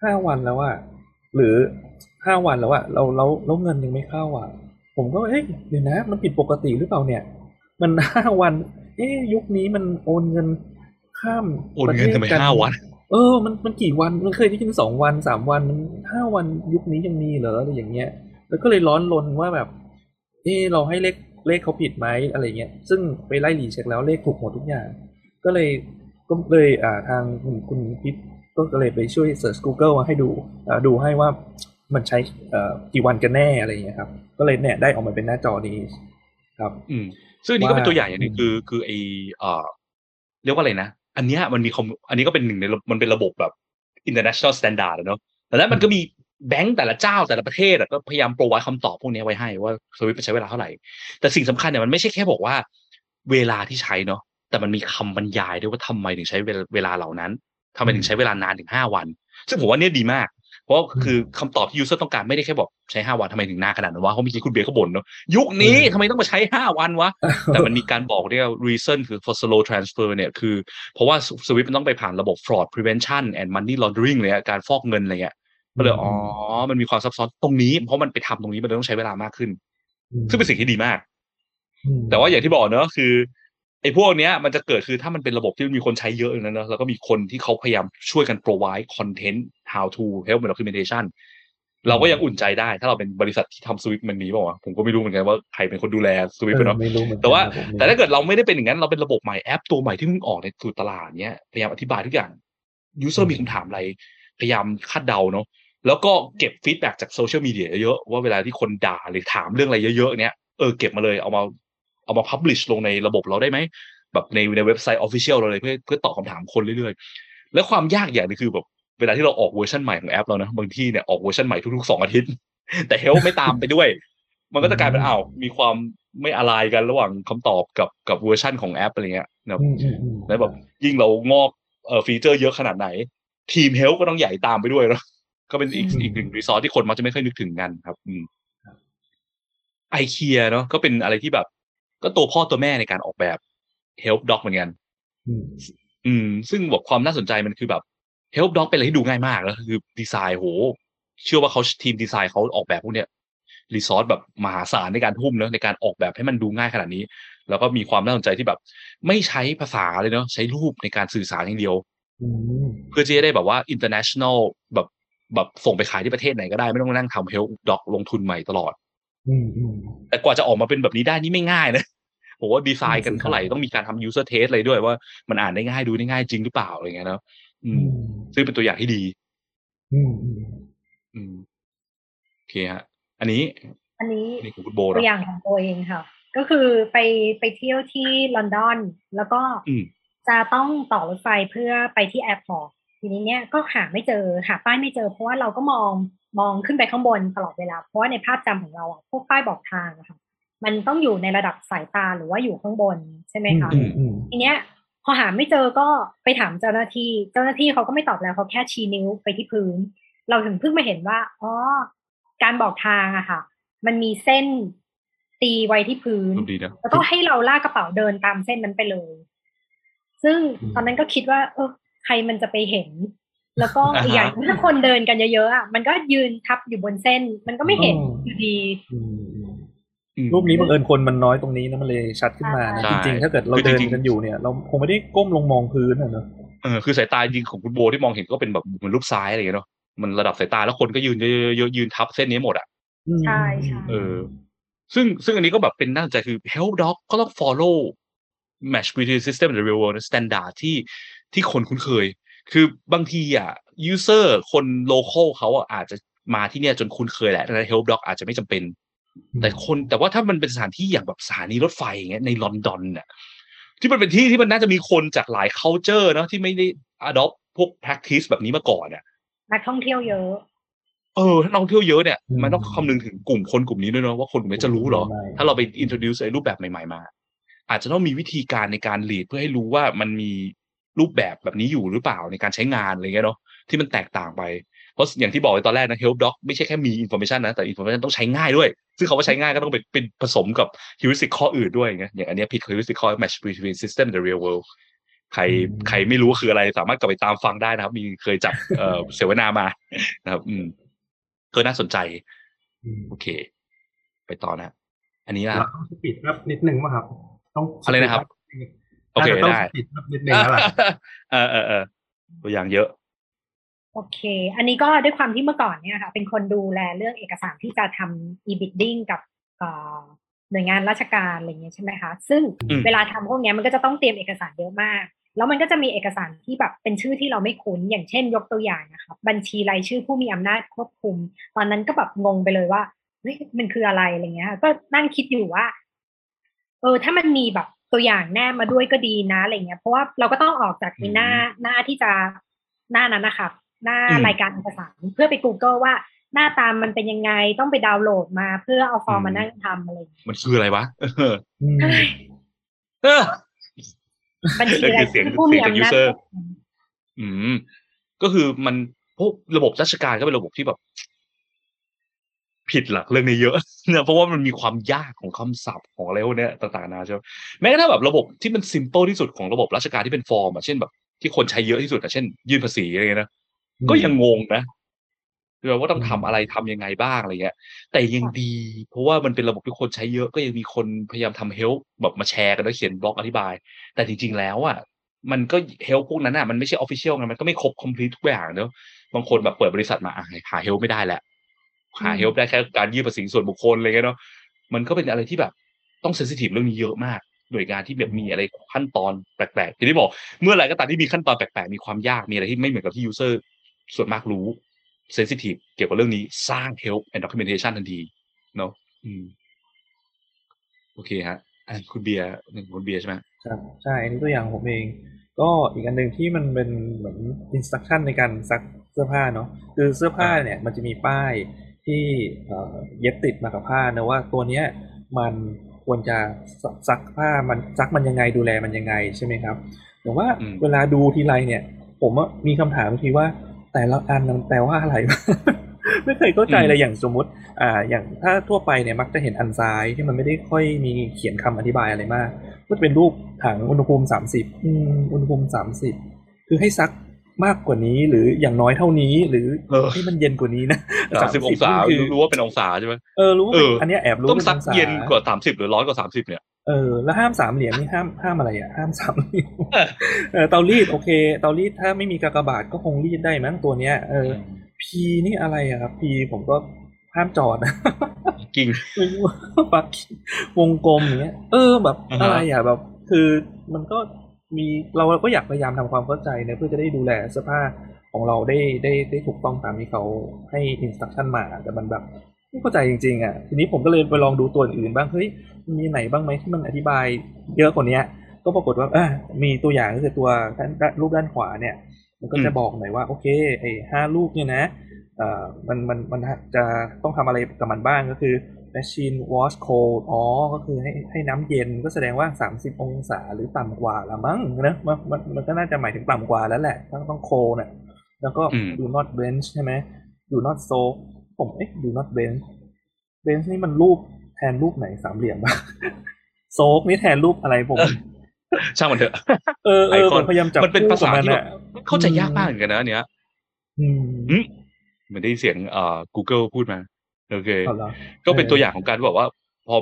ห้าวันแล้วอะหรือห้าวันแล้วอะเราเราเราเงินยังไม่เข้าอะ ผมก็เอ๊ะเดี๋ยวนะ มันผิดปกติหรือเปล่าเนี่ย มันห้าวัน เอ๊ะยุคนี้มันโอนเงินข้ามโอนเงินทำไมประทศกัห้าวัน เออ มันมันกี่วันมันเคยได้ยินสองวันสามวันมันห้าวันยุคนี้ยังมีเหรออะไรอย่างเงี้ย แล้วก็เลยร้อนรนว่าแบบ เออเราให้เลขเลขเขาผิดไหมอะไรเงี้ย ซึ่งไปไล่รีเช็คแล้วเลขถูกหมดทุกอย่าง ก็เลยก็เลยอ่าทางคุณคุณพิษก็เลยไปช่วยเสิร์ช Google มาให้ดูอ่าดูให้ว่า มันใช้เอ่อกี่วันกันแน่อะไรเงี้ยครับ ก็เลยเนี่ยได้ออกมาเป็นหน้าจอนี้ครับ อืม ซึ่งอันนี้ก็เป็นว่าตัวอย่างอย่างหนึงอืมคือ คือไอเอ่อเรียกว่าอะไรนะ อันเนี้ยมันมีคอมอันนี้ก็เป็นหนึ่งในระมันเป็นระบบแบบ international standard อะเนาะแต่แล้วมันก็มีแบงก์แต่ละเจ้าแต่ละประเทศอะก็พยายามโปรไวคำตอบพวกนี้ไว้ให้ว่าสวิฟใช้เวลาเท่าไหร่ แต่สิ่งสำคัญเนี่ยมันไม่ใช่แค่บอกว่า เวลาที่ใช้เนาะแต่มันมีคำบรรยายด้วยว่าทำไมถึงใช้เวลาเวลาเหล่านั้นทำไมถึงใช้เวลานานถึงห้าวัน ซึ่งผมว่าเนี่ยดีมาก เพราะคือคำตอบที่ user ต้องการไม่ได้แค่บอกใช้ห้าวันทำไมถึงนานขนาดนั้นวะเพราะเมื่อกี้คุณเบียร์เขาบ่นเนาะยุคนี้ทำไมต้องมาใช้ห้าวันวะ แต่มันมีการบอกเรียกว่า reason คือ for slow transfer เนี่ยคือ เพราะว่า Swift มันต้องไปผ่านระบบ fraud prevention and money laundering เลยอะการฟอกเงินอะไรเงี้ยก็เลยอ๋อ มันมีความซับซ้อนตรงนี้ เพราะมันไปทำตรงนี้มันเลยต้องใช้เวลามากขึ้น ซึ่งเป็นสิ่งที่ดีมากอืมแต่ว่าอย่างที่บอกเนอะคือ ไอ้พวกเนี้ยมันจะเกิดคือถ้ามันเป็นระบบที่มีคนใช้เยอะอย่างนั้นเนอะแล้วก็มีคนที่เขาพยายามช่วยกัน provide content how to help with documentation เราก็ยังอุ่นใจได้ ถ้าเราเป็นบริษัทที่ทำ Swift มันมีเปล่าวะผมก็ไม่รู้เหมือนกันว่าใครเป็นคนดูแล Swift เออเนาะไม่รู้เหมือนกันแต่ว่าครับผมแต่ถ้าเกิดเราไม่ได้เป็นอย่างนั้นเราเป็นระบบใหม่แอปตัวใหม่ที่เพิ่งออกในสู่ตลาดเนี้ยพยายามอธิบายทุกอย่าง user มีคำถามอะไร พยายามคาดเดาเนาะแล้วก็เก็บ feedback จาก social media เยอะๆว่าเวลาที่คนด่าหรือถามเรื่องอะไรเยอะๆเนี้ยเออเก็บมาเลยเอามา เอามา publish ลงในระบบเราได้ไหมแบบในในเว็บไซต์ official เราเลยเพื่อเพื่อตอบคำถามคนเรื่อยๆ แล้วความยากอย่างหนึ่งคือแบบเวลาที่เราออกเวอร์ชันใหม่ของแอปเรานะบางที่เนี่ยออกเวอร์ชันใหม่ทุกๆสองอาทิตย์ แต่ help ไม่ตามไปด้วย มันก็จะกลายเป็นอ้าวมีความไม่อะไรกันระหว่างคำตอบกับกับเวอร์ชันของแอปอะไรเงี้ยนะครับอืมอืมอืมแล้วแบบยิ่งเรางอกเอ่อ feature เยอะขนาดไหน ทีม help ก็ต้องใหญ่ตามไปด้วยเนาะก็เป็นอีกอืมอีกหนึ่ง resource ที่คนมักจะไม่ค่อยนึกถึงกันครับ อืมไอเคียเนาะก็เป็นอะไรที่แบบ ก็ตัวพ่อตัวแม่ในการออกแบบ Help Doc เหมือนกันอืมอืม ซึ่งแบบความน่าสนใจมันคือแบบ Help Doc เป็นอะไรที่ดูง่ายมากแล้วคือดีไซน์โห เชื่อว่าเขาทีมดีไซน์เขาออกแบบพวกเนี้ยรีซอสแบบมหาศาลในการทุ่มเนอะในการออกแบบให้มันดูง่ายขนาดนี้ แล้วก็มีความน่าสนใจที่แบบ ไม่ใช้ภาษาเลยเนอะใช้รูปในการสื่อสารอย่างเดียวอืมเพื่อที่จะได้แบบว่า international แบบแบบส่งไปขายที่ประเทศไหนก็ได้ไม่ต้องมานั่งทำ help doc ลงทุนใหม่ตลอดอืมอืม แต่กว่าจะออกมาเป็นแบบนี้ได้นี่ไม่ง่ายนะผมว่าดีไซน์กันนั่นสิครับเท่าไหร่ต้องมีการทำ user test อะไรด้วยว่า มันอ่านได้ง่ายดูได้ง่ายจริงหรือเปล่าอะไรเงี้ยเนอะอือืมมซึ่งเป็นตัวอย่างที่ดีอืมอืมอืมโอเคฮะ อันนี้ อันนี้อันนี้ของคุณโบตัวเนาะอย่างของตัวเองค่ะ ก็คือไปไปเที่ยวที่ลอนดอน แล้วก็อืมจะต้องต่อรถไฟเพื่อไปที่ airport ทีนี้เนี่ยก็หาไม่เจอหาป้ายไม่เจอ เพราะว่าเราก็มอง มองขึ้นไปข้างบนตลอดเวลา เพราะว่าในภาพจำของเราอะพวกป้ายบอกทางอะค่ะ มันต้องอยู่ในระดับสายตาหรือว่าอยู่ข้างบนใช่ไหมคะอืมอืมทีเนี้ยพอหาไม่เจอก็ไปถามเจ้าหน้าที่ เจ้าหน้าที่เขาก็ไม่ตอบแล้วเขาแค่ชี้นิ้วไปที่พื้น เราถึงเพิ่งมาเห็นว่าอ๋อการบอกทางอะค่ะ มันมีเส้นตีไว้ที่พื้นดีนะแล้วก็ให้เราลากกระเป๋าเดินตามเส้นนั้นไปเลย ซึ่งตอนนั้นก็คิดว่า เออใครมันจะไปเห็น แล้วก็อ่าฮะอีกอย่างถ้าคนเดินกันเยอะๆอะมันก็ยืนทับอยู่บนเส้น มันก็ไม่เห็นอ๋ออยู่ดีอืมอืมอืมรูปนี้บังเอิญคนมันน้อยตรงนี้นะมันเลยชัดขึ้นมานะใช่จริงๆ ถ้าเกิดเราคือเดินจริงๆกันอยู่เนี่ย เราคงไม่ได้ก้มลงมองพื้นอะเนอะเออคือสายตาจริงของคุณโบที่มองเห็นก็เป็นแบบเหมือนรูปซ้ายอะไรอย่างเงี้ยเนาะมันระดับสายตาแล้วคนก็ยืนเยอะๆยืนทับเส้นนี้หมดอะใช่ใช่เออ ซึ่งซึ่งอันนี้ก็แบบเป็นน่าสนใจคือ help doc ก็ต้อง follow match between system and the real world standard ที่ที่คนคุ้นเคย คือบางทีอะ user คน local เขาอะอาจจะมาที่เนี่ยจนคุ้นเคยแหละดังนั้น help doc อาจจะไม่จำเป็น แต่คนแต่ว่าถ้ามันเป็นสถานที่อย่างแบบสถานีรถไฟอย่างเงี้ยในลอนดอนเนี่ยที่มันเป็นที่ที่มันน่าจะมีคนจากหลาย culture เนอะที่ไม่ได้ adopt พวก practice แบบนี้มาก่อนเนี่ยนักท่องเที่ยวเยอะ เออถ้านักท่องเที่ยวเยอะเนี่ยมันต้องคำนึงถึงกลุ่มคนกลุ่มนี้ด้วยเนาะว่าคนกลุ่มนี้จะรู้เหรอ ถ้าเราไป introduce ไอ้รูปแบบใหม่ๆมา อาจจะต้องมีวิธีการในการ lead เพื่อให้รู้ว่ามันมี รูปแบบแบบนี้อยู่หรือเปล่าในการใช้งานอะไรเงี้ยเนาะที่มันแตกต่างไปเพราะอย่างที่บอกไว้ตอนแรกนะ help doc ไม่ใช่แค่มี information นะแต่ information ต้องใช้ง่ายด้วย ซึ่งคาว่าใช้ง่ายก็ต้องเป็นเป็นผสมกับ heuristic ข้ออื่นด้วยไงอย่างอันเนี้ยผิด heuristic ข้อ match between system and the real world ใครใครไม่รู้ว่าคืออะไรสามารถกลับไปตามฟังได้นะครับ มีเคยจับเอ่อเสวนามานะครับ อืมก็น่าสนใจอืมโอเค ไปต่อนะ อันนี้นะเราต้อง speed up นิดนึงป่ะครับ ต้องอะไรนะครับ โอเคน่าจะต้องได้ speed up นิดนึงแล้วล่ะเออเออเออตัวอย่างเยอะ โอเค อันนี้ก็ด้วยความที่เมื่อก่อนเนี่ยค่ะ เป็นคนดูแลเรื่องเอกสารที่จะทำ e-bidding กับเอ่อหน่วยงานราชการอะไรเงี้ยใช่ไหมคะ ซึ่งอืมเวลาทำพวกเนี้ยมันก็จะต้องเตรียมเอกสารเยอะมาก แล้วมันก็จะมีเอกสารที่แบบเป็นชื่อที่เราไม่คุ้น อย่างเช่น ยกตัวอย่างนะคะบัญชีรายชื่อผู้มีอำนาจควบคุม ตอนนั้นก็แบบงงไปเลยว่าเฮ้ยมันคืออะไรอะไรเงี้ยค่ะก็นั่งคิดอยู่ว่า เออ ถ้ามันมีแบบ ตัวอย่างแนบมาด้วยก็ดีนะอะไรเงี้ยเพราะว่าเราก็ต้องออกจากในหน้าหน้าที่จะหน้านั้นนะคะหน้าอืมรายการเอกสารเพื่อไป Google ว่าหน้าตามมันเป็นยังไงต้องไปดาวน์โหลดมาเพื่อเอาฟอร์มมานั่งทำอะไรอย่างเงี้ยมันคืออะไรวะเอออืมใช่เออบัญชีนั่นราคืยอเสียชื่งอผู้มีเสียงจากอำนาจ user ควบคุมอืม ก็คือมันพวกระบบราชการก็เป็นระบบที่แบบ ผิดหลักเรื่องนี้เยอะนะเพราะว่ามันมีความยากของคำศัพท์ของอะไรพวกเนี้ยต่างๆนานาใช่ไหมแม้กระทั่งแบบระบบที่มัน simple ที่สุดของระบบราชการที่เป็นฟอร์มอะเช่นแบบ ที่คนใช้เยอะที่สุดอะเช่น ยื่นภาษีอะไรเงี้ยนะก็ยังงงนะคือว่าต้องทำอะไรทำยังไงบ้างอะไรเงี้ย แต่ยังดี เพราะว่ามันเป็นระบบที่คนใช้เยอะก็ยังมีคนพยายามทำเฮลแบบมาแชร์กันแล้วเขียนบล็อกอธิบาย แต่จริง ๆ แล้วอะมันก็เฮลพวกนั้นอะมันไม่ใช่ออฟฟิเชียลไงมันก็ไม่ครบคอมพลีททุกอย่างเนอะบางคนแบบเปิดบริษัทมาอะหาเฮลไม่ได้แหละ หาเฮลได้แค่การยื่นภาษีส่วนบุคคลอะไรเงี้ยเนาะมันก็เป็นอะไรที่แบบต้องเซนซิทีฟเรื่องนี้เยอะมากหน่วยงานที่แบบมีอะไรขั้นตอนแปลกๆอย่างที่บอก เมื่อไหร่ก็ตามที่มีขั้นตอนแปลกๆมีความยากมีอะไรที่ไม่เหมือนกับที่ user ส่วนมากรู้เซนซิทีฟเกี่ยวกับเรื่องนี้สร้าง help and documentation ทันทีเนาะอืมโอเคฮะอะคุณเบียร์หนึ่งคุณเบียร์ใช่ไหมครับใช่อันนี้ตัวอย่างผมเอง ก็อีกอันหนึ่งที่มันเป็นเหมือนอินสต u c ชั่นในการซักเสื้อผ้าเนาะคือเสื้อผ้าเนี่ยมันจะมีป้าย ที่เอ่อเย็บติดมากับผ้านะว่าตัวเนี้ยมันควรจะซักผ้ามันซักมันยังไงดูแลมันยังไงใช่ไหมครับแต่ว่าอืมเวลาดูทีไรเนี่ย ผมว่ามีคำถามทีว่าแต่ละอันมันแปลว่าอะไร ไม่เคยเข้าใจเลยอย่างสมมุติ อ่า อย่างถ้าทั่วไปเนี่ยมักจะเห็นอันซ้ายที่มันไม่ได้ค่อยมีเขียนคำอธิบายอะไรมาก ก็จะเป็นรูปถังอุณหภูมิสามสิบอุณหภูมิสามสิบคือให้ซัก มากกว่านี้หรืออย่างน้อยเท่านี้ หรือเออให้มันเย็นกว่านี้นะสามสิบองศานี่คือรู้ว่าเป็นองศาใช่ไหมเออรู้ว่าเอเป็นออันเนี้ยแอบรู้ต้องป็ซักษเย็นกว่าสามสิบหรือร้อนกว่าสามสิบเนี่ยเออแล้วห้ามสามเหลี่ยมนี่ห้ามห้ามอะไรอะห้ามสามเหลี่ยมเออเออเตารีดโอเค เตารีดถ้าไม่มีกากบาทก็คงรีดได้มั้งตัวเนี้ยเออพีนี่อะไรอะครับพีผมก็ห้ามจอดนะกิ่งไม่รู้ว่าปักวงกลมอย่างเงี้ย เออแบบอ่าฮะอะไรอะแบบ คือมันก็ มีเราก็อยากพยายามทำความเข้าใจนะเพื่อจะได้ดูแลเสื้อผ้าของเราได้ได้ได้ถูกต้องตามที่เขาให้อินสต u c ชั่นมาแต่มันแบบไม่เข้าใจจริงๆอะทีนี้ผมก็เลยไปลองดูตัวอื่นบ้างเฮ้ยมีไหนบ้างไหมที่มันอธิบายเยอะกว่านี้ก็ปรากฏว่าอะมีตัวอย่างก็คือตัวด้านด้านรูปด้านขวาเนี่ย มันก็จะบอกหน่อยว่าโอเคไอ้ห้าลูกเนี่ยนะเอ่อมันมันมันจะต้องทำอะไรกับมันบ้างก็คือ machine wash cold อ๋อ ก็คือให้ให้น้ำเย็นก็แสดงว่า 30 องศาหรือต่ำกว่าละมั้งนะมันมันมันก็น่าจะหมายถึงต่ำกว่าแล้วแหละ ต้องต้องโคเนี่ยแล้วก็อืม do not bench ใช่ไหม do not soak ผมเอ๊ะ do not bench bench นี่มันรูปแทนรูปไหนสามเหลี่ยมปะ soak นี่แทนรูปอะไรผม ช่างมันเถอะ เออเออไอคผอนมพยายามจับมันเป็นภาษาคู่กับที่แบบอะเข้าใจยากมากเหมือนกันนะอันเนี้ย อืมอืมเหมือนได้ยินเสียงเอ่อ Google พูดมา โอเคเอาเหรอก็เป็นเออตัวอย่างของการแบบว่า พอ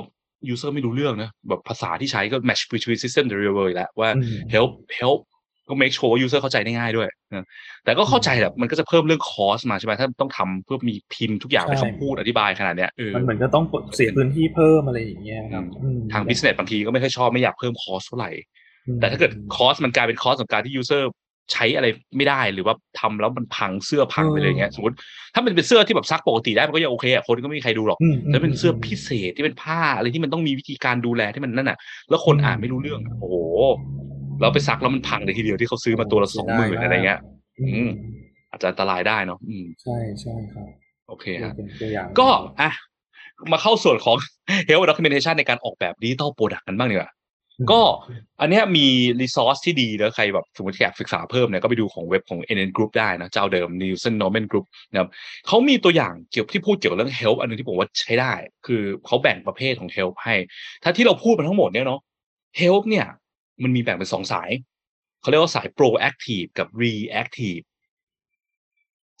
user ไม่รู้เรื่องนะ แบบภาษาที่ใช้ก็ match between system the real world อีกแล้วว่าอืม help help ก็ make sure ว่า user เข้าใจได้ง่ายด้วยนะแต่ก็เข้าใจแหละมันก็จะเพิ่มเรื่อง cost มาใช่ไหมถ้าต้องทำเพื่อมีพิมพ์ทุกอย่างเป็นใช่คำพูดอธิบายขนาดเนี้ยเออมันเหมือนก็ต้องเสียพื้นที่เพิ่มอะไรอย่างเงี้ยครับอืมทาง business บางทีก็ไม่ค่อยชอบไม่อยากเพิ่ม cost เท่าไหร่อืมแต่ถ้าเกิด cost มันกลายเป็น cost ของการที่ user ใช้อะไรไม่ได้หรือว่าทำแล้วมันพังเสื้อพังไปเลยอย่างเงี้ยสมมติถ้ามันเป็นเสื้อที่แบบซักปกติได้มันก็ยังโอเคอะคนก็ไม่มีใครดูหรอกอืมแต่เป็นเสื้อพิเศษที่เป็นผ้าอะไรที่มันต้องมีวิธีการดูแลที่มันนั่นน่ะ แล้วคนอ่านไม่รู้เรื่องอะโอ้โหเราไปซักแล้วมันพังเลยทีเดียวที่เขาซื้อมาตัวละสองหมื่นอะไรเงี้ย อือืมมอาจจะอันตรายได้เนาะอืมใช่ใช่ครับ โอเคฮะเป็นตัวอย่างก็อะมาเข้าส่วนของ health documentation ในการออกแบบ digital product กันบ้างดีกว่า ก็อันเนี้ยมี resource ที่ดีแล้วใครแบบสมมติอยากศึกษาเพิ่มเนี่ยก็ไปดูของเว็บของ NN Group ได้นะ เจ้าเดิม Nielsen Norman Group นะครับเขามีตัวอย่างเกี่ยวที่พูดเกี่ยวกับเรื่อง health อันนึงที่ผมว่าใช้ได้ คือเขาแบ่งประเภทของ health ให้ ถ้าที่เราพูดมาทั้งหมดเนี่ยเนาะ health เนี่ย มันมีแบ่งเป็นสองสาย เขาเรียกว่าสาย proactive กับ reactive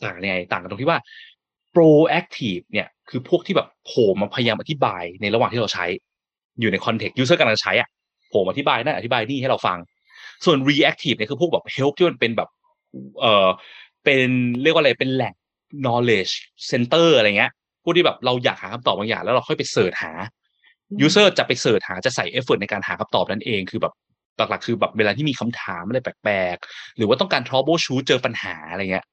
ต่างกันยังไงต่างกันตรงที่ว่า proactive เนี่ยคือพวกที่แบบโผล่มาพยายามอธิบายในระหว่างที่เราใช้อยู่ในคอนเทกต์ user กำลังใช้อะ ผล่มาอธิบายนั่นอธิบายนี่ให้เราฟัง ส่วน reactive เนี่ยคือพวกแบบ help ที่มันเป็นแบบเออเป็นเรียกว่าอะไรเป็นแหล่ง knowledge center อะไรเงี้ยพวกที่แบบเราอยากหาคำตอบบางอย่างแล้วเราค่อยไปเสิร์ชหา user จะไปเสิร์ชหาจะใส่ effort ในการหาคำตอบนั่นเองคือแบบหลักๆคือแบบเวลาที่มีคำถามอะไรแปลกๆ หรือว่าต้องการ troubleshoot เจอปัญหาอะไรเงี้ย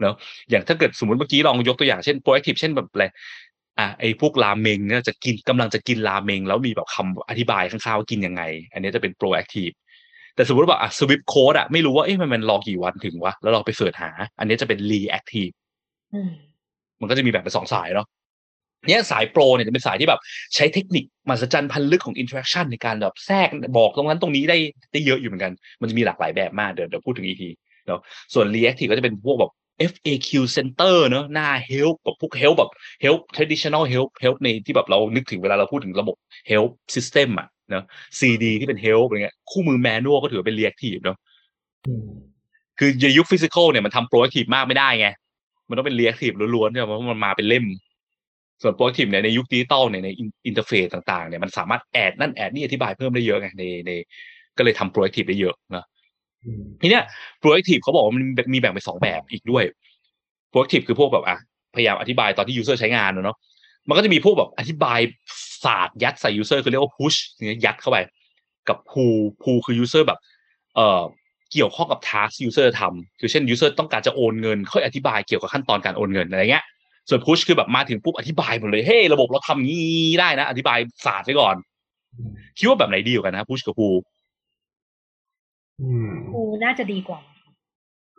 เนอะอย่างถ้าเกิดสมมติเมื่อกี้ลองยกตัวอย่างเช่น proactive เช่นแบบอะไร อะไอ้พวกราเมงเนี่ยจะกินกำลังจะกินราเมง แล้วมีแบบคำอธิบายข้างๆว่ากินยังไง อันนี้จะเป็น proactive แต่สมมติว่าอะ swift code อะไม่รู้ว่าเอ๊ะมันมันรอกี่วันถึงวะแล้วเราไปเสิร์ชหา อันนี้จะเป็น reactive อืมมันก็จะมีแบ่งเป็นสองสายเนาะเนี่ยสายโปรเนี่ยจะเป็นสายที่แบบ ใช้เทคนิคมหัศจรรย์พันลึกของ interaction ในการแบบแทรกบอกตรงนั้นตรงนี้ได้ได้เยอะอยู่เหมือนกัน มันจะมีหลากหลายแบบมากเดี๋ยวเดี๋ยวพูดถึงอีกทีเนาะส่วน reactive ก็จะเป็นพวกแบบ FAQ center เนอะหน้า help แบบพวก help แบบ help traditional help help ในที่แบบเรานึกถึงเวลาเราพูดถึงระบบ help system อะเนอะ CD ที่เป็น help อะไรเงี้ยคู่มือ manual ก็ถือว่าเป็น reactive เนอะอืมคือในยุค physical เนี่ยมันทำ proactive มากไม่ได้ไง มันต้องเป็น reactive ล้วนๆเนี่ยเพราะมันมาเป็นเล่ม ส่วน proactive เนี่ยในยุคดิจิตอลเนี่ยใน interface ต่างๆเนี่ยมันสามารถ add นั่น add นี่อธิบายเพิ่มได้เยอะไงในในก็เลยทำ proactive ได้เยอะนะอืม ทีเนี้ย proactive เขาบอกว่ามันมีแบ่งเป็นสองแบบอีกด้วย proactive คือพวกแบบอะพยายามอธิบายตอนที่ user ใช้งานนะเนาะมันก็จะมีพวกแบบอธิบายศาสตร์ยัดใส่ user คือเรียกว่า push อย่างเงี้ยยัดเข้าไป กับ pull pull คือ user แบบ เอ่อเกี่ยวข้องกับ task user ทำคือเช่น user ต้องการจะโอนเงิน ค่อยอธิบายเกี่ยวกับขั้นตอนการโอนเงินอะไรเงี้ยส่วน push คือแบบมาถึงปุ๊บอธิบายหมดเลยเฮ้ยระบบเราทำงี้ได้นะ อธิบายศาสตร์ไว้ก่อนอืมคิดว่าแบบไหนดีกว่ากันนะ push กับ pull อืม ครูน่าจะดีกว่า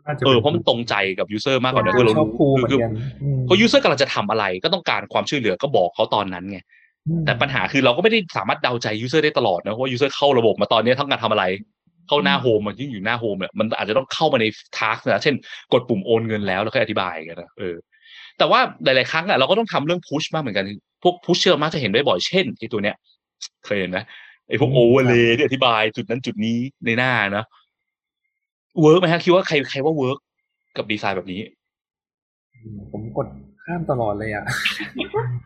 น่าจะเอป็อเพราะมันตรงใจกับ user มากกว่านะชคือเราอบรู้ครูเหมือคืนกันอืมเพราะ user กำลังจะทำอะไร ก็ต้องการความช่วยเหลือก็บอกเขาตอนนั้นไงอืมแต่ปัญหาคือเราก็ไม่ได้สามารถเดาใจ user ได้ตลอดนะเพราะว่า user เข้าระบบมาตอนนี้ต้องการทำอะไร เข้าหน้า home มันยิ่งอยู่หน้า home เนี่ยมันอาจจะต้องเข้ามาใน task นะเช่น กดปุ่มโอนเงินแล้วแล้วค่อยอธิบายกันนะเออแต่ว่าหลาย ๆ ครั้งอะเราก็ต้องทำเรื่อง push มากเหมือนกัน พวก push เชื่อมากจะเห็นได้บ่อยเช่นไอ้ตัวเนี้ย เคยเห็นไหม ไอ้พวก overlay ที่อธิบายจุดนั้นจุดนี้ในหน้านะ work ไหมฮะคิดว่าใครใครว่า work กับดีไซน์แบบนี้ ผมกดข้ามตลอดเลยอะ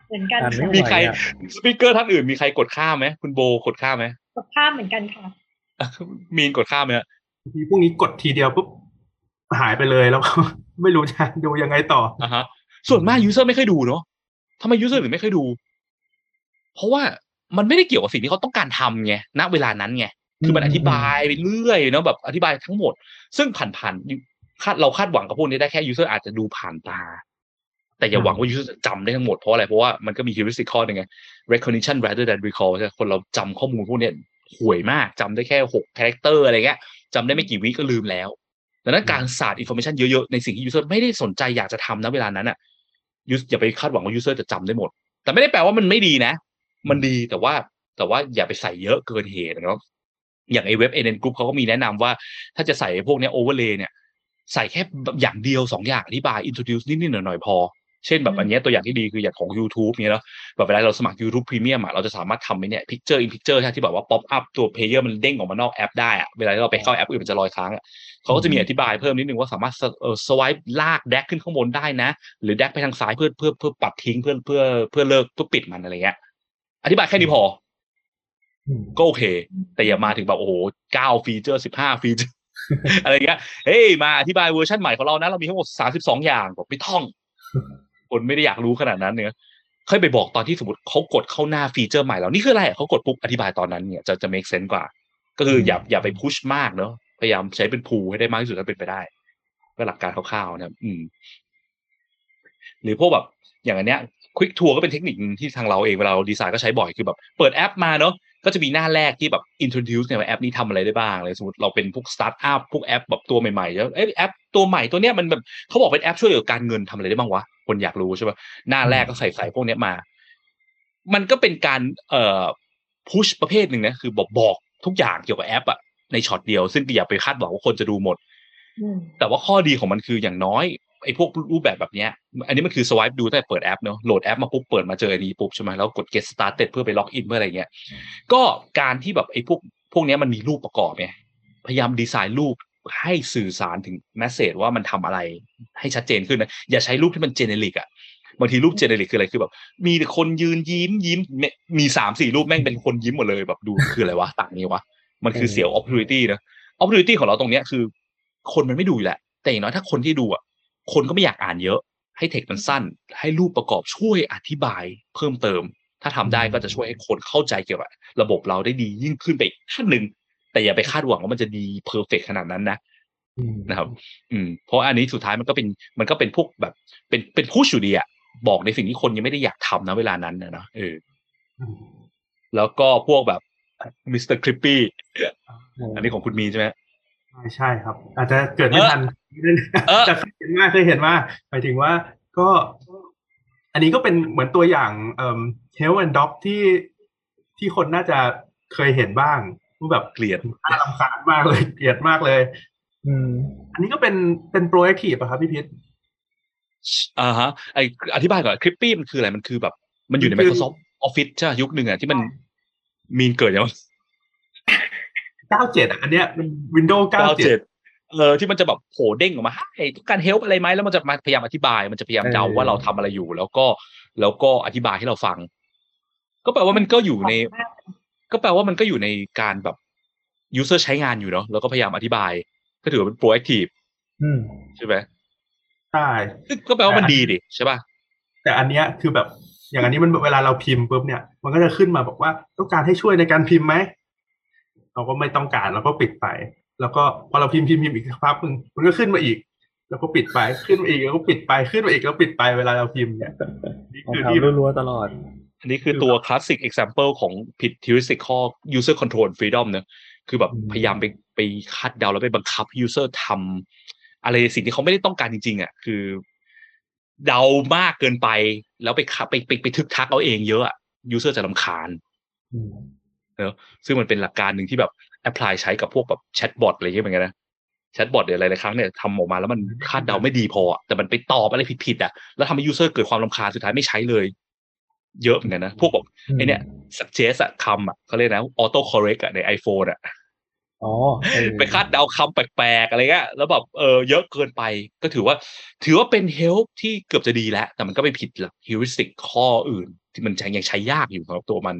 เหมือนกันอ่านไม่ค่ะไหวมีใครอะ speaker ท่านอื่นมีใครกดข้ามไหมคุณโบกดข้ามไหมกับภาพเหมือนกันค่ะมีนกดข้ามไหมฮะทีพวกนี้กดทีเดียวปุ๊บหายไปเลยแล้วก็ไม่รู้จะดูยังไงต่ออ่าฮะส่วนมาก user ไม่ค่อยดูเนาะทำไม user ถึงไม่ค่อยดู เพราะว่า มันไม่ได้เกี่ยวกับสิ่งที่เขาต้องการทำไงณเวลานั้นไงคือมันอธิบายไปเรื่อยเนาะแบบอธิบายทั้งหมด ซึ่งผ่านๆคาดเราคาดหวังกับพวกนี้ได้แค่ user อาจจะดูผ่านตา แต่อย่าหวังว่า user จะจำได้ทั้งหมดเพราะอะไร เพราะว่ามันก็มี heuristic ข้อหนึ่งไง recognition rather than recall ใช่คนเราจำข้อมูลพวกนี้ห่วยมากจำได้แค่หก character อะไรเงี้ยจำได้ไม่กี่วิก็ลืมแล้วดังนั้นการสาด information เยอะๆในสิ่งที่ user ไม่ได้สนใจอยากจะทำณเวลานั้นอะอย่าไปคาดหวังว่า user จะจำได้หมด แต่ไม่ได้แปลว่ามันไม่ดีนะ มันดีแต่ว่าแต่ว่าอย่าไปใส่เยอะเกินเหตุนะครับอย่างไอเว็บ Nielsen Group เขาก็มีแนะนำว่า ถ้าจะใส่พวกเนี้ overlay เนี่ย ใส่แค่อย่างเดียวสองอย่างอธิบาย introduce นิดๆหน่อยๆพอ เช่นแบบอันเนี้ยตัวอย่างที่ดีคืออย่างของ YouTube เนี่ยเนาะแบบเวลาเราสมัคร YouTube Premium อะเราจะสามารถทำไอ้เนี่ย picture in picture ใช่ที่แบบว่า pop up ตัว player มันเด้งออกมานอกแอปได้อะเวลาที่เราไปเข้าแอปอื่นมันจะลอยค้างอะเขาก็จะมีอธิบายเพิ่มนิดนึงว่าสามารถเอ่อ swipe ลาก drag ขึ้นข้างบนได้นะ หรือ drag ไปทางซ้ายเพื่อเพื่อเพื่อปัดทิ้งเพื่อเพื่อเพื่อเลิกเพื่อปิดมันอะไรเงี้ยอ ธิบายแค่นี้พออืมก็โอเค แต่อย่ามาถึงแบบโอ้โหเก้า feature สิบห้า feature อะไรเงี้ย เฮ้ย มาอธิบายเวอร์ชันใหม่ของเรานะ เรามีทั้งหมดสามสิบสองอย่างบอกไม่ท่อง คนไม่ได้อยากรู้ขนาดนั้นเนี่ยค่อยไปบอกตอนที่สมมติเขากดเข้าหน้า feature ใหม่แล้ว นี่คืออะไรเขากดปุ๊บอธิบายตอนนั้นเนี่ยจะจะ make sense กว่า ก็คืออย่าอย่าไป push มากเนอะพยายามใช้เป็น pull ให้ได้มากที่สุดถ้าเป็นไปได้ก็หลักการคร่าวๆนะครับอืม หรือพวกแบบอย่างอันเนี้ย quick tour ก็เป็นเทคนิคหนึ่งที่ทางเราเองเวลาเราดีไซน์ก็ใช้บ่อยคือแบบเปิดแอปมาเนาะก็จะมีหน้าแรกที่แบบ introduce เนี่ยว่าแอปนี้ทำอะไรได้บ้างเลยสมมติเราเป็นพวกสตาร์ทอัพพวกแอปแบบตัวใหม่ๆแล้วเอ้ยแอปตัวใหม่ตัวเนี้ยมันแบบเขาบอกเป็นแอปช่วยเหลือการเงินทำอะไรได้บ้างวะคนอยากรู้ใช่ปะหน้าแรกก็ใส่ใส่พวกเนี้ยมา มันก็เป็นการเอ่อ push ประเภทหนึ่งนะคือบอกบอกทุกอย่างเกี่ยวกับแอปอะในช็อตเดียว ซึ่งอย่าไปคาดหวังว่าคนจะดูหมดอืมแต่ว่าข้อดีของมันคืออย่างน้อย ไอ้พวกรูปแบบแบบเนี้ย อันนี้มันคือ swipe ดูตั้งแต่เปิดแอปเนอะโหลดแอปมาปุ๊บเปิดมาเจออันนี้ปุ๊บใช่ไหมแล้วกด get started เพื่อไปล็อกอินเพื่ออะไรเงี้ย ก็การที่แบบไอ้พวกพวกเนี้ยมันมีรูปประกอบไงพยายามดีไซน์รูปให้สื่อสารถึง message ว่ามันทำอะไรให้ชัดเจนขึ้นนะอย่าใช้รูปที่มัน generic อะบางทีรูป generic คืออะไรคือแบบ มีแต่คนยืนยิ้มยิ้มมีสามสี่รูปแม่งเป็นคนยิ้มหมดเลยแบบดูคืออะไรวะต่างนี้วะมันคือเสีย opportunity นะ opportunity ของเราตรงเนี้ยคือ คนมันไม่ดูอยู่แหละ แต่อย่างน้อยถ้าคนที่ดูอะ คนก็ไม่อยากอ่านเยอะ ให้เทคมันสั้น ให้รูปประกอบช่วยอธิบายเพิ่มเติม ถ้าทำได้ก็จะช่วยให้คนเข้าใจเกี่ยวกับระบบเราได้ดียิ่งขึ้นไปอีกขั้นหนึ่งแต่อย่าไปคาดหวังว่ามันจะดีเพอร์เฟกขนาดนั้นนะอืมนะครับ อืม เพราะอันนี้สุดท้ายมันก็เป็นมันก็เป็นพวกแบบ เป็นเป็นผู้อยู่ดีอะบอกในสิ่งที่คนยังไม่ได้อยากทำนะเวลานั้นนะเนอะเออแล้วก็พวกแบบ Mr. Clippy อันนี้ของคุณมีนใช่ไหม ใช่ใช่ครับ อาจจะเกิดไม่ทันเออแต่เคยเห็นมากเคยเห็นมากหมายถึงว่าก็อันนี้ก็เป็นเหมือนตัวอย่างเอ่อ Help and Doc ที่ที่คนน่าจะเคยเห็นบ้างว่าแบบเกลียดน่ารำคาญมากเลยเกลียดมากเลย อืม อันนี้ก็เป็นเป็น proactive อะครับพี่พิษอ่าฮะไออธิบายก่อนคลิปปี้มันคืออะไรมันคือแบบ มันอยู่ในมันคือ Microsoft Office ใช่ไหมยุคหนึ่งอะที่มันมีนเกิดยัง ไง97อะอันเนี้ยมัน Windows 97เออที่มันจะแบบโผล่เด้งออกมาให้ต้องการเฮลป์อะไรไหมแล้วมันจะมาพยายามอธิบาย มันจะพยายามเดาเออว่าเราทำอะไรอยู่ แล้วก็แล้วก็อธิบายให้เราฟัง ก็แปลว่ามันก็อยู่ใน ก็แปลว่ามันก็อยู่ในการแบบ user ใช้งานอยู่เนาะแล้วก็พยายามอธิบาย ก็ถือว่าเป็น proactive อืมใช่ไหมใช่ซึ่งก็แปลว่ามันดีดิใช่ป่ะแต่อันเนี้ยคือแบบอย่างอันนี้มันเวลาเราพิมพ์ปุ๊บเนี่ย มันก็จะขึ้นมาบอกว่าต้องการให้ช่วยในการพิมพ์ไหม เราก็ไม่ต้องการเราก็ปิดไป แล้วก็พอเราพิมพ์พิมพ์พิมพ์อีกสักพักหนึ่งมันก็ขึ้นมาอีก แล้วก็ปิดไปขึ้นมาอีกแล้วก็ปิดไปขึ้นมาอีกแล้วปิดไปเวลาเราพิมพ์เนี่ยนี่ของคือเขาที่รัวๆตลอด อันนี้คือตัว classic example ของผิด heuristic ข้อ user control freedom เนอะคือแบบอืมพยายามไปไปคาดเดาแล้วไปบังคับ user ทำอะไรสิ่งที่เขาไม่ได้ต้องการจริงๆอะคือเดามากเกินไป แล้วไปคับไปไปไปทึกทักเอาเองเยอะอะ user จะรำคาญ อืมซึ่งมันเป็นหลักการหนึ่งที่แบบ apply ใช้กับพวกแบบ chatbot อะไรอย่างเงี้ยเหมือนกันนะ chatbot เนี่ยหลายๆครั้งเนี่ยทำออกมาแล้วมันคาดเดาไม่ดีพออะแต่มันไปตอบอะไรผิดๆอะแล้วทำให้ user เกิดความรำคาญสุดท้ายไม่ใช้เลย เยอะเหมือนกันนะ พวกแบบอืมไอเนี่ย suggest อะคำอะเขาเรียกนะ auto correct อะใน iPhone อะอ๋อเออไปคาดเดาคำแปลกๆอะไรเงี้ยแล้วแบบเออเยอะเกินไปก็ถือว่า ถือว่าเป็น help ที่เกือบจะดีแล้ว แต่มันก็ไปผิดหลัก heuristic ข้ออื่น ที่มันใช้ยังใช้ยากอยู่สำหรับตัวมัน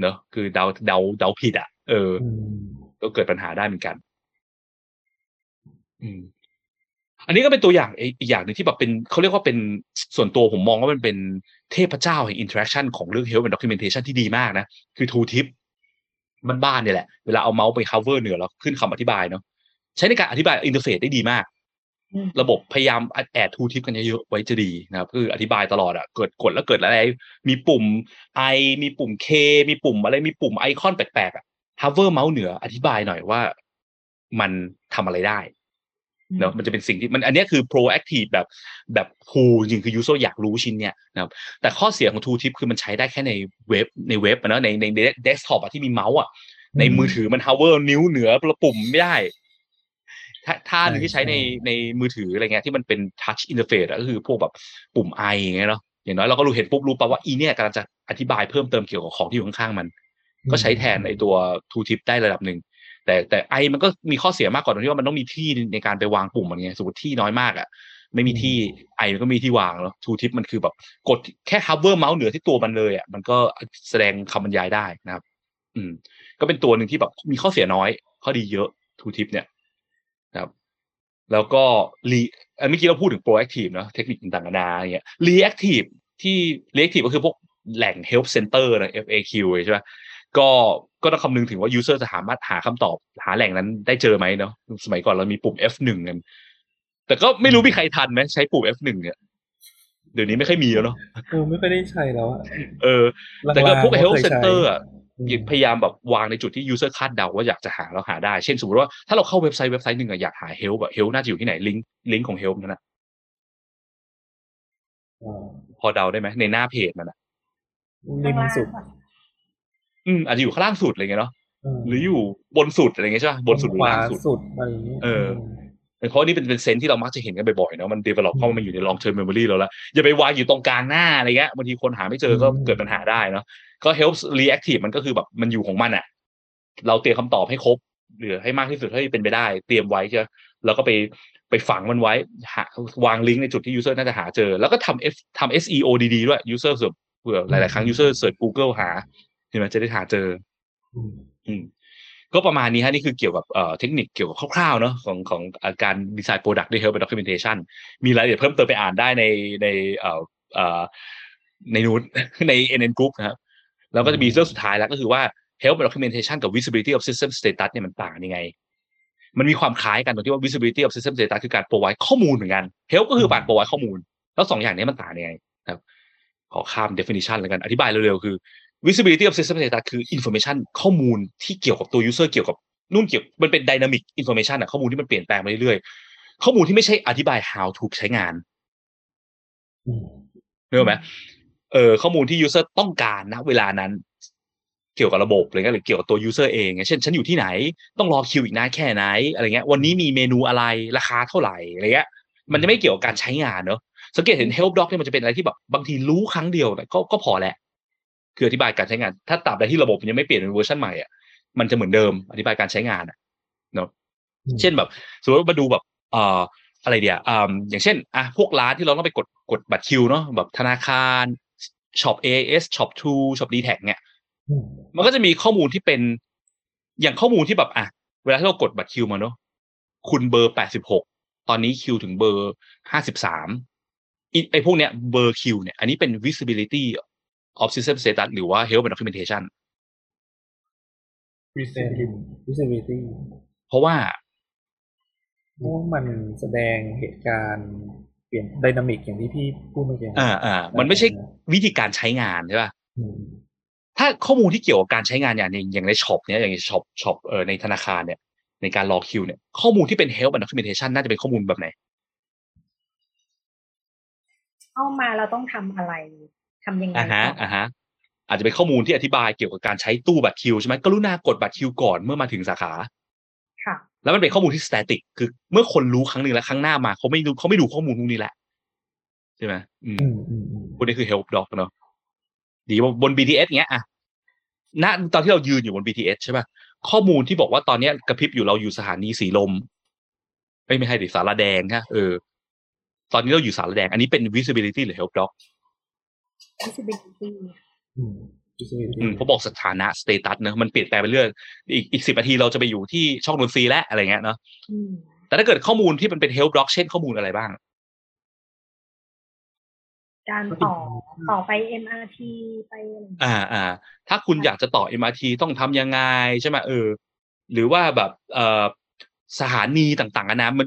เนอะคือเดาเดาเดาผิดอะเอออืมก็เกิดปัญหาได้เหมือนกัน อืม อันนี้ก็เป็นตัวอย่างอีกอีกอย่างหนึ่งที่แบบเป็นเขาเรียกว่าเป็นส่วนตัวผมมองว่ามันเป็นเทพเจ้าแห่ง interaction ของเรื่อง help and documentation ที่ดีมากนะ คือ tooltip บ้านๆเนี่ยแหละ เวลาเอาเมาส์ไป cover เหนือแล้วขึ้นคำอธิบายเนาะใช้ในการอธิบาย interface ได้ดีมากอืม ระบบพยายาม add tooltip กันเยอะๆไว้จะดีนะครับคืออธิบายตลอดอะเกิดกดแล้วเกิดอะไร มีปุ่ม I มีปุ่ม K มีปุ่มอะไรมีปุ่มไอคอนแปลกๆอะ hover เมาส์เหนืออธิบายหน่อยว่ามันทำอะไรได้เนาะมันจะเป็นสิ่งที่มันอันเนี้ยคือ proactive แบบแบบ pull จริงๆคือ user อยากรู้ชิ้นเนี้ยนะครับแต่ข้อเสียของ tooltip คือมันใช้ได้แค่ในเว็บในเว็บอะเนาะในในเดสก์ท็อปอะที่มีเมาส์อะในมือถือมัน hover นิ้วเหนือปุ่มไม่ได้ถ้า ท่าหนึงที่ใช้ในในมือถืออะไรเงี้ยที่มันเป็น touch interface อะก็คือพวกแบบปุ่มไออย่างเงี้ยเนาะอย่างน้อยเราก็รู้เห็นปุ๊บรู้ป่าว่าอีเนี่ยกำลังจะอธิบายเพิ่มเติมเกี่ยวกับของที่อยู่ข้างๆมัน ก็ใช้แทนไอตัว tooltip ได้ระดับหนึ่งแต่แต่ไอมันก็มีข้อเสียมากกว่าตรงที่ว่ามันต้องมีที่ในการไปวางปุ่มมันไงสมมติที่น้อยมากอะไม่มีที่ไอมันก็มีที่วางแล้วทูทิปมันคือแบบกดแค่ hover เมาส์เหนือที่ตัวมันเลยอะมันก็แสดงคำบรรยายได้นะครับ อืม ก็เป็นตัวหนึ่งที่แบบมีข้อเสียน้อย ข้อดีเยอะทูทิปเนี่ยนะครับ แล้วก็รีเมื่อกี้เราพูดถึง proactive เนอะเทคนิคต่างๆนานาอย่างเงี้ย reactive ที่ reactive ก็คือพวกแหล่ง help center นะ FAQ ใช่ไหมก็ก็ต้องคำนึงถึงว่า user จะสามารถหาคำตอบหาแหล่งนั้นได้เจอไหมเนาะสมัยก่อนเรามีปุ่ม F1 กันแต่ก็ไม่รู้มีใครทันไหมใช้ปุ่ม F1 เนี่ยเดี๋ยวนี้ไม่ค่อยมีแล้วเนาะเออไม่ค่อยได้ใช้แล้วอะเออ แต่ก็พวกลางๆ help เคยใช้ center อะ อืมพยายามแบบวางในจุดที่ user คาดเดาว่าอยากจะหาแล้วหาได้ เช่นสมมติว่าถ้าเราเข้าเว็บไซต์เว็บไซต์หนึ่งอะอยากหา help อะ help น่าจะอยู่ที่ไหนลิงก์ลิงก์ของ help นั่นนะอ่าพอเดาได้ไหมในหน้าเพจมันอะริมสุด อืมอาจจะอยู่ข้างล่างสุดอะไรเงี้ยเนาะมหรืออยู่บนสุดอะไรเงี้ยใช่ป่ะบนสุดหรือขวาล่างสุดสุดอะไรอย่างเงี้ยเออเพราะนี่เป็นเป็นเซนส์ที่เรามักจะเห็นกันบ่อยๆเนาะมัน develop เข้ามาอยู่ใน long term memory เราแล้วอย่าไปวางอยู่ตรงกลางหน้าอะไรเงี้ยบางทีคนหาไม่เจอก็เกิดปัญหาได้เนาะ ก็ help reactive มันก็คือแบบมันอยู่ของมันอะเราเตรียมคำตอบให้ครบหรือให้มากที่สุดเท่าที่เป็นไปได้ เตรียมไว้ใช่ไหมแล้วก็ไปไปฝังมันไว้หาวางลิงก์ในจุดที่ user น่าจะหาเจอ แล้วก็ทำ F ทำ SEO ดีๆด้วย user เสิร์ฟเผื่อหลาย ๆ ครั้ง user เสิร์ช Google หาใช่ไหมจะได้หาเจอ อืมอืมก็ประมาณนี้ฮะ นี่คือเกี่ยวกับเอ่อเทคนิคเกี่ยวกับคร่าวๆเนาะของของอ่าการดีไซน์โปรดักต์ด้วย help documentation มีรายละเอียดเพิ่มเติมไปอ่านได้ในในเอ่อเอ่อในนู้นใน NN Group นะครับ แล้วก็จะมีเรื่องสุดท้ายแล้วก็คือว่า help documentation กับ visibility of system status เนี่ยมันต่างกันยังไง มันมีความคล้ายกันตรงที่ว่า visibility of system status คือการ provide ข้อมูลเหมือนกัน help ก็คือการ provide ข้อมูล แล้วสองอย่างนี้มันต่างยังไงนะครับขอข้าม definition แล้วกัน อธิบายเร็วๆคือ visibility of system data คือ information ข้อมูลที่เกี่ยวกับตัว user เกี่ยวกับนู่นเกี่ยวมันเป็น dynamic information อะข้อมูลที่มันเปลี่ยนแปลงไปเรื่อยๆข้อมูลที่ไม่ใช่อธิบาย how to ใช้งานอืมเนกอะไหม เออข้อมูลที่ user ต้องการนะเวลานั้น เกี่ยวกับระบบอะไรเงี้ยหรือเกี่ยวกับตัว user เองเช่นฉันอยู่ที่ไหนต้องรอคิวอีกนานแค่ไหนอะไรเงี้ยวันนี้มีเมนูอะไรราคาเท่าไหร่อะไรเงี้ยมันจะไม่เกี่ยวกับการใช้งานเนอะสังเกตเห็น help doc เนี่ยมันจะเป็นอะไรที่แบบบางทีรู้ครั้งเดียวแต่ก็ก็พอแหละคืออธิบายการใช้งาน ถ้าตราบใดที่ระบบมันยังไม่เปลี่ยนเป็นเวอร์ชันใหม่อะมันจะเหมือนเดิมอธิบายการใช้งานอะเนาะอืมเช่นแบบ สมมติว่ามาดูแบบเอ่ออะไรเดียวอ่าอย่างเช่นอะพวกร้านที่เราต้องไปกดกดบัตรคิวเนาะแบบธนาคาร ช็อป AS ช็อปทูช็อปดีแท็เนี่ยอืมมันก็จะมีข้อมูลที่เป็นอย่างข้อมูลที่แบบอะเวลาที่เรากดบัตรคิวมาเนาะคุณเบอร์แปดสิบหกตอนนี้คิวถึงเบอร์ห้าสิบสามไอ้พวกเนี้ยเบอร์คิวเนี่ย อันนี้เป็น visibility of system status หรือว่า help and documentation เป็น visibility visibility เพราะว่าเพราะว่ามันแสดงเหตุการณ์เป ลี่ยน dynamic อย่างที่พี่พูดเมื่อกี้อ่าอ่ามันไม่ใช่วิธีการใช้งานใช่ป่ะอืมถ้าข้อมูลที่เกี่ยวกับการใช้งานอย่างในอย่างในช็อปเนี้ยอย่างในช็อปช็อปเอ่อในธนาคารเนี่ย ในการรอคิวเนี่ยข้อมูลที่เป็น help and documentation น่าจะเป็นข้อมูลแบบไหนเข้ามาเราต้องทำอะไรทำยังไงอ่าฮะต่ออ่าฮะอาจจะเป็นข้อมูลที่อธิบายเกี่ยวกับการใช้ตู้บัตรคิวใช่ไหมกรุณากดบัตรคิวก่อนเมื่อมาถึงสาขาค่ะ แล้วมันเป็นข้อมูลที่ static คือเมื่อคนรู้ครั้งหนึ่งแล้วครั้งหน้ามาเขาไม่ดูเขาไม่ดูข้อมูลพวกนี้แหละใช่ไหมอืมอืมอืมอืมพวกนี้คือ help doc เนาะดีว่าบน BTS เงี้ยอะณตอนที่เรายืนอยู่บน BTS ใช่ป่ะข้อมูลที่บอกว่าตอนเนี้ยกระพริบอยู่เราอยู่สถานีสีลมเอ้ยไม่ใช่ดิสารแดงฮะเออ ตอนนี้เราอยู่สารแดง อันนี้เป็น visibility หรือ help doc visibility อืม visibility อืมเขาบอกสถานะ status เนอะมันเปลี่ยนแปลงไปเรื่อยอีกอีกสิบนาทีเราจะไปอยู่ที่ช่องดนตรีแล้วอะไรเงี้ยเนาะอืมแต่ถ้าเกิดข้อมูลที่มันเป็น help doc เช่นข้อมูลอะไรบ้าง การต่อต่อไป MRT ไปอะไรอย่างเงี้ยอ่าอ่า ถ้าคุณอยากจะต่อ MRT ต้องทำยังไงใช่ไหมเออ หรือว่าแบบเอ่อสถานีต่างๆนะมัน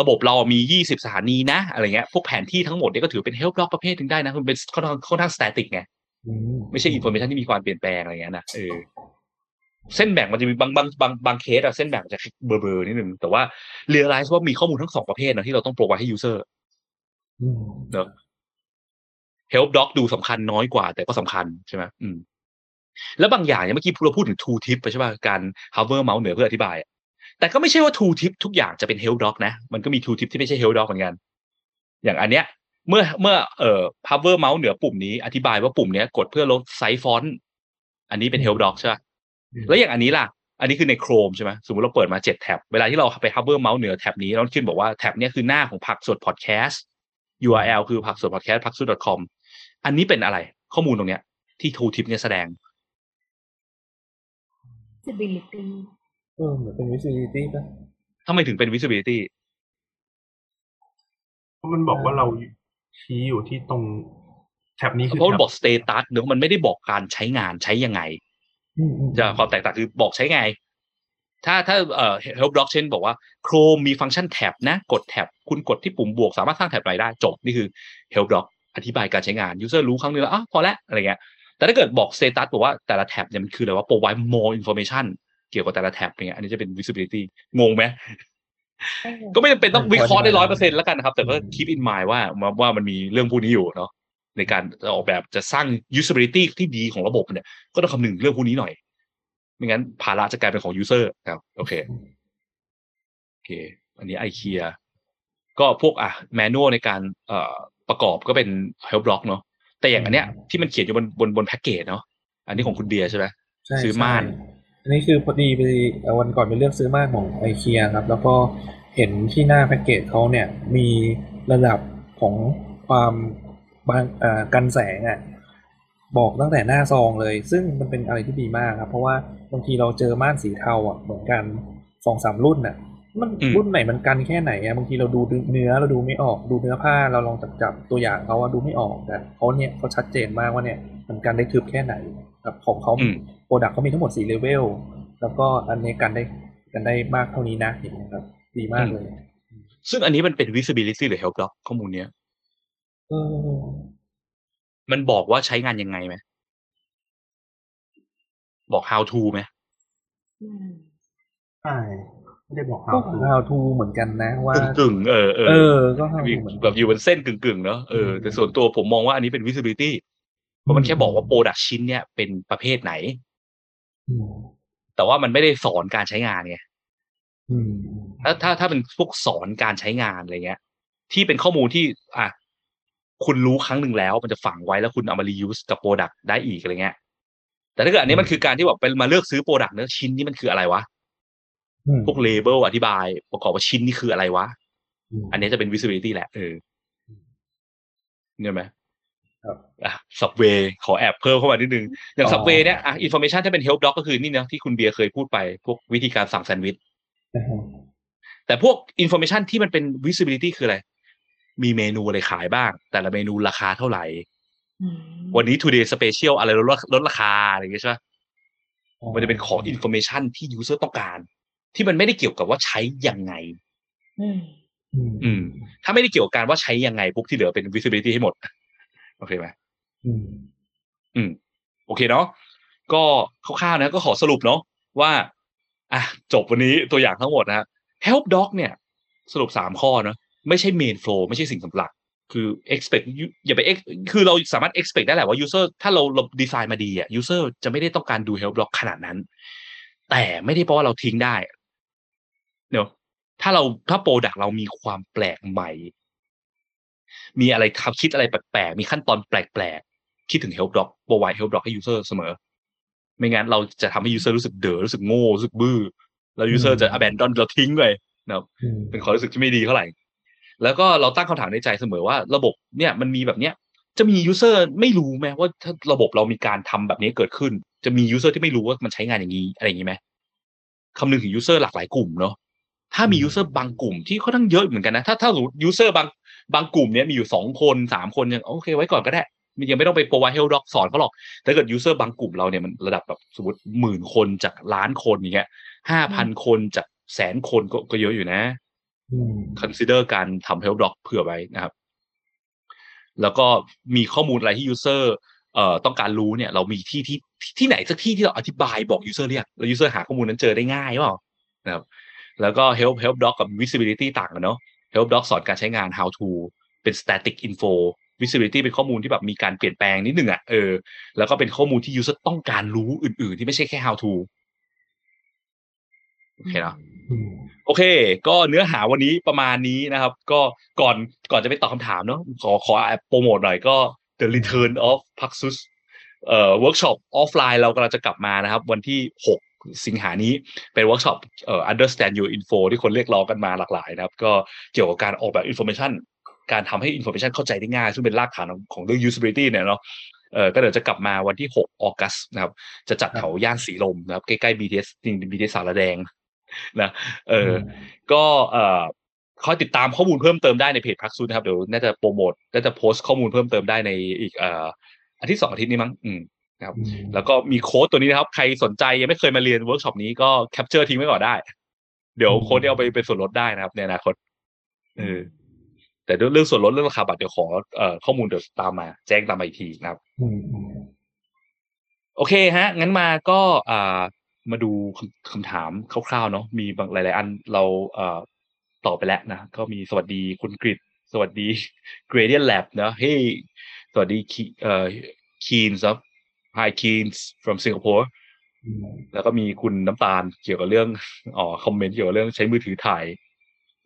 ระบบเรามียี่สิบสถานีนะอะไรเงี้ยพวกแผนที่ทั้งหมดเนี่ยก็ถือเป็น help doc ประเภทหนึ่งได้นะมันเป็นค่อนข้างค่อนข้าง static ไงอืมไม่ใช่ information ที่มีความเปลี่ยนแปลงอะไรเงี้ยนะเออเส้นแบ่งมันจะมีบางบางบางบางเคสอะเส้นแบ่งมันจะเบลอๆนิดนึงแต่ว่าเรียลไลซ์ว่ามีข้อมูลทั้งสองประเภทนะที่เราต้องโปรไวให้ user อืมเนอะ help doc ดูสำคัญน้อยกว่า แต่ก็สำคัญใช่ไหมอืม แล้วบางอย่างเนี่ยเมื่อกี้เราพูดถึง tool tip ไปใช่ป่ะการ hover mouse เหนือเพื่ออธิบายอะแต่ก็ไม่ใช่ว่า tool tip ทุกอย่างจะเป็น help doc นะ มันก็มี tool tip ที่ไม่ใช่ help doc เหมือนกัน อย่างอันเนี้ย เมื่อเมื่อเอ่อ hover mouse เหนือปุ่มนี้อธิบายว่าปุ่มเนี้ยกดเพื่อลด size font อันนี้เป็น help doc ใช่ป่ะแล้วอย่างอันนี้ล่ะ อันนี้คือใน Chrome ใช่ไหมสมมติเราเปิดมาเจ็ด tab เวลาที่เราไป hover mouse เหนือ tab นี้เราขึ้นบอกว่า tab เนี้ยคือหน้าของผักสด podcast URL คือผักสด podcast ผักสด .com อันนี้เป็นอะไรข้อมูลตรงเนี้ย ที่ tool tip เนี่ยแสดง visibility เออเหมือนเป็น visibility ป่ะทำไมถึงเป็น visibility เพราะมันบอกว่าเรา ชี้อยู่ที่ตรงแท็บนี้คือเพราะมันแท็บอก status เนอะมันไม่ได้บอกการใช้งานใช้ยังไงอืมอืมจะความแตกต่างคือบอกใช้ไง ถ้าถ้าเอ่อ help doc เช่นบอกว่า Chrome มีฟังก์ชันแท็บนะ กดแท็บคุณกดที่ปุ่มบวก สามารถสร้างแท็บใหม่ได้จบนี่คือ help doc อธิบายการใช้งาน user รู้ครั้งนึงแล้วอ๋อพอแล้วอะไรเงี้ยแต่ถ้าเกิดบอก status บอกว่าแต่ละแท็บเนี่ยมันคืออะไรว่า provide more information เกี่ยวกับแต่ละแท็บเนี่ยอันนี้จะเป็น visibility งงไหม ก็ไม่จำเป็นต้องวิเคราะห์ได้ร้อยเปอร์เซ็นต์แล้วกันนะครับ แต่ก็ keep in mind ว่าว่ามันมีเรื่องพวกนี้อยู่เนาะในการจะออกแบบจะสร้าง usability ที่ดีของระบบเนี่ย ก็ต้องคำนึงเรื่องพวกนี้หน่อย ไม่งั้นภาระจะกลายเป็นของ user ครับ โอเคโอเค อันนี้ไอเคียก็พวกอะแมนนวลในการเอ่อประกอบก็เป็น help block เนาะแต่อย่างอันเนี้ยที่มันเขียนอยู่บนบนบนแพ็กเกจเนาะอันนี้ของคุณเบียร์ใช่ไหมใช่ซื้อม่านใช่ อันนี้คือพอดีไปเอ่อวันก่อนไปเลือกซื้อม่านของไอเคียครับ แล้วก็เห็นที่หน้าแพ็กเกจเขาเนี่ยมีระดับของความบางเอ่อกันแสงอะบอกตั้งแต่หน้าซองเลย ซึ่งมันเป็นอะไรที่ดีมากครับ เพราะว่าบางทีเราเจอม่านสีเทาอะเหมือนกันสองสามรุ่นอะ มันอืมรุ่นไหนมันกันแค่ไหนอะบางทีเราดูเนื้อเราดูไม่ออกดูเนื้อผ้าเราลองจับจับตัวอย่างเขาว่าดูไม่ออกแต่เขาเนี่ยเขาชัดเจนมากว่าเนี่ยมันกันได้ทึบแค่ไหนครับของเขาอืม product เขามีทั้งหมดสี่เลเวลแล้วก็อันนี้กันได้กันได้มากเท่านี้นะเห็นไหมครับ ดีมากเลย ซึ่งอันนี้มันเป็น visibility หรือ help doc ข้อมูลเนี้ยเออมันบอกว่าใช้งานยังไงไหมบอก how to ไหมอืมใช่ไม่ได้บอกก็ how to how to เหมือนกันนะว่ากึ่งกึ่งๆเออเอเอออก็ how to เหมือนแบบอยู่บนเส้นกึ่งกึ่งๆเนาะเออแต่ส่วนตัวผมมองว่าอันนี้เป็น visibility เพราะมันแค่บอกว่าโปรดักชิ้นเนี่ยเป็นประเภทไหนอืม แต่ว่ามันไม่ได้สอนการใช้งานไงอืมถ้าถ้าถ้าเป็นพวกสอนการใช้งานอะไรเงี้ย ที่เป็นข้อมูลที่ อะคุณรู้ครั้งหนึ่งแล้ว มันจะฝังไว้แล้วคุณเอามา reuse กับโปรดักได้อีกอะไรเงี้ย แต่ถ้าเกิดอันนี้มันคือการที่แบบเป็นมาเลือกซื้อ product เนื้ออะชิ้นนี้มันคืออะไรวะอืมพวก label อธิบาย ประกอบว่าชิ้นนี้คืออะไรวะอืมอันนี้จะเป็น visibility แหละเออเนี่ยไหม ครับอะ subway ขอแอบเพิ่มเข้ามานิดนึง อย่างอ๋อ subway เนี่ยอะ information ถ้าเป็น help doc ก็คือนี่นะที่คุณเบียร์เคยพูดไป พวกวิธีการสั่งแซนด์วิชนะฮะแต่พวก information ที่มันเป็น visibility คืออะไร มีเมนูอะไรขายบ้าง แต่ละเมนูราคาเท่าไหร่อืมวันนี้ today special อะไรลดลดราคาอะไรอย่างเงี้ยใช่ไหมมันจะเป็นของ information ที่ user ต้องการ ที่มันไม่ได้เกี่ยวกับว่าใช้ยังไงอืมอืมอืม ถ้าไม่ได้เกี่ยวกับการว่าใช้ยังไงปุ๊บที่เหลือเป็น visibility ให้หมด โอเคไหมอืม อืม โอเคเนาะก็คร่าวๆนะ ก็ขอสรุปเนาะว่า อะจบวันนี้ตัวอย่างทั้งหมดนะฮะ help doc เนี่ย สรุปสามข้อเนาะไม่ใช่ main flow ไม่ใช่สิ่งสำหลักคือ expect อย่าไป ex- คือเราสามารถ expect ได้แหละว่า user ถ้าเราเราดีไซน์มาดีอะ user จะไม่ได้ต้องการดู help doc ขนาดนั้น แต่ไม่ได้เพราะว่าเราทิ้งได้เนาะถ้าเราถ้าโปรดักเรามีความแปลกใหม่ มีอะไรคำคิดอะไรแปลกๆ มีขั้นตอนแปลกๆ คิดถึง help doc โปรไว help doc ให้ user เสมอ ไม่งั้นเราจะทำให้ user รู้สึกเด๋อรู้สึกโง่รู้สึกบื้อ แล้ว user จะ abandon เราทิ้งไปนะครับอืมเป็นความรู้สึกที่ไม่ดีเท่าไหร่ แล้วก็เราตั้งคำถามในใจเสมอว่า ระบบเนี่ยมันมีแบบเนี้ยจะมี user ไม่รู้ไหมว่าถ้าระบบเรามีการทำแบบนี้เกิดขึ้น จะมี user ที่ไม่รู้ว่ามันใช้งานอย่างนี้อะไรอย่างนี้ไหมคำนึงถึง user หลากหลายกลุ่มเนาะถ้ามี user บางกลุ่มที่ค่อนข้างเยอะเหมือนกันนะ ถ้าถ้าสมมติ user บาง บางกลุ่มเนี้ยมีอยู่สองคนสามคนยังโอเค ไว้ก่อนก็ได้มันยังไม่ต้องไป provide help doc สอนเขาหรอกแต่ถ้าเกิด user บางกลุ่มเราเนี่ยมันระดับแบบสมมติหมื่นคนจากล้านคนอย่างเงี้ยห้าพันคนจากแสนคนก็ก็เยอะอยู่นะอืม consider การทำ help doc เผื่อไว้นะครับ แล้วก็มีข้อมูลอะไรที่ user เอ่อต้องการรู้เนี่ยเรามีที่ที่ที่ไหนสักที่ที่เราอธิบายบอก user เรียกแล้ว user หาข้อมูลนั้นเจอได้ง่ายเปล่านะครับแล้วก็ help help doc กับ visibility ต่างกันเนาะ help doc สอนการใช้งาน how to เป็น static info visibility เป็นข้อมูลที่แบบมีการเปลี่ยนแปลงนิดนึงอะเออแล้วก็เป็นข้อมูลที่ user ต้องการรู้อื่น ๆ ที่ไม่ใช่แค่ how to โอเคเนาะอืมโอเค ก็เนื้อหาวันนี้ประมาณนี้นะครับ ก็ก่อนก่อนจะไปตอบคำถามเนาะขอขอโปรโมทหน่อยก็ The Return of Paxus เอ่อเวิร์กช็อปออฟไลน์เรากำลังจะกลับมานะครับ วันที่6 สิงหานี้เป็นเวิร์กช็อปเอ่อ Understand Your Info ที่คนเรียกร้องกันมาหลากหลายนะครับ ก็เกี่ยวกับการออกแบบ Information การทำให้ Information เข้าใจได้ง่าย ซึ่งเป็นรากฐานของของเรื่อง usability เนี่ยเนาะเออก็เดี๋ยวจะกลับมาวันที่ 6 August นะครับ จะจัดแถวย่านสีลมนะครับ ใกล้ๆ BTS จริง BTS สารแดงนะเออก็เอ่อคอยติดตามข้อมูลเพิ่มเติมได้ในเพจพักซูนะครับ เดี๋ยวน่าจะโปรโมทน่าจะโพสต์ข้อมูลเพิ่มเติมได้ในอีกเอ่ออาทิตย์สองอาทิตย์นี้มั้งอืม นะครับอืมแล้วก็มีโค้ดตัวนี้นะครับ ใครสนใจยังไม่เคยมาเรียนเวิร์กช็อปนี้ก็ capture ทิ้งไว้ก่อนได้ เดี๋ยวโค้ดนี้เอาไปเป็นส่วนลดได้นะครับ ในอนาคตเออแต่เรื่องส่วนลดเรื่องราคาบัตรเดี๋ยวขอเอ่อข้อมูลเดี๋ยวตามมา แจ้งตามมาอีกทีนะครับอืมอืมโอเคฮะ งั้นมาก็อ่ามาดูคำคำถามคร่าวๆเนาะมีบางหลาย ๆ อันเราเอ่อตอบไปแล้วนะก็มีสวัสดีคุณกริดสวัสดี Gradient Lab นะเฮ้ยสวัสดีคีเอ่อ Keens ครับ Hi Keens from Singapore อืมแล้วก็มีคุณน้ำตาลเกี่ยวกับเรื่องอ๋อคอมเมนต์เกี่ยวกับเรื่องใช้มือถือถ่าย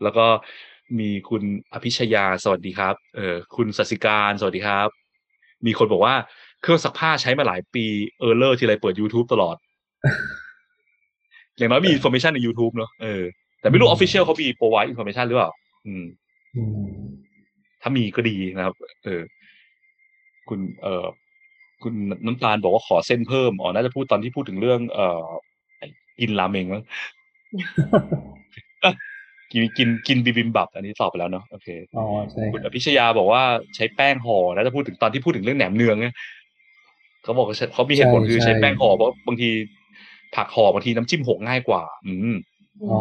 แล้วก็มีคุณอภิชยาสวัสดีครับ เออคุณสัสิการสวัสดีครับ มีคนบอกว่าเครื่องซักผ้าใช้มาหลายปี error ทีไรเปิด YouTube ตลอด อย่างน้อยมี information ใน YouTube เนอะเออแต่ไม่รู้ official เขามี provide information หรือเปล่าอืมอืม ถ้ามีก็ดีนะครับ เออ คุณเอ่อ คุณน้ำตาลบอกว่าขอเส้นเพิ่มอ๋อน่าจะพูดตอนที่พูดถึงเรื่อง เอ่อกินราเมงมั้งกินกินกินบิบิมบับ อันนี้ตอบไปแล้วเนาะโอเคอ๋อใช่คุณอภิชยาบอกว่าใช้แป้งห่อน่าจะพูดถึงตอนที่พูดถึงเรื่องแหนมเนืองเนี่ยเขาบอกว่าใช้เขามีเหตุผลคือใช้แป้งห่อเพราะบางทีผักห่อบางทีน้ำจิ้มหกง่ายกว่า อืมอ๋อ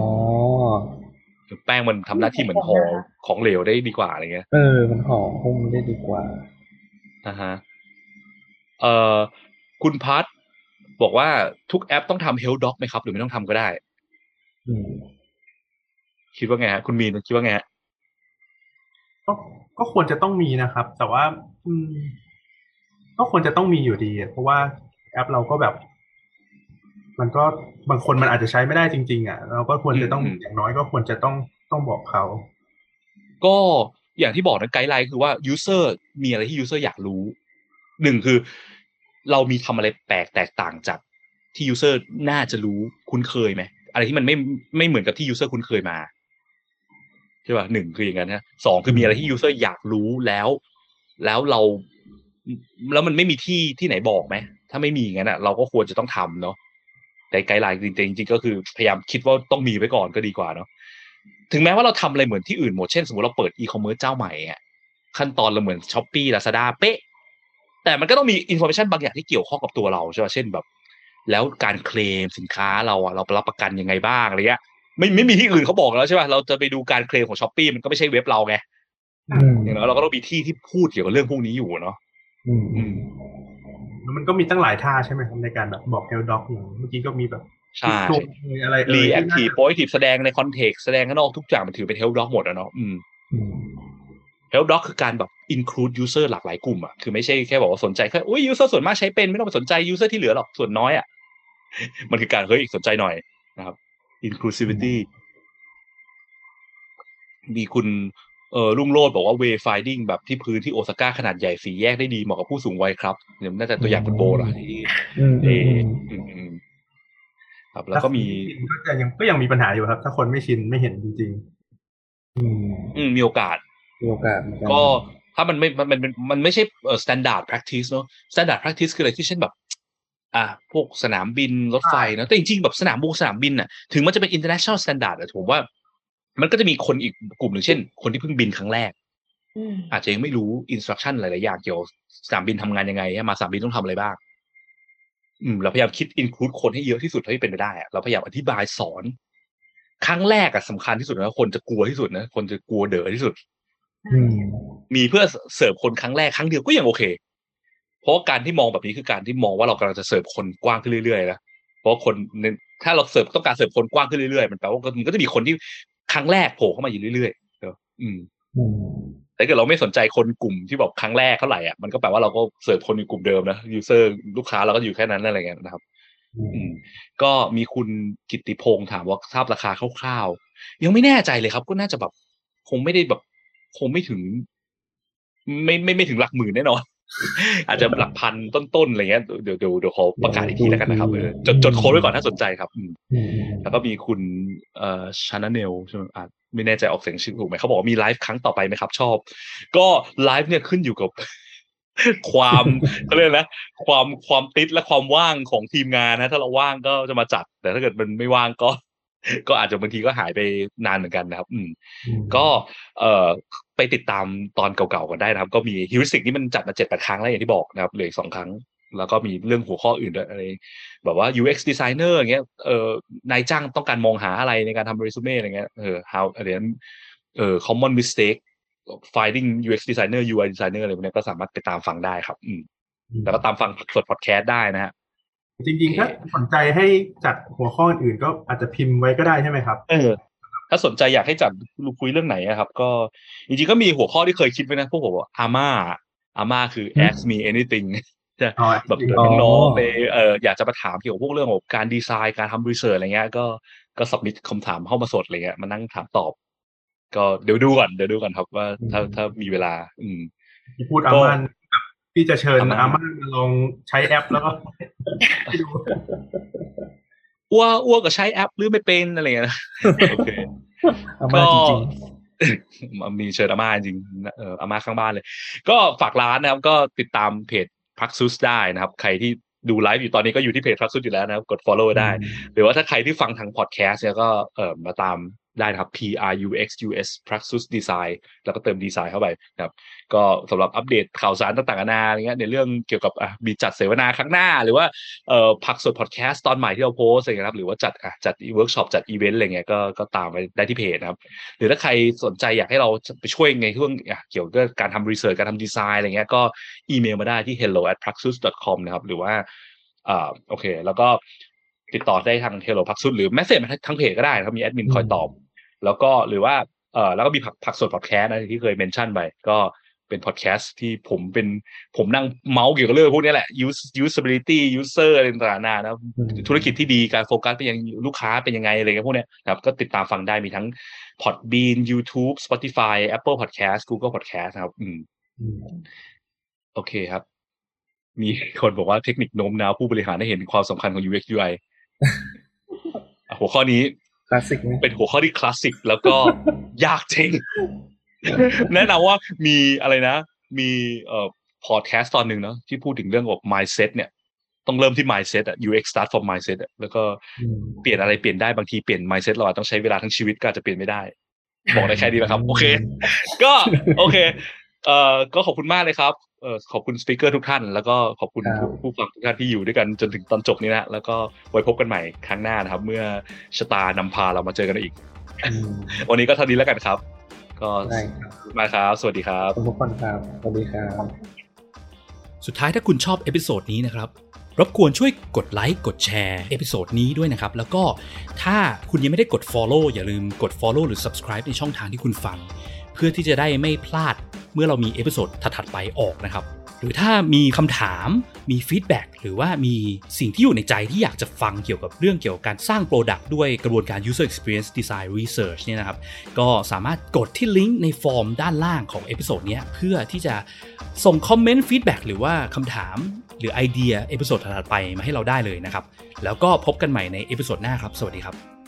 แป้งมันทำหน้าที่เหมือนห่อของเหลวได้ดีกว่าอะไรเงี้ย เออ มันห่อหุ้มได้ดีกว่านะฮะ เอ่อคุณพัทบอกว่าทุกแอปต้องทำ Health Doc ไหมครับ หรือไม่ต้องทำก็ได้อืมคิดว่าไงฮะคุณมีนคิดว่าไงฮะก็ก็ควรจะต้องมีนะครับ แต่ว่า อืม ก็ควรจะต้องมีอยู่ดีอะเพราะว่าแอปเราก็แบบ มันก็บางคนมันอาจจะใช้ไม่ได้จริง ๆ อะ เราก็ควรจะต้องอืมอย่างน้อยก็ควรจะต้องต้องบอกเขา ก็อย่างที่บอกนะไกด์ไลน์คือว่า user มีอะไรที่ user อยากรู้หนึ่งคือ เรามีทำอะไรแปลกแตกต่างจากที่ user น่าจะรู้คุ้นเคยไหมอะไรที่มันไม่ไม่เหมือนกับที่ user คุ้นเคยมาใช่ป่ะหนึ่งคืออย่างนั้นนะสองคือมีอะไรที่ user อยากรู้แล้ว แล้วเราแล้วมันไม่มีที่ที่ไหนบอกไหมถ้าไม่มีงั้นอะ เราก็ควรจะต้องทำเนาะแต่ guideline จริงๆจริงๆก็คือพยายามคิดว่าต้องมีไว้ก่อนก็ดีกว่าเนาะถึงแม้ว่าเราทำอะไรเหมือนที่อื่นหมดเช่นสมมติเราเปิดอีคอมเมิร์ซเจ้าใหม่อะขั้นตอนเราเหมือนช้อปปี้ลาซาด้าเป๊ะ แต่มันก็ต้องมีอินโฟ a t ชันบางอย่างที่เกี่ยวข้องกับตัวเราใช่ไหมเช่นแบบ แล้วการเคลมสินค้าเราอะเรารับประกันยังไงบ้างอะไรเงี้ยไม่ไม่มีที่อื่นเขาบอกแล้วใช่ป่ะเราจะไปดูการเคลมของช้อปปี้มันก็ไม่ใช่เว็บเราไงอืมอย่างน้อยเราก็ต้องมีที่ที่พูดเกี่ยวกับเรื่องพวกนี้อยู่เนาะอืมอืมแล้วมันก็มีตั้งหลายท่าใช่ไหมครับในการแบบบอก help doc อย่างเมื่อกี้ก็มีแบบใช่ทุกอะไรเอ่ย reactive proactive แสดงใน context แสดงข้างนอกทุกอย่างมันถือเป็น help doc หมดอะเนาะอืมอืม Help Doc คือการแบบ include user หลากหลายกลุ่มอะคือไม่ใช่แค่บอกว่าสนใจแค่อุ้ย user ส่วนมากใช้เป็นไม่ต้องไปสนใจ user ที่เหลือหรอกส่วนน้อยอะมันคือการเฮ้ยสนใจหน่อยนะครับ inclusivity มีคุณเอ่อรุ่งโรดบอกว่า way finding แบบที่พื้นที่โอซาก้าขนาดใหญ่สีแยกได้ดีเหมาะกับผู้สูงวัยครับเนี่ยน่าจะตัวอย่างคุณโบเหรอที่อืมเออืมอืมอืมครับ แล้วก็มีก็จะยังก็ยังมีปัญหาอยู่ครับ ถ้าคนไม่ชินไม่เห็นจริงอืมอืมมีโอกาส มีโอกาสเหมือนนก็ถ้ามันไม่มันมันมันมันไม่ใช่เอ่อ standard practice เนอะ standard practice คืออะไรที่เช่นแบบ อ่า พวกสนามบินรถไฟเนอะแต่จริงๆแบบสนามบงสนามบินน่ะถึงมันจะเป็น international standard อะผมว่า มันก็จะมีคนอีกกลุ่มหนึ่งเช่น คนที่เพิ่งบินครั้งแรกอืมอาจจะยังไม่รู้ instruction หลายๆอย่างเกี่ยวกับสนามบินทำงานยังไงมาสนามบินต้องทำอะไรบ้าง อืม เราพยายามคิด include คนให้เยอะที่สุดเท่าที่เป็นไปได้อะเราพยายามอธิบายสอน ครั้งแรกอะสำคัญที่สุดนะคนจะกลัวที่สุดนะคนจะกลัวเด๋อที่สุดอื มมีเพื่อเสิร์ฟคนครั้งแรกครั้งเดียวก็ยังโอเค เพราะว่าการที่มองแบบนี้คือการที่มองว่าเรากำลังจะเสิร์ฟคนกว้างขึ้นเรื่อยๆนะเพราะว่าคนถ้าเราเสิร์ฟต้องการเสิร์ฟคนกว้างขึ้นเรื่อยๆมันแปลว่ามันก็จะมีคนที่ครั้งแรกโผล่เข้ามาอยู่เรื่อยๆเนอะอืมอืมแต่ถ้าเกิดเราไม่สนใจคนกลุ่มที่แบบครั้งแรกเท่าไหร่อะมันก็แปลว่าเราก็เสิร์ฟคนในกลุ่มเดิมนะ user ลูกค้าเราก็อยู่แค่นั้นอะไรเงี้ยนะครับ อืม ก็มีคุณกิตติพงศ์ถามว่าทราบราคาคร่าวๆยังไม่แน่ใจเลยครับ ก็น่าจะแบบคงไม่ได้แบบ คงไม่ถึง ไม่ไม่ไม่ถึงหลักหมื่นแน่นอน อาจจะหลักพันต้นๆอะไรเงี้ยเดี๋ยวเดี๋ยวเดี๋ยวขอประกาศอีกทีแล้วกันนะครับเออจดจดโค้ดไว้ก่อนถ้าสนใจครับอืมอืมแล้วก็มีคุณเอ่อชานาเนลใช่ไหมอะไม่แน่ใจออกเสียงชื่อถูกไหมเขาบอกว่ามีไลฟ์ครั้งต่อไปไหมครับชอบ ก็ไลฟ์เนี่ยขึ้นอยู่กับความเขาเรียกนะความความติดและความว่างของทีมงานนะ ถ้าเราว่างก็จะมาจัด แต่ถ้าเกิดมันไม่ว่างก็ ก็อาจจะบางทีก็หายไปนานเหมือนกันนะครับ อืม ก็เอ่อไปติดตามตอนเก่าๆกันได้นะครับ ก็มีฮิวริสติกนี่มันจัดมาเจ็ดแปดครั้งแล้วอย่างที่บอกนะครับเหลืออีกสองครั้ง แล้วก็มีเรื่องหัวข้ออื่นด้วยอะไรแบบว่า UX designer อย่างเงี้ยเอ่อนายจ้างต้องการมองหาอะไรในการทำเรซูเม่อะไรเงี้ยเออ how อะไรนั้นเอ่อ common mistake finding UX designer UI designer อะไรพวกเนี้ยก็สามารถไปตามฟังได้ครับ อืมแล้วก็ตามฟังสดพอดแคสต์ได้นะฮะ จริงๆ ถ้าสนใจให้จัดหัวข้ออื่นๆก็อาจจะพิมพ์ไว้ก็ได้ใช่ไหมครับ เออ ถ้าสนใจอยากให้จัดคุยเรื่องไหนอะครับ ก็จริงๆ ก็มีหัวข้อที่เคยคิดไว้นะ พวกผมว่าอาม่าอาม่าคือ ask me anything จะอ๋อแบบเดี๋ยวน้องๆไปเอออยากจะมาถามเกี่ยวกับพวกเรื่องของการดีไซน์การทำรีเสิร์ชอะไรเงี้ย ก็ก็สับมิดคำถามเข้ามาสดอะไรเงี้ยมานั่งถามตอบ ก็เดี๋ยวดูก่อนเดี๋ยวดูก่อนครับว่าถ้าถ้ามีเวลา อืมที่พูดอามัน พี่จะเชิญอาม่าอามันมาลองใช้แอปแล้วก็ให้ดูอ้วอ้วก็ใช้แอปหรือไม่เป็นอะไรเงี้ยนะโอเคเอามาจริงมีเชิญอาม่าจริงๆเอออาม่าข้างบ้านเลย ก็ฝากร้านนะครับ ก็ติดตามเพจพักซุสได้นะครับ ใครที่ดูไลฟ์อยู่ตอนนี้ก็อยู่ที่เพจพักซุสอยู่แล้วนะครับ กด follow ได้ หรือว่าถ้าใครที่ฟังทางพอดแคสต์เนี่ยก็เออมาตาม ได้นะครับ P R U X U S Praxis Design แล้วก็เติมดีไซน์เข้าไปนะครับก็สำหรับอัปเดตข่าวสารต่างๆนานาอะไรเงี้ยในเรื่องเกี่ยวกับอะมีจัดเสวนาครั้งหน้า หรือว่าเอ่อผักสดพอดแคสต์ตอนใหม่ที่เราโพสอะไรเงี้ยครับหรือว่าจัดอะจัดเวิร์กช็อปจัดอีเวนต์อะไรเงี้ยก็ก็ตามไปได้ที่เพจนะครับ หรือถ้าใครสนใจอยากให้เราไปช่วยในเรื่องเกี่ยวกับการทำรีเสิร์ชการทำดีไซน์อะไรเงี้ยก็อีเมลมาได้ที่ hello at praxis com นะครับหรือว่าอ่าโอเค แล้วก็ติดต่อได้ทาง hello praxis หรือ message มาทางเพจก็ได้นะครับมีแอดมินคอยตอบ แล้วก็หรือว่าเออแล้วก็มีผักผักสดพอดแคสต์นะที่เคย mention ไปก็เป็นพอดแคสต์ที่ผมเป็นผมนั่งเมาส์เกี่ยวกับเรื่องพวกนี้แหละ use usability user อะไรต่างๆนานะอืมธุรกิจที่ดีการโฟกัสเป็นยังลูกค้าเป็นยังไงอะไรเงี้ยพวกเนี้ยนะครับก็ติดตามฟังได้มีทั้ง Podbean YouTube Spotify Apple Podcast Google Podcast นะครับอืมอืมโอเคครับ มีคนบอกว่าเทคนิคโน้มน้าวผู้บริหารให้เห็นความสำคัญของ UX UI อะหัวข้อนี้ คลาสสิกไหมเป็นหัวข้อที่คลาสสิกแล้วก็ยากจริง แนะนำว่ามีอะไรนะ มีเอ่อพอดแคสต์ตอนหนึ่งเนาะที่พูดถึงเรื่องของ mindset เนี่ย ต้องเริ่มที่ mindset อะ UX start from mindset อะแล้วก็อืมเปลี่ยนอะไรเปลี่ยนได้บางทีเปลี่ยน mindset เราอาจต้องใช้เวลาทั้งชีวิตก็อาจจะเปลี่ยนไม่ได้ บอกได้แค่นี้แหละครับ โอเค ก็โอเค เอ่อก็ขอบคุณมากเลยครับเอ่อขอบคุณสปีกเกอร์ทุกท่าน แล้วก็ขอบคุณครับผู้ผู้ฟังทุกท่านที่อยู่ด้วยกันจนถึงตอนจบนี้นะแล้วก็ไว้พบกันใหม่ครั้งหน้านะครับ เมื่อชะตานำพาเรามาเจอกันอีกอืมวันนี้ก็เท่านี้แล้วกันครับ ก็ได้ครับขอบคุณมากครับ สวัสดีครับขอบคุณทุกคนครับสวัสดีครับสุดท้ายถ้าคุณชอบ episode นี้นะครับรบกวนช่วยกดไลค์กดแชร์ episode นี้ด้วยนะครับ แล้วก็ถ้าคุณยังไม่ได้กด Follow อย่าลืมกด Follow หรือ Subscribe ในช่องทางที่คุณฟังเพื่อที่จะได้ไม่พลาดเมื่อเรามี episode ถัดๆไปออกนะครับ หรือถ้ามีคำถามมี feedback หรือว่ามีสิ่งที่อยู่ในใจที่อยากจะฟังเกี่ยวกับเรื่องเกี่ยวกับการสร้าง Product ด้วยกระบวนการ User Experience Design Research เนี่ยนะครับ ก็สามารถกดที่ลิงก์ในฟอร์มด้านล่างของ episode เนี้ยเพื่อที่จะส่งคอมเมนต์ feedback หรือว่าคำถามหรือไอเดีย episode ถัดไปมาให้เราได้เลยนะครับ แล้วก็พบกันใหม่ใน episode หน้าครับ สวัสดีครับ